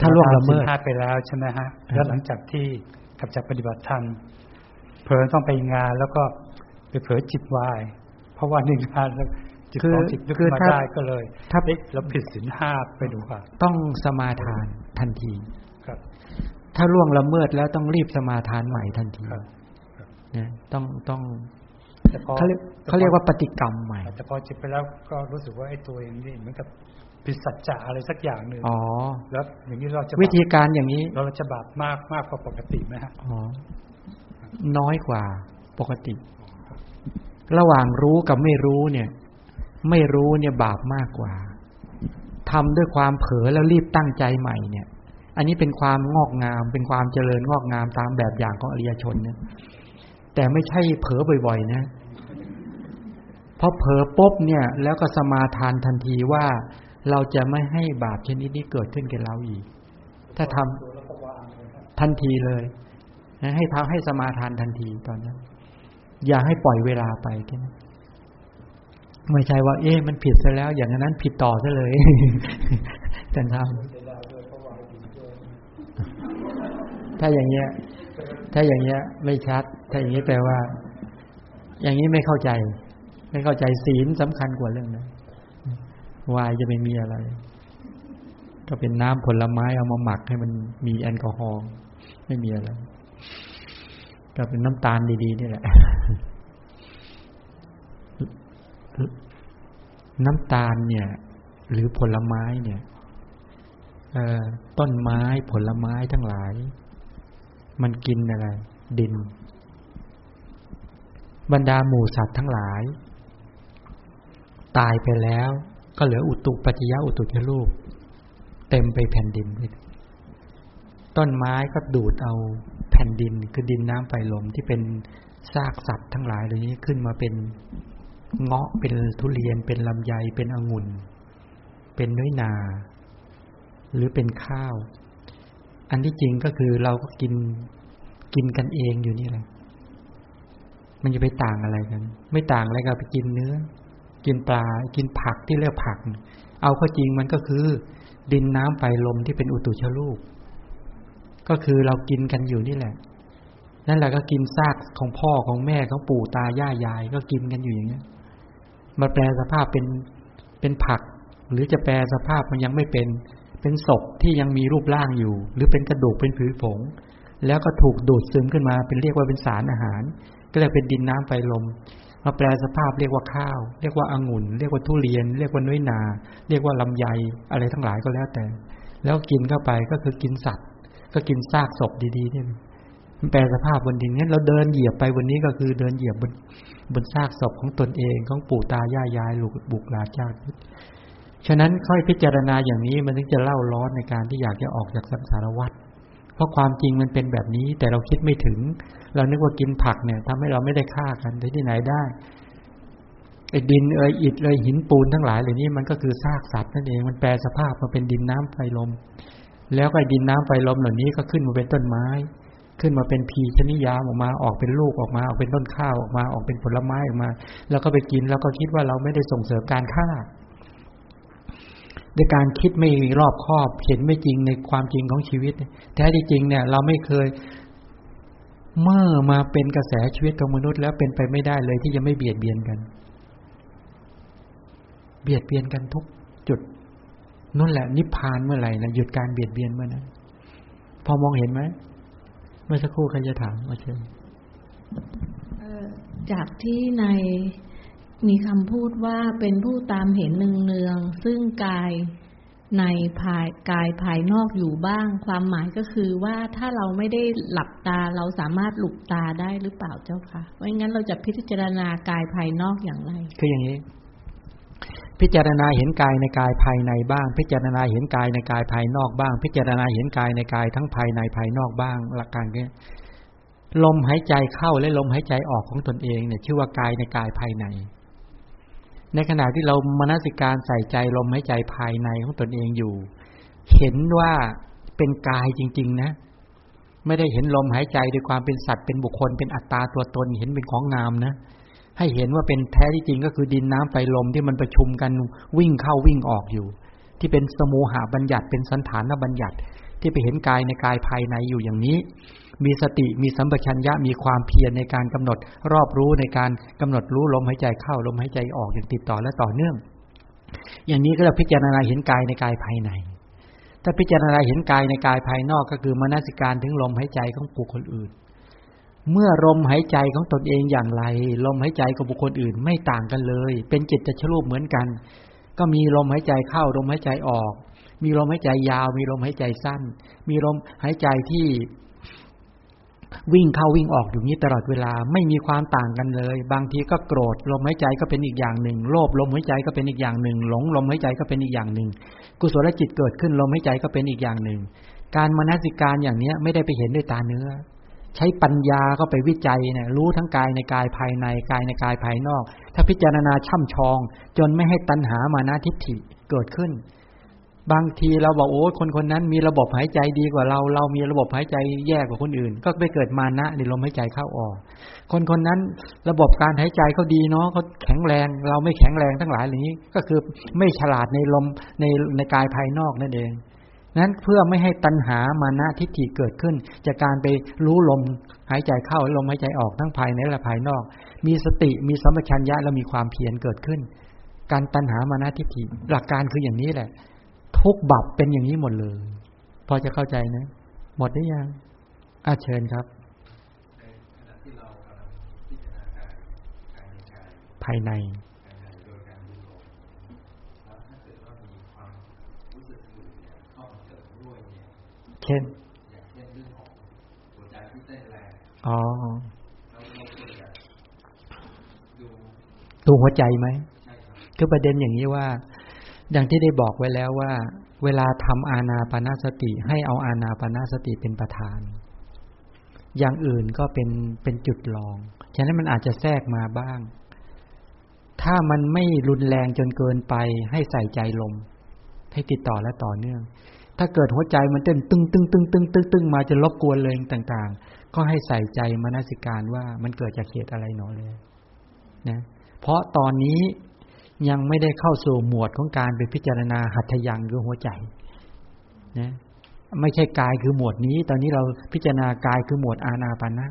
ถ้าล่วงละเมิดไปแล้วใช่ไหมฮะแล้วหลังจากที่กลับจากปฏิบัติธรรมเผลอต้องไปงานแล้วก็ไปเผลอจิตวาย เพราะว่าหนึ่งงานแล้วจิตของจิตลึกมาได้ก็เลย ถ้าเราผิดศีลห้าไปดูค่ะ ต้องสมาทานทันทีครับ ถ้าล่วงละเมิดแล้วต้องรีบสมาทานใหม่ทันทีเนี่ยต้องต้อง เขาเรียกเขาเรียกว่าปฏิกรรมใหม่ แต่พอจิตไปแล้วก็รู้สึกว่าไอ้ตัวเองนี่เหมือนกับผิดสัจจะอะไรสักอย่างหนึ่งอ๋อ แล้วอย่างนี้เราจะวิธีการอย่างนี้ เราจะบาปมากมากกว่าปกติไหมฮะอ๋อ น้อยกว่าปกติ ระหว่างรู้กับไม่รู้เนี่ย ไม่รู้เนี่ยบาปมากกว่าทำด้วยความเผลอแล้วรีบตั้งใจใหม่เนี่ย อันนี้เป็นความงอกงาม เป็นความเจริญงอกงามตามแบบอย่างของอริยชนเนี่ยแต่ไม่ใช่เผลอบ่อย ๆ นะพ อเผลอปุ๊บเนี่ย แล้วก็สมาทานทันทีว่าเราจะไม่ให้บาปชนิดนี้เกิดขึ้นกับเราอีก ถ้าทำทันทีเลยให้ทำให้สมาทานทันทีตอนนั้นอย่าให้ปล่อยเวลาไปแค่นั้นไม่ใช่ว่า เอ๊ะมันผิดซะแล้ว อย่างนั้นผิดต่อซะเลยแต่ทำถ้าอย่างเงี้ย ถ้าอย่างเงี้ย ไม่ชัด ถ้าอย่างนี้ยแปลว่า อย่างนี้ไม่เข้าใจ ไม่เข้าใจศีลสำคัญกว่าเรื่องนั้นวายจะไม่มีอะไร ก็เป็นน้ำผลไม้เอามาหมักให้มันมีแอลกอฮอล์ไม่มีอะไร ก็เป็นน้ำตาลดีๆนี่แหละ น้ำตาลเนี่ย หรือผลไม้เนี่ยต้นไม้ผลไม้ทั้งหลาย มันกินอะไร ดิน บรรดาหมูสัตว์ทั้งหลาย ตายไปแล้ว ก็เหลืออุตุปัจจยะอุตุทลูกเต็มไปแผ่นดิน ต้นไม้ก็ดูดเอาแผ่นดินคือดินน้ำไฟลมที่เป็นซากสัตว์ทั้งหลายเหล่านี้ขึ้นมาเป็นเงาะเป็นทุเรียน เป็นลำไยเป็นองุ่น เป็นน้อยนา หรือเป็นข้าว อันที่จริงก็คือเราก็กินกินกันเองอยู่นี่แหละมันจะไปต่างอะไรกัน ไม่ต่างอะไรกับไปกินเนื้อ กินปลา กินผักที่เรียกผัก เอาข้าจริงมันก็คือ ดินน้ำไฟลมที่เป็นอุตุชลูกก็คือเรากินกันอยู่นี่แหละ นั่นแหละก็กินซากของพ่อของแม่ของปู่ตาย่ายาย ก็กินกันอยู่อย่างนี้มาแปลสภาพเป็นเป็นผัก หรือจะแปลสภาพมันยังไม่เป็น เป็นศพที่ยังมีรูปร่างอยู่ หรือเป็นกระดูกเป็นผือผง แล้วก็ถูกดูดซึมขึ้นมา เป็นเรียกว่าเป็นสารอาหาร ก็เลยเป็นดินน้ำไฟลม มาแปลสภาพเรียกว่าข้าว เรียกว่าองุ่น เรียกว่าทุเรียน เรียกว่าน้อยนา เรียกว่าลำไยอะไรทั้งหลายก็แล้วแต่ แล้วกินเข้าไปก็คือกินสัตว์ ก็กินซากศพดีๆเนี่ยมันแปลสภาพบนดินงั้นเราเดินเหยียบไปวันนี้ก็คือเดินเหยียบบนบนซากศพของตนเองของปู่ตายายยายลูกบุกหลาจาติฉะนั้นค่อยพิจารณาอย่างนี้มันถึงจะเล่าร้อนในการที่อยากจะออกจากสังสารวัฏ เพราะความจริงมันเป็นแบบนี้ แต่เราคิดไม่ถึง เรานึกว่ากินผักเนี่ยทำให้เราไม่ได้ฆ่ากันแต่ที่ไหนได้ไอ้ดินเอยอิฐเอยหินปูนทั้งหลายเหล่านี้มันก็คือซากสัตว์นั่นเองมันแปลสภาพมาเป็นดินน้ำไฟลม แล้วก็ดินน้ำไฟลมเหล่านี้ก็ขึ้นมาเป็นต้นไม้ ขึ้นมาเป็นพีชนิยามออกมาออกเป็นลูกออกมาออกเป็นต้นข้าวออกมาออกเป็นผลไม้ออกมา แล้วก็ไปกินแล้วก็คิดว่าเราไม่ได้ส่งเสริมการฆ่า ด้วยการคิดไม่รอบคอบเห็นไม่จริงในความจริงของชีวิตแท้ที่จริงเนี่ย เราไม่เคยเมื่อมาเป็นกระแสชีวิตของมนุษย์ แล้วเป็นไปไม่ได้เลยที่จะไม่เบียดเบียนกัน เบียดเบียนกันทุกจุดนั่นแหละนิพพานเมื่อไหร่นะหยุดการเบียดเบียนเมื่อนั้นพอมองเห็นไหมเมื่อสักครู่ใครจะถามมาเชิญจากที่ใน มีคำพูดว่าเป็นผู้ตามเห็นเนืองๆซึ่งกายในภายกายภายนอกอยู่บ้าง ความหมายก็คือว่าถ้าเราไม่ได้หลับตาเราสามารถหลุกตาได้หรือเปล่าเจ้าคะไม่งั้นเราจะพิจารณากายภายนอกอย่างไร คืออย่างนี้ พิจารณาเห็นกายในกายภายในบ้าง พิจารณาเห็นกายในกายภายนอกบ้าง พิจารณาเห็นกายในกายทั้งภายในภายนอกบ้าง หลักการนี้ลมหายใจเข้าและลมหายใจออกของตนเองเนี่ย ชื่อว่ากายในกายภายใน ในขณะที่เรามนสิการใส่ใจลมหายใจภายในของตนเองอยู่ เห็นว่าเป็นกายจริง ๆ นะ ไม่ได้เห็นลมหายใจด้วยความเป็นสัตว์เป็นบุคคลเป็นอัตตาตัวตนเห็นเป็นของงามนะ ให้เห็นว่าเป็นแท้ที่จริงก็คือดินน้ำไฟลมที่มันประชุมกันวิ่งเข้าวิ่งออกอยู่ ที่เป็นสมูหาบัญญัติเป็นสันฐานบัญญัติ ที่ไปเห็นกายในกายภายในอยู่อย่างนี้ มีสติมีสัมปชัญญะมีความเพียรในการกำหนดรอบรู้ในการกำหนดรู้ลมหายใจเข้าลมหายใจออกอย่างติดต่อและต่อเนื่อง อย่างนี้ก็เราพิจารณาเห็นกายในกายภายใน ถ้าพิจารณาเห็นกายในกายภายนอกก็คือมนสิการถึงลมหายใจของบุคคลอื่น เมื่อลมหายใจของตนเองอย่างไร ลมหายใจกับบุคคลอื่นไม่ต่างกันเลย เป็นจิตจะชรูปเหมือนกัน ก็มีลมหายใจเข้าลมหายใจออกมีลมหายใจยาว มีลมหายใจสั้น มีลมหายใจที่ วิ่งเข้าวิ่งออกอยู่นี้ตลอดเวลาไม่มีความต่างกันเลย บางทีก็โกรธลมหายใจก็เป็นอีกอย่างหนึ่งโลภลมหายใจก็เป็นอีกอย่างหนึ่ง หลงลมหายใจก็เป็นอีกอย่างหนึ่ง กุศลจิตเกิดขึ้นลมหายใจก็เป็นอีกอย่างหนึ่ง การมนสิการอย่างเนี้ยไม่ได้ไปเห็นด้วยตาเนื้อ ใช้ปัญญาก็ไปวิจัยเนี่ยรู้ทั้งกายในกายภายในกายในกายภายนอก ถ้าพิจารณาช่ำชอง จนไม่ให้ตัณหามานาทิฏฐิเกิดขึ้น บางทีเราบอกโอ้คนคนนั้นมีระบบหายใจดีกว่าเรา เรามีระบบหายใจแย่กว่าคนอื่น ก็ไปเกิดมานะในลมหายใจเข้าออก คนคนนั้นระบบการหายใจเขาดีเนาะเขาแข็งแรง เราไม่แข็งแรงทั้งหลายเหล่านี้ ก็คือไม่ฉลาดในลมในในกายภายนอกนั่นเองนั้นเพื่อไม่ให้ตัณหามานะทิฏฐิเกิดขึ้น จากการไปรู้ลมหายใจเข้าลมหายใจออกทั้งภายในและภายนอก มีสติมีสัมปชัญญะและมีความเพียรเกิดขึ้น การตัณหามานะทิฏฐิหลักการคืออย่างนี้แหละ ทุกบับเป็นอย่างนี้หมดเลย พอจะเข้าใจนะ หมดได้ยังอาเชิญครับ ภายในเช่นอ๋อดูหัวใจไหม คือประเด็นอย่างนี้ว่า อย่างที่ได้บอกไว้แล้วว่า เวลาทำอาณาปณสติให้เอาอาณาปณสติเป็นประธาน อย่างอื่นก็เป็นเป็นจุดลอง ฉะนั้นมันอาจจะแทรกมาบ้าง ถ้ามันไม่รุนแรงจนเกินไปให้ใส่ใจลม ให้ติดต่อและต่อเนื่อง ถ้าเกิดหัวใจมันเต้นตึงตึงตึงตึงตึงตึงมาจะรบกวนเลยต่าง ๆ ก็ให้ใส่ใจมนสิการว่ามันเกิดจากเหตุอะไรหนอเลยนะ เพราะตอนนี้ ยังไม่ได้เข้าสู่หมวดของการไปพิจารณาหัตถยังคือหัวใจนะไม่ใช่กายคือหมวดนี้ ตอนนี้เราพิจารณากายคือหมวดอาณาปานะ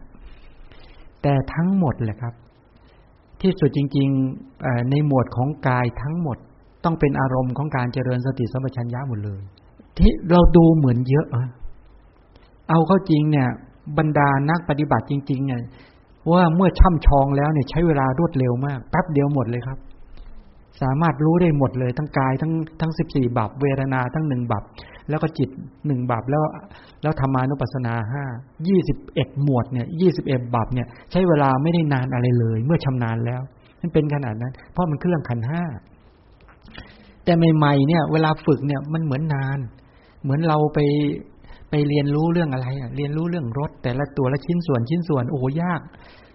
แต่ทั้งหมดแหละครับ ที่สุดจริงๆในหมวดของกายทั้งหมดต้องเป็นอารมณ์ของการเจริญสติสัมปชัญญะหมดเลย ที่เราดูเหมือนเยอะเอาเข้าจริงเนี่ย บรรดานักปฏิบัติจริงๆเนี่ยว่าเมื่อช่ำชองแล้วเนี่ยใช้เวลารวดเร็วมากแป๊บเดียวหมดเลยครับ สามารถรู้ได้หมดเลย ทั้งกายทั้งทั้งสิบสี่บับเวทนาทั้งหนึ่งบับแล้วก็จิตหนึ่งบับแล้ว แล้วธรรมานุปัสสนาห้ายี่สิบเอ็ดหมวดเนี่ยยี่สิบเอ็ดบับเนี่ย ใช้เวลาไม่ได้นานอะไรเลย เมื่อชำนาญแล้วมันเป็นขนาดนั้น เพราะมันเครื่องขันห้าแต่ใหม่ๆเนี่ย เวลาฝึกเนี่ยมันเหมือนนาน เหมือนเราไปไปเรียนรู้เรื่องอะไรอะเรียนรู้เรื่องรถแต่ละตัวละชิ้นส่วนชิ้นส่วนโอ้ยาก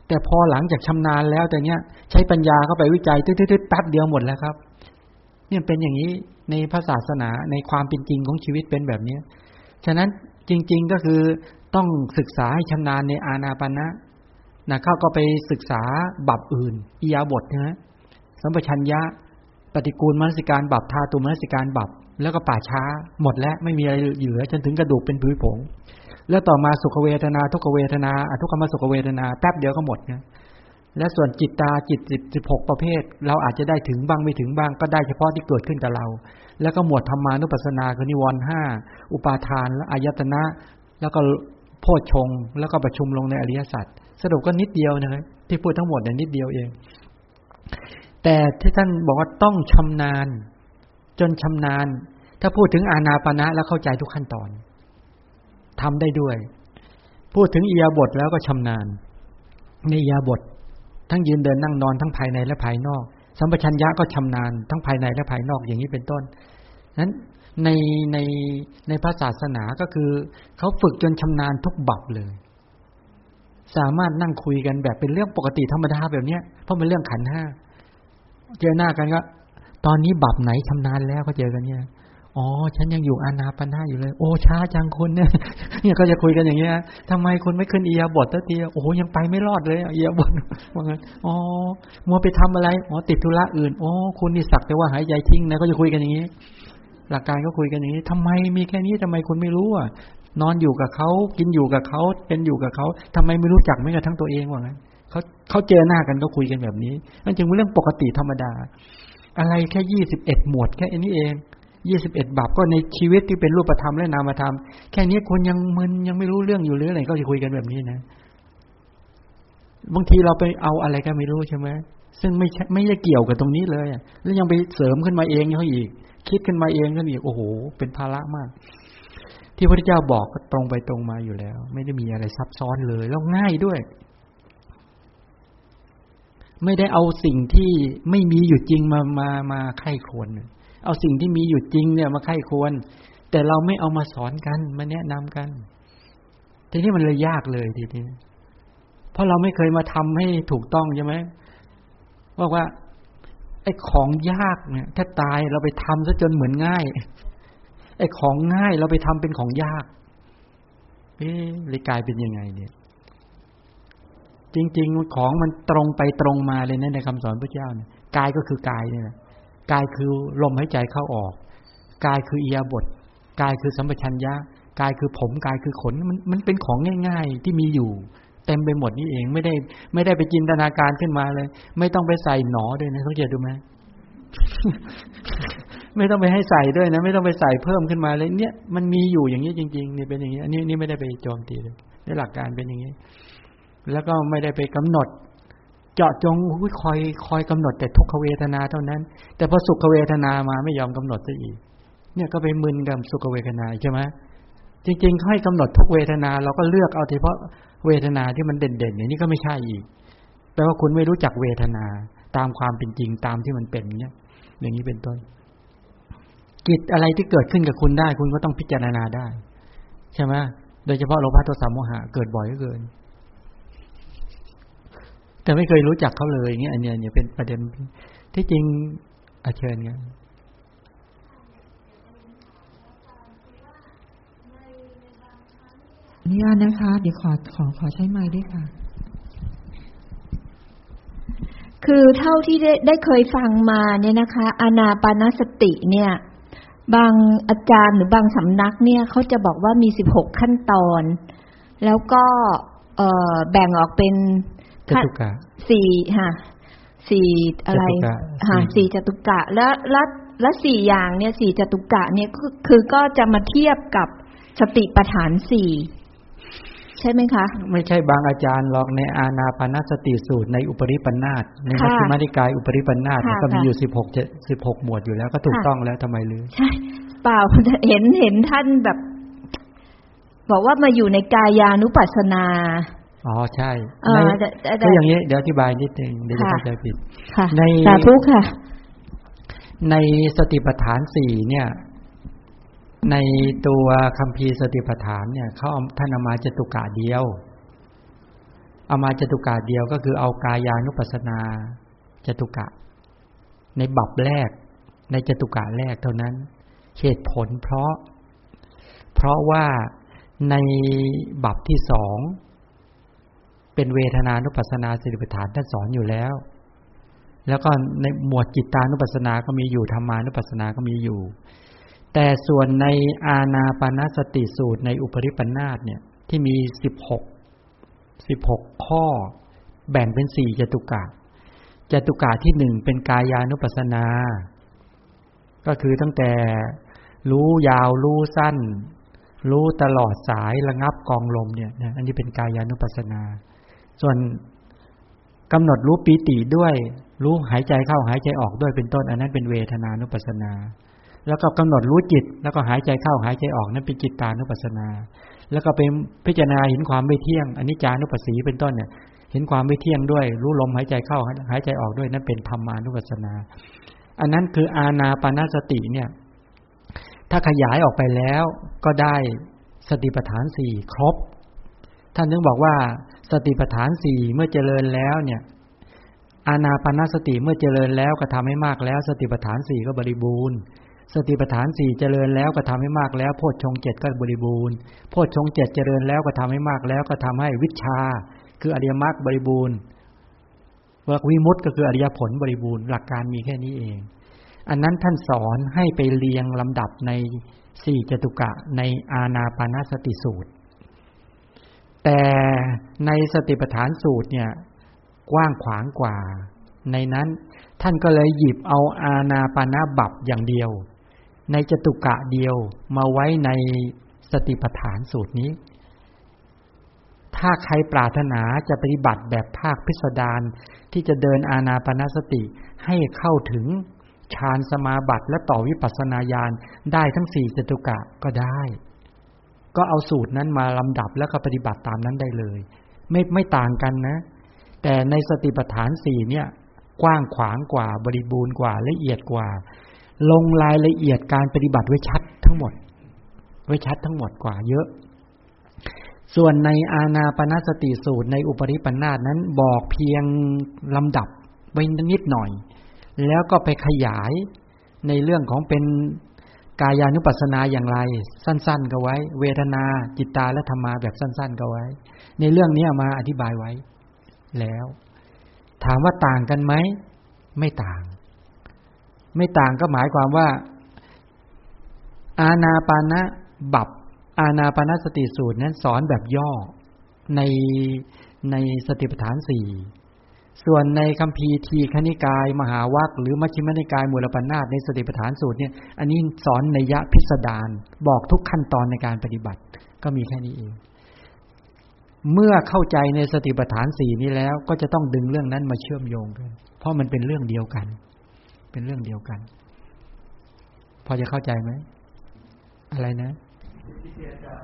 แต่พอหลังจากชำนาญแล้วแต่เนี้ยใช้ปัญญาเข้าไปวิจัยตืดๆแป๊บเดียวหมดแล้วครับ เนี่ยเป็นอย่างนี้ในพระศาสนาในความเป็นจริงของชีวิตเป็นแบบนี้ฉะนั้นจริง ๆก็คือต้องศึกษาให้ชำนาญในอาณาปณะนะเข้าก็ไปศึกษาบับอื่นอียาบทนะสัมปชัญญะ ปฏิกูลมนสิการบับทาตุมนสิการบับแล้วก็ป่าช้าหมดแล้วไม่มีอะไรเหลือจนถึงกระดูกเป็นผุยผง แล้วต่อมาสุขเวทนา ทุกเวทนาอทุกขมสุขเวทนาแป๊บเดียวก็หมดนะและส่วนจิตตาจิตสิบหกประเภท เราอาจจะได้ถึงบ้างไม่ถึงบ้างก็ได้เฉพาะที่เกิดขึ้นกับเรา แล้วก็หมวดธรรมานุปัสสนาคือนิวรณ์ห้าอุปาทานและอายตนะ แล้วก็โพชฌงแล้วก็ประชุมลงในอริยสัจสรุปก็นิดเดียวนะครับที่พูดทั้งหมดเนี่ยนิดเดียวเอง แต่ที่ท่านบอกว่าต้องชำนาญ จนชำนาญ ถ้าพูดถึงอานาปณะแล้วเข้าใจทุกขั้นตอน ทำได้ด้วย พูดถึงอียาบทแล้วก็ชำนาญ ในอียาบท ทั้งยืนเดินนั่งนอนทั้งภายในและภายนอก สัมปชัญญะก็ชำนาญ ทั้งภายในและภายนอกอย่างนี้เป็นต้นนั้นในในในพระศาสนาก็คือเขาฝึกจนชำนาญทุกบับเลย สามารถนั่งคุยกันแบบเป็นเรื่องปกติธรรมดาแบบเนี้ยเพราะเป็นเรื่องขันห้าเจอหน้ากันก็ ตอนนี้บับไหนชำนาญแล้วก็เจอกันเนี่ย อ๋อ ฉันยังอยู่อานาปนาอยู่เลย โอ้ช้าจังคุณเนี่ย เนี่ยก็จะคุยกันอย่างเงี้ยทำไมคุณไม่ขึ้นเอียบทตัทีโอ้ยังไปไม่รอดเลยเอียบทว่างั้นอ๋อมัวไปทำอะไรอ๋อติดธุระอื่นโอ้คุณนี่สักแต่ว่าหายใจทิ้งนะก็จะคุยกันอย่างนี้ หลักการก็คุยกันอย่างนี้ทำไมมีแค่นี้ทำไมคุณไม่รู้อะนอนอยู่กับเขากินอยู่กับเขาเป็นอยู่กับเขาทำไมไม่รู้จักไม่กระทั่งตัวเองว่างั้นเขาเขาเจอหน้ากันก็คุยกันแบบนี้มันจึงเป็นเรื่องปกติธรรมดา อะไรแค่ยี่สิบเอ็ดหมวดแค่นี้เอง ยี่สิบเอ็ดบาปก็ในชีวิตที่เป็นรูปธรรมและนามธรรม แค่นี้คนยังมึนยังไม่รู้เรื่องอยู่หรืออะไรก็จะคุยกันแบบนี้นะบางทีเราไปเอาอะไรก็ไม่รู้ใช่ไหมซึ่งไม่ไม่ได้เกี่ยวกับตรงนี้เลยแล้วยังไปเสริมขึ้นมาเองเขาอีก คิดขึ้นมาเองก็อีกโอ้โห เป็นภาระมาก ที่พระเจ้าบอกก็ตรงไปตรงมาอยู่แล้ว ไม่ได้มีอะไรซับซ้อนเลยแล้วง่ายด้วย ไม่ได้เอาสิ่งที่ไม่มีอยู่จริงมามามาไข้ควร เอาสิ่งที่มีอยู่จริงเนี่ยมาไข้ควร แต่เราไม่เอามาสอนกันมาแนะนำกันทีนี้มันเลยยากเลยทีนี้เพราะเราไม่เคยมาทำให้ถูกต้องใช่ไหมบอกว่า ไอ้ของยากเนี่ย ถ้าตายเราไปทำซะจนเหมือนง่าย ไอ้ของง่ายเราไปทำเป็นของยากเอ๊ะเลยกลายเป็นยังไง เนี่ย จริง ๆ ของมันตรงไปตรงมาเลยนะในคำสอนพระเจ้าเนี่ยกายก็คือกายเนี่ย กายคือลมหายใจเข้าออก กายคือเอียบทกายคือสัมปชัญญะ กายคือผมกายคือขนมันมันเป็นของง่าย ๆ ที่มีอยู่ เต็มไปหมดนี่เองไม่ได้ ไม่ได้ไปจินตนาการขึ้นมาเลย ไม่ต้องไปใส่หนอด้วยนะเขาจะดูไหมไม่ต้องไปให้ใส่ด้วยนะ ไม่ต้องไปใส่เพิ่มขึ้นมาเลย เนี่ยมันมีอยู่อย่างนี้จริงๆนี่เป็นอย่างนี้อันนี้นี่ไม่ได้ไปโจมตีเลยในหลักการเป็นอย่างนี้ แล้วก็ไม่ได้ไปกำหนด เจาะจงคอยคอยกำหนดแต่ทุกขเวทนาเท่านั้น แต่พอสุขเวทนามาไม่ยอมกำหนดซะอีก เนี่ยก็ไปมึนกับสุขเวทนาใช่ไหมจริงๆให้กำหนดทุกเวทนาเราก็เลือกเอาเฉพาะเวทนาที่มันเด่นๆอย่างนี้ก็ไม่ใช่อีกแปลว่าคุณไม่รู้จักเวทนาตามความเป็นจริงตามที่มันเป็นเนี่ยอย่างนี้เป็นต้นกิจอะไรที่เกิดขึ้นกับคุณได้ คุณก็ต้องพิจารณาได้ ใช่ไหมโดยเฉพาะโลภะโทสะโมหะเกิดบ่อยเกิน แต่ไม่เคยรู้จักเขาเลยอย่างเงี้ยอันเนี้ยเนี่ยเป็นประเด็นที่จริงอาเชิญกันอนุญาตนะคะ เดี๋ยวขอขอขอใช้ไม้ด้วยค่ะ คือเท่าที่ได้ได้เคยฟังมาเนี่ยนะคะอานาปานสติเนี่ย บางอาจารย์หรือบางสำนักเนี่ยเขาจะบอกว่ามีสิบหกขั้นตอน แล้วก็เอ่อแบ่งออกเป็น จตุกะสี่ฮะสี่อะไรจตุกะฮะสี่สี่จตุกะ แล้วแล้วแล้วสี่อย่างเนี่ยสี่จตุกะเนี่ยก็คือก็จะมาเทียบกับสติปัฏฐานสี่ใช่ไหมคะ ไม่ใช่บางอาจารย์หรอกในอาณาปานสติสูตรในอุปริปันธาตในมัชค่ะฌิมานิกายอุปริปันธาตค่ะก็มีค่ะอยู่สิบหกสิบหกหมวดอยู่แล้วก็ถูกค่ะต้องแล้วทำไมลือใช่เปล่าเห็นเห็นท่านแบบ บอกว่ามาอยู่ในกายานุปัสสนา อ๋อใช่เอ่อในแต่แต่แต่คืออย่างนี้เดี๋ยวอธิบายนิดนึงเดี๋ยวจะค่ะเข้าใจผิดค่ะในสาธุค่ะ ในสติปัฏฐานสี่เนี่ย ในตัวคัมภีร์สติปัฏฐานเนี่ยเขาเอาท่านเอามาจตุกะเดียว เอามาจตุกะเดียวก็คือเอากายานุปัสสนาจตุกะ ในบับแรก ในจตุกะแรกเท่านั้นเหตุผลเพราะ เพราะว่าในบับที่สอง เป็นเวทนานุปัสสนาสติปัฏฐานท่านสอนอยู่แล้ว แล้วก็ในหมวดจิตตานุปัสสนาก็มีอยู่ธรรมานุปัสสนาก็มีอยู่ แต่ส่วนในอาณาปานสติสูตรในอุปริปันธาตเนี่ยที่มีสิบหกสิบหกข้อ แบ่งเป็นสี่จตุกะจตุกะที่หนึ่งเป็นกายานุปัสสนา ก็คือตั้งแต่รู้ยาวรู้สั้น รู้ตลอดสายระงับกองลมเนี่ยนะอันนี้เป็นกายานุปัสสนา ส่วนกำหนดรู้ปีติด้วย รู้หายใจเข้าหายใจออกด้วยเป็นต้น อันนั้นเป็นเวทนานุปัสนา แล้วก็กำหนดรู้จิต แล้วก็หายใจเข้าหายใจออกนั้นเป็นจิตตานุปัสนา แล้วก็เป็นพิจารณาเห็นความไม่เที่ยงอันนี้จานุปัสสีเป็นต้นเนี่ย เห็นความไม่เที่ยงด้วย รู้ลมหายใจเข้าหายใจออกด้วยนั่นเป็นธรรมานุปัสนา อันนั้นคืออาณาปานสติเนี่ย ถ้าขยายออกไปแล้วก็ได้สติปัฏฐานสี่ครบ ท่านถึงบอกว่า สติปัฏฐานสี่เมื่อเจริญแล้วเนี่ยอาณาปาสติเมื่อเจริญแล้วก็ทำให้มากแล้ว สติปัฏฐานสี่ก็บริบูรณ์ สติปัฏฐานสี่เจริญแล้วก็ทำให้มากแล้ว โพชฌงเจ็ดก็บริบูรณ์โพชฌงเจ็ดเจริญแล้วก็ทำให้มากแล้วก็ทำให้วิชา คืออริยมรรคบริบูรณ์วิมุตติก็คืออริยผลบริบูรณ์หลักการมีแค่นี้เอง อันนั้นท่านสอนให้ไปเรียงลำดับในสี่จตุกะในอาณาปานสติสูตร แต่ในสติปัฏฐานสูตรเนี่ย กว้างขวางกว่า ในนั้นท่านก็เลยหยิบเอาอาณาปานาบับอย่างเดียว ในจตุกะเดียวมาไว้ในสติปัฏฐานสูตรนี้ ถ้าใครปรารถนาจะปฏิบัติแบบภาคพิสดารที่จะเดินอาณาปาสติให้เข้าถึงฌานสมาบัติและต่อวิปัสสนาญาณได้ทั้งสี่จตุกะก็ได้ ก็เอาสูตรนั้นมาลำดับแล้วก็ปฏิบัติตามนั้นได้เลย ไม่ไม่ต่างกันนะ แต่ในสติปัฏฐานสี่เนี่ย กว้างขวางกว่าบริบูรณ์กว่าละเอียดกว่า ลงรายละเอียดการปฏิบัติไว้ชัดทั้งหมด ไว้ชัดทั้งหมดกว่าเยอะ ส่วนในอาณาปณสติสูตรในอุปริปันธาตนั้นบอกเพียงลำดับไว้นิดหน่อย แล้วก็ไปขยายในเรื่องของเป็น กายานุปัสสนาอย่างไร สั้น ๆ ก็ไว้ เวทนาจิตตาและธรรมาแบบสั้น ๆ ก็ไว้ ในเรื่องนี้มาอธิบายไว้ แล้ว ถามว่าต่างกันไหมไม่ต่าง ไม่ต่างก็หมายความว่า อาณาปานะบับ อาณาปานสติสูตรนั้นสอนแบบย่อในในสติปัฏฐานสี่ ส่วนในคัมภีร์ทีคณิกาย มหาวัคหรือมัชฌิมนิกายมูลปัญนาตในสติปัฏฐานสูตรเนี่ยอันนี้สอนในยะพิสดารบอกทุกขั้นตอนในการปฏิบัติ ก็มีแค่นี้เอง เมื่อเข้าใจในสติปัฏฐานสี่นี้แล้ว ก็จะต้องดึงเรื่องนั้นมาเชื่อมโยงกัน เพราะมันเป็นเรื่องเดียวกัน เป็นเรื่องเดียวกัน พอจะเข้าใจไหมอะไรนะอันนั้นมีเวลา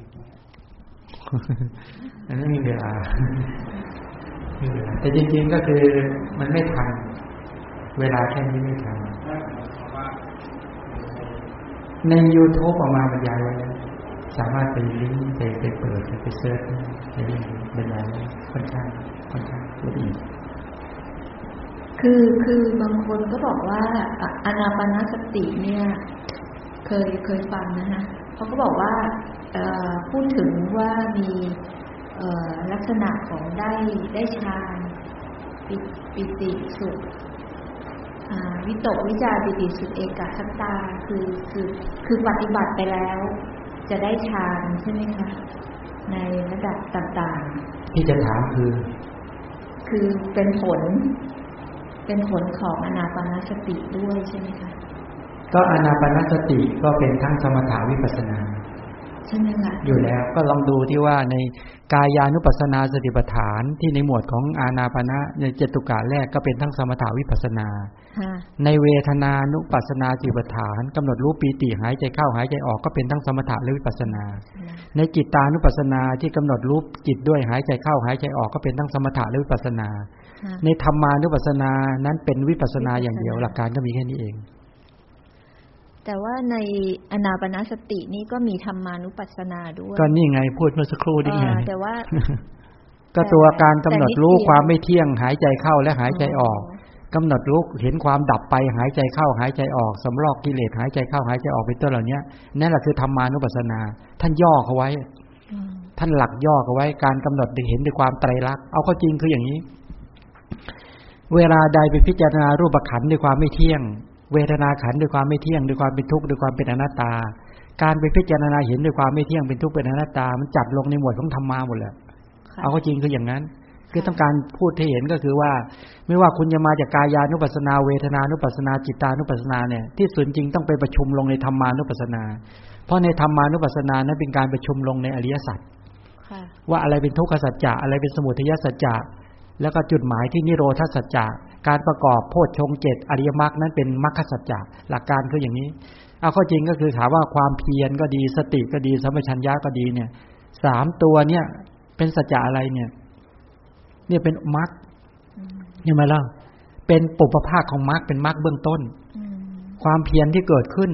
มี เวลาแต่จริงๆก็คือมันไม่ทัน เวลาแค่นี้ไม่ทันใน YouTube ออกมาบรรยายไว้สามารถไปลิงก์ไปไปเปิดไปเซิร์ชในลิงก์บรรยายค่อนข้างค่อนข้างละเอียดคือคือบางคนก็บอกว่าอานาปานสติเนี่ย เคยเคยฟังนะคะเขาก็บอกว่า พูดถึงว่ามีลักษณะของได้ได้ฌานปิติสุขวิตกวิจารปิติสุขเอกขัตตาคือคือคือปฏิบัติไปแล้ว จะได้ฌานใช่ไหมคะในระดับต่างๆ ที่จะถามคือ คือเป็นผล เป็นผลของอนาปานสติด้วยใช่ไหมคะก็อนาปานสติก็เป็นทั้งสมถาวิปัสนา ใช่ไหมคะอยู่แล้วก็ลองดูที่ว่าในกายานุปัสนาสติปัฏฐานที่ในหมวดของอานาปณะในเจตุกะแรกก็เป็นทั้งสมถาวิปัสนา ในเวทนานุปัสนาสติปัฏฐานกำหนดรู้ปีติหายใจเข้าหายใจออกก็เป็นทั้งสมถะและวิปัสนา ในจิตตานุปัสนาที่กำหนดรู้จิตด้วยหายใจเข้าหายใจออกก็เป็นทั้งสมถะและวิปัสนา ในธรรมานุปัสนานั้นเป็นวิปัสนาอย่างเดียวหลักการก็มีแค่นี้เอง แต่ว่าในอนาปนาสตินี่ก็มีธรรมานุปัสสนาด้วยก็นี่ไงพูดเมื่อสักครู่นี่ไงแต่ว่า ก็ตัวการกำหนดรู้ความไม่เที่ยง หายใจเข้าและหายใจออกกำหนดรู้เห็นความดับไปหายใจเข้าหายใจออกสำรอกกิเลสหายใจเข้าหายใจออกเป็นต้นเหล่านี้นั่นแหละคือธรรมานุปัสสนา ท่านย่อเขาไว้ ท่านหลักย่อเขาไว้ การกำหนดเห็นด้วยความไตรลักษณ์เอาเข้าจริงคืออย่างนี้ เวลาใดไปพิจารณารูปขันด้วยความไม่เที่ยง เวทนาขันด้วยความไม่เที่ยงด้วยความเป็นทุกข์ด้วยความเป็นอนัตตา การไปพิจารณาเห็นด้วยความไม่เที่ยงเป็นทุกข์เป็นอนัตตา มันจัดลงในหมวดของธรรมะหมดเลยเอาก็จริงคืออย่างนั้น คือต้องการพูดให้เห็นก็คือว่า ไม่ว่าคุณจะมาจากกายานุปัสนา เวทนานุปัสนาจิตานุปัสนาเนี่ยที่สุดจริงต้องไปประชุมลงในธรรมานุปัสนา เพราะในธรรมานุปัสนานั้นเป็นการประชุมลงในอริยสัจว่าอะไรเป็นทุกขสัจจะอะไรเป็นสมุทัยสัจจะแล้วก็จุดหมายที่นิโรธสัจจะ การประกอบโพชฌงเจ็ดอริยมรรคนั้นเป็นมรรคสัจจะหลักการคืออย่างนี้ เอาข้อจริงก็คือถามว่าความเพียรก็ดีสติก็ดีสัมปชัญญะก็ดีเนี่ยสามตัวเนี่ยเป็นสัจจะอะไรเนี่ย เนี่ยเป็นมรรคเนี่ยมาล่ะเป็นปุปภาคของมรรคเป็นมรรคเบื้องต้น ความเพียรที่เกิดขึ้น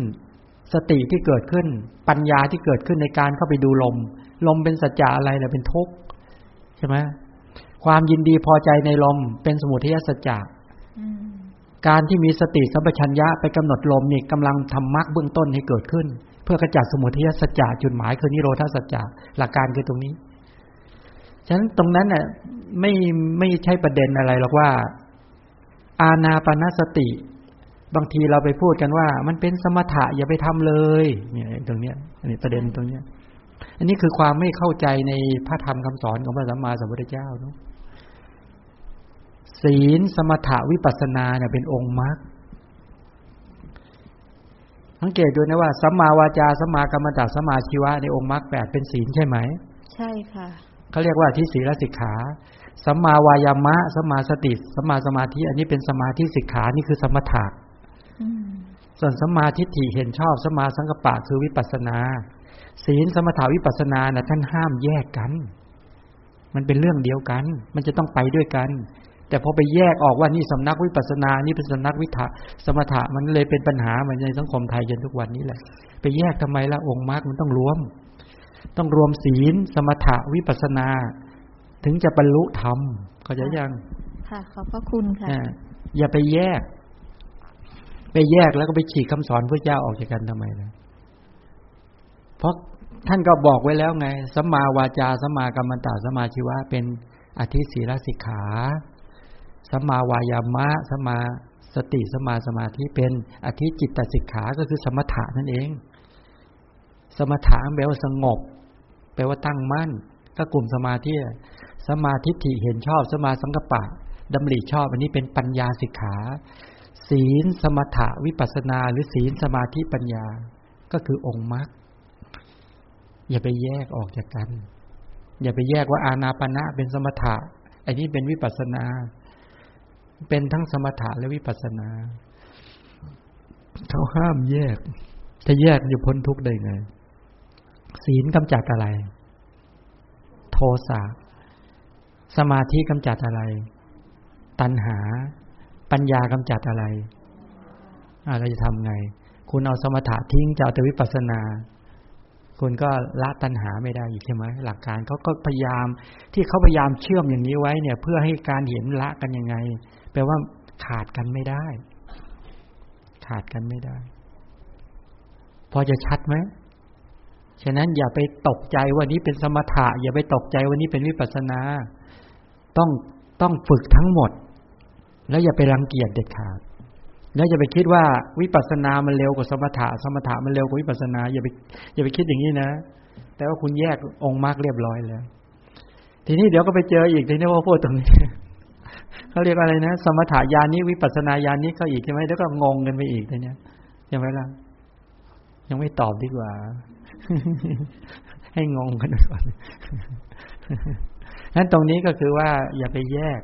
สติที่เกิดขึ้น ปัญญาที่เกิดขึ้นในการเข้าไปดูลม ลมเป็นสัจจะอะไรเนี่ยเป็นทุกข์ใช่ไหมความยินดีพอใจในลมเป็นสมุทัยสัจจะ การที่มีสติสัมปชัญญะไปกำหนดลมนี่กำลังทำมรรคเบื้องต้นให้เกิดขึ้น เพื่อกระจัดสมุทัยสัจจะจุดหมายคือนิโรธาสัจจะหลักการคือตรงนี้ ฉะนั้นตรงนั้นน่ะไม่ไม่ใช่ประเด็นอะไรหรอกว่า อาณาปณสติ บางทีเราไปพูดกันว่า มันเป็นสมถะอย่าไปทำเลยเนี่ยตรงเนี้ยอันนี้ประเด็นตรงเนี้ย อันนี้คือความไม่เข้าใจในพระธรรมคำสอนของพระสัมมาสัมพุทธเจ้าเนาะ ศีลสมถะวิปัสนาเนี่ยเป็นองค์มรรคสังเกตดูนะว่าสัมมาวาจาสัมมากรรมตะสัมมาชีวะในองค์มรรคแปดเป็นศีลใช่ไหม ใช่ค่ะเขาเรียกว่าที่ศีลสิกขาสัมมาวายามะสัมมาสติสัมมาสมาธิ อันนี้เป็นสมาธิสิกขานี่คือสมถะส่วนสัมมาทิฏฐิเห็นชอบสัมมาสังกปะคือวิปัสนา ศีลสมถาวิปัสนานะท่านห้ามแยกกัน มันเป็นเรื่องเดียวกัน มันจะต้องไปด้วยกัน แต่พอไปแยกออกว่านี่สำนักวิปัสนา นี่เป็นสำนักวิถะสมถะมันเลยเป็นปัญหาเหมือนในสังคมไทยจนทุกวันนี้แหละ ไปแยกทำไมละองค์มรรคมันต้องรวม ต้องรวมศีล สมถะวิปัสนา ถึงจะบรรลุธรรมเขาจะยัง ค่ะขอบพระคุณค่ะอย่าไปแยก ไปแยกแล้วก็ไปฉีกคำสอนพระเจ้าออกจากกันทำไมนะเพราะท่านก็บอกไว้แล้วไงสัมมาวาจาสัมมากรรมตาสัมมาชีวะเป็นอธิศีลสิกขา สมาวายามะสมาสติสมาสมาธิเป็นอธิจิตตสิกขาก็คือสมถะนั่นเอง สมถะแปลว่าสงบ แปลว่าตั้งมั่น ก็กลุ่มสมาธิสมาธิฐิเห็นชอบสมาสังกปะดำริชอบ อันนี้เป็นปัญญาสิกขา ศีลสมถะวิปัสนา หรือศีลสมาธิปัญญา ก็คือองค์มรรคอย่าไปแยกออกจากกัน อย่าไปแยกว่าอาณาปณะเป็นสมถะอันนี้เป็นวิปัสนา เป็นทั้งสมถะและวิปัสนา เขาห้ามแยก จะแยกจะพ้นทุกข์ได้ไง ศีลกำจัดอะไร โทสะสมาธิกำจัดอะไร ตัณหา ปัญญากำจัดอะไรอะไรจะทำไง คุณเอาสมถะทิ้งจะเอาแต่วิปัสสนา คุณก็ละตัณหาไม่ได้อีกใช่ไหมหลักการเขาก็พยายามที่เขาพยายามเชื่อมอย่างนี้ไว้เนี่ย เพื่อให้การเห็นละกันยังไง แปลว่าขาดกันไม่ได้ ขาดกันไม่ได้ พอจะชัดไหมฉะนั้นอย่าไปตกใจว่านี้เป็นสมถะ อย่าไปตกใจว่านี้เป็นวิปัสนา ต้องต้องฝึกทั้งหมด แล้วอย่าไปรังเกียจเด็ดขาด แล้วอย่าไปคิดว่าวิปัสสนามันเร็วกว่าสมถะ สมถะมันเร็วกว่าวิปัสนา อย่าไปอย่าไปคิดอย่างนี้นะ แต่ว่าคุณแยกองค์มรรคเรียบร้อยแล้ว ทีนี้เดี๋ยวก็ไปเจออีกทีนี้ว่าพูดตรงนี้ เขาเรียกอะไรนะ สมถะญานี้วิปัสสนาญานี้ก็อีกใช่ไหมแล้วก็งงกันไปอีกทีนี้ยยังไงล่ะยังไม่ตอบดีกว่า ให้งงกันก่อนนั้นตรงนี้ก็คือว่า อย่าไปแยก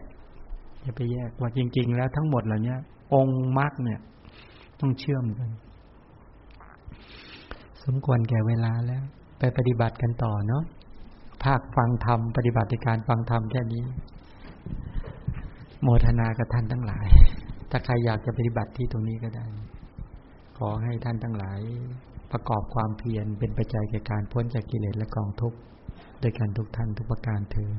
อย่าไปแยกว่าจริง ๆ แล้วทั้งหมดเหล่านี้องค์มรรคเนี่ย ต้องเชื่อมกัน สมควรแก่เวลาแล้ว ไปปฏิบัติกันต่อเนาะภาคฟังธรรมปฏิบัติการฟังธรรมแค่นี้ โมทนากับท่านทั้งหลาย ถ้าใครอยากจะปฏิบัติที่ตรงนี้ก็ได้ ขอให้ท่านทั้งหลาย ประกอบความเพียรเป็นปัจจัยแก่การพ้นจากกิเลสและกองทุกข์โดยการทุกท่านทุกประการเทอ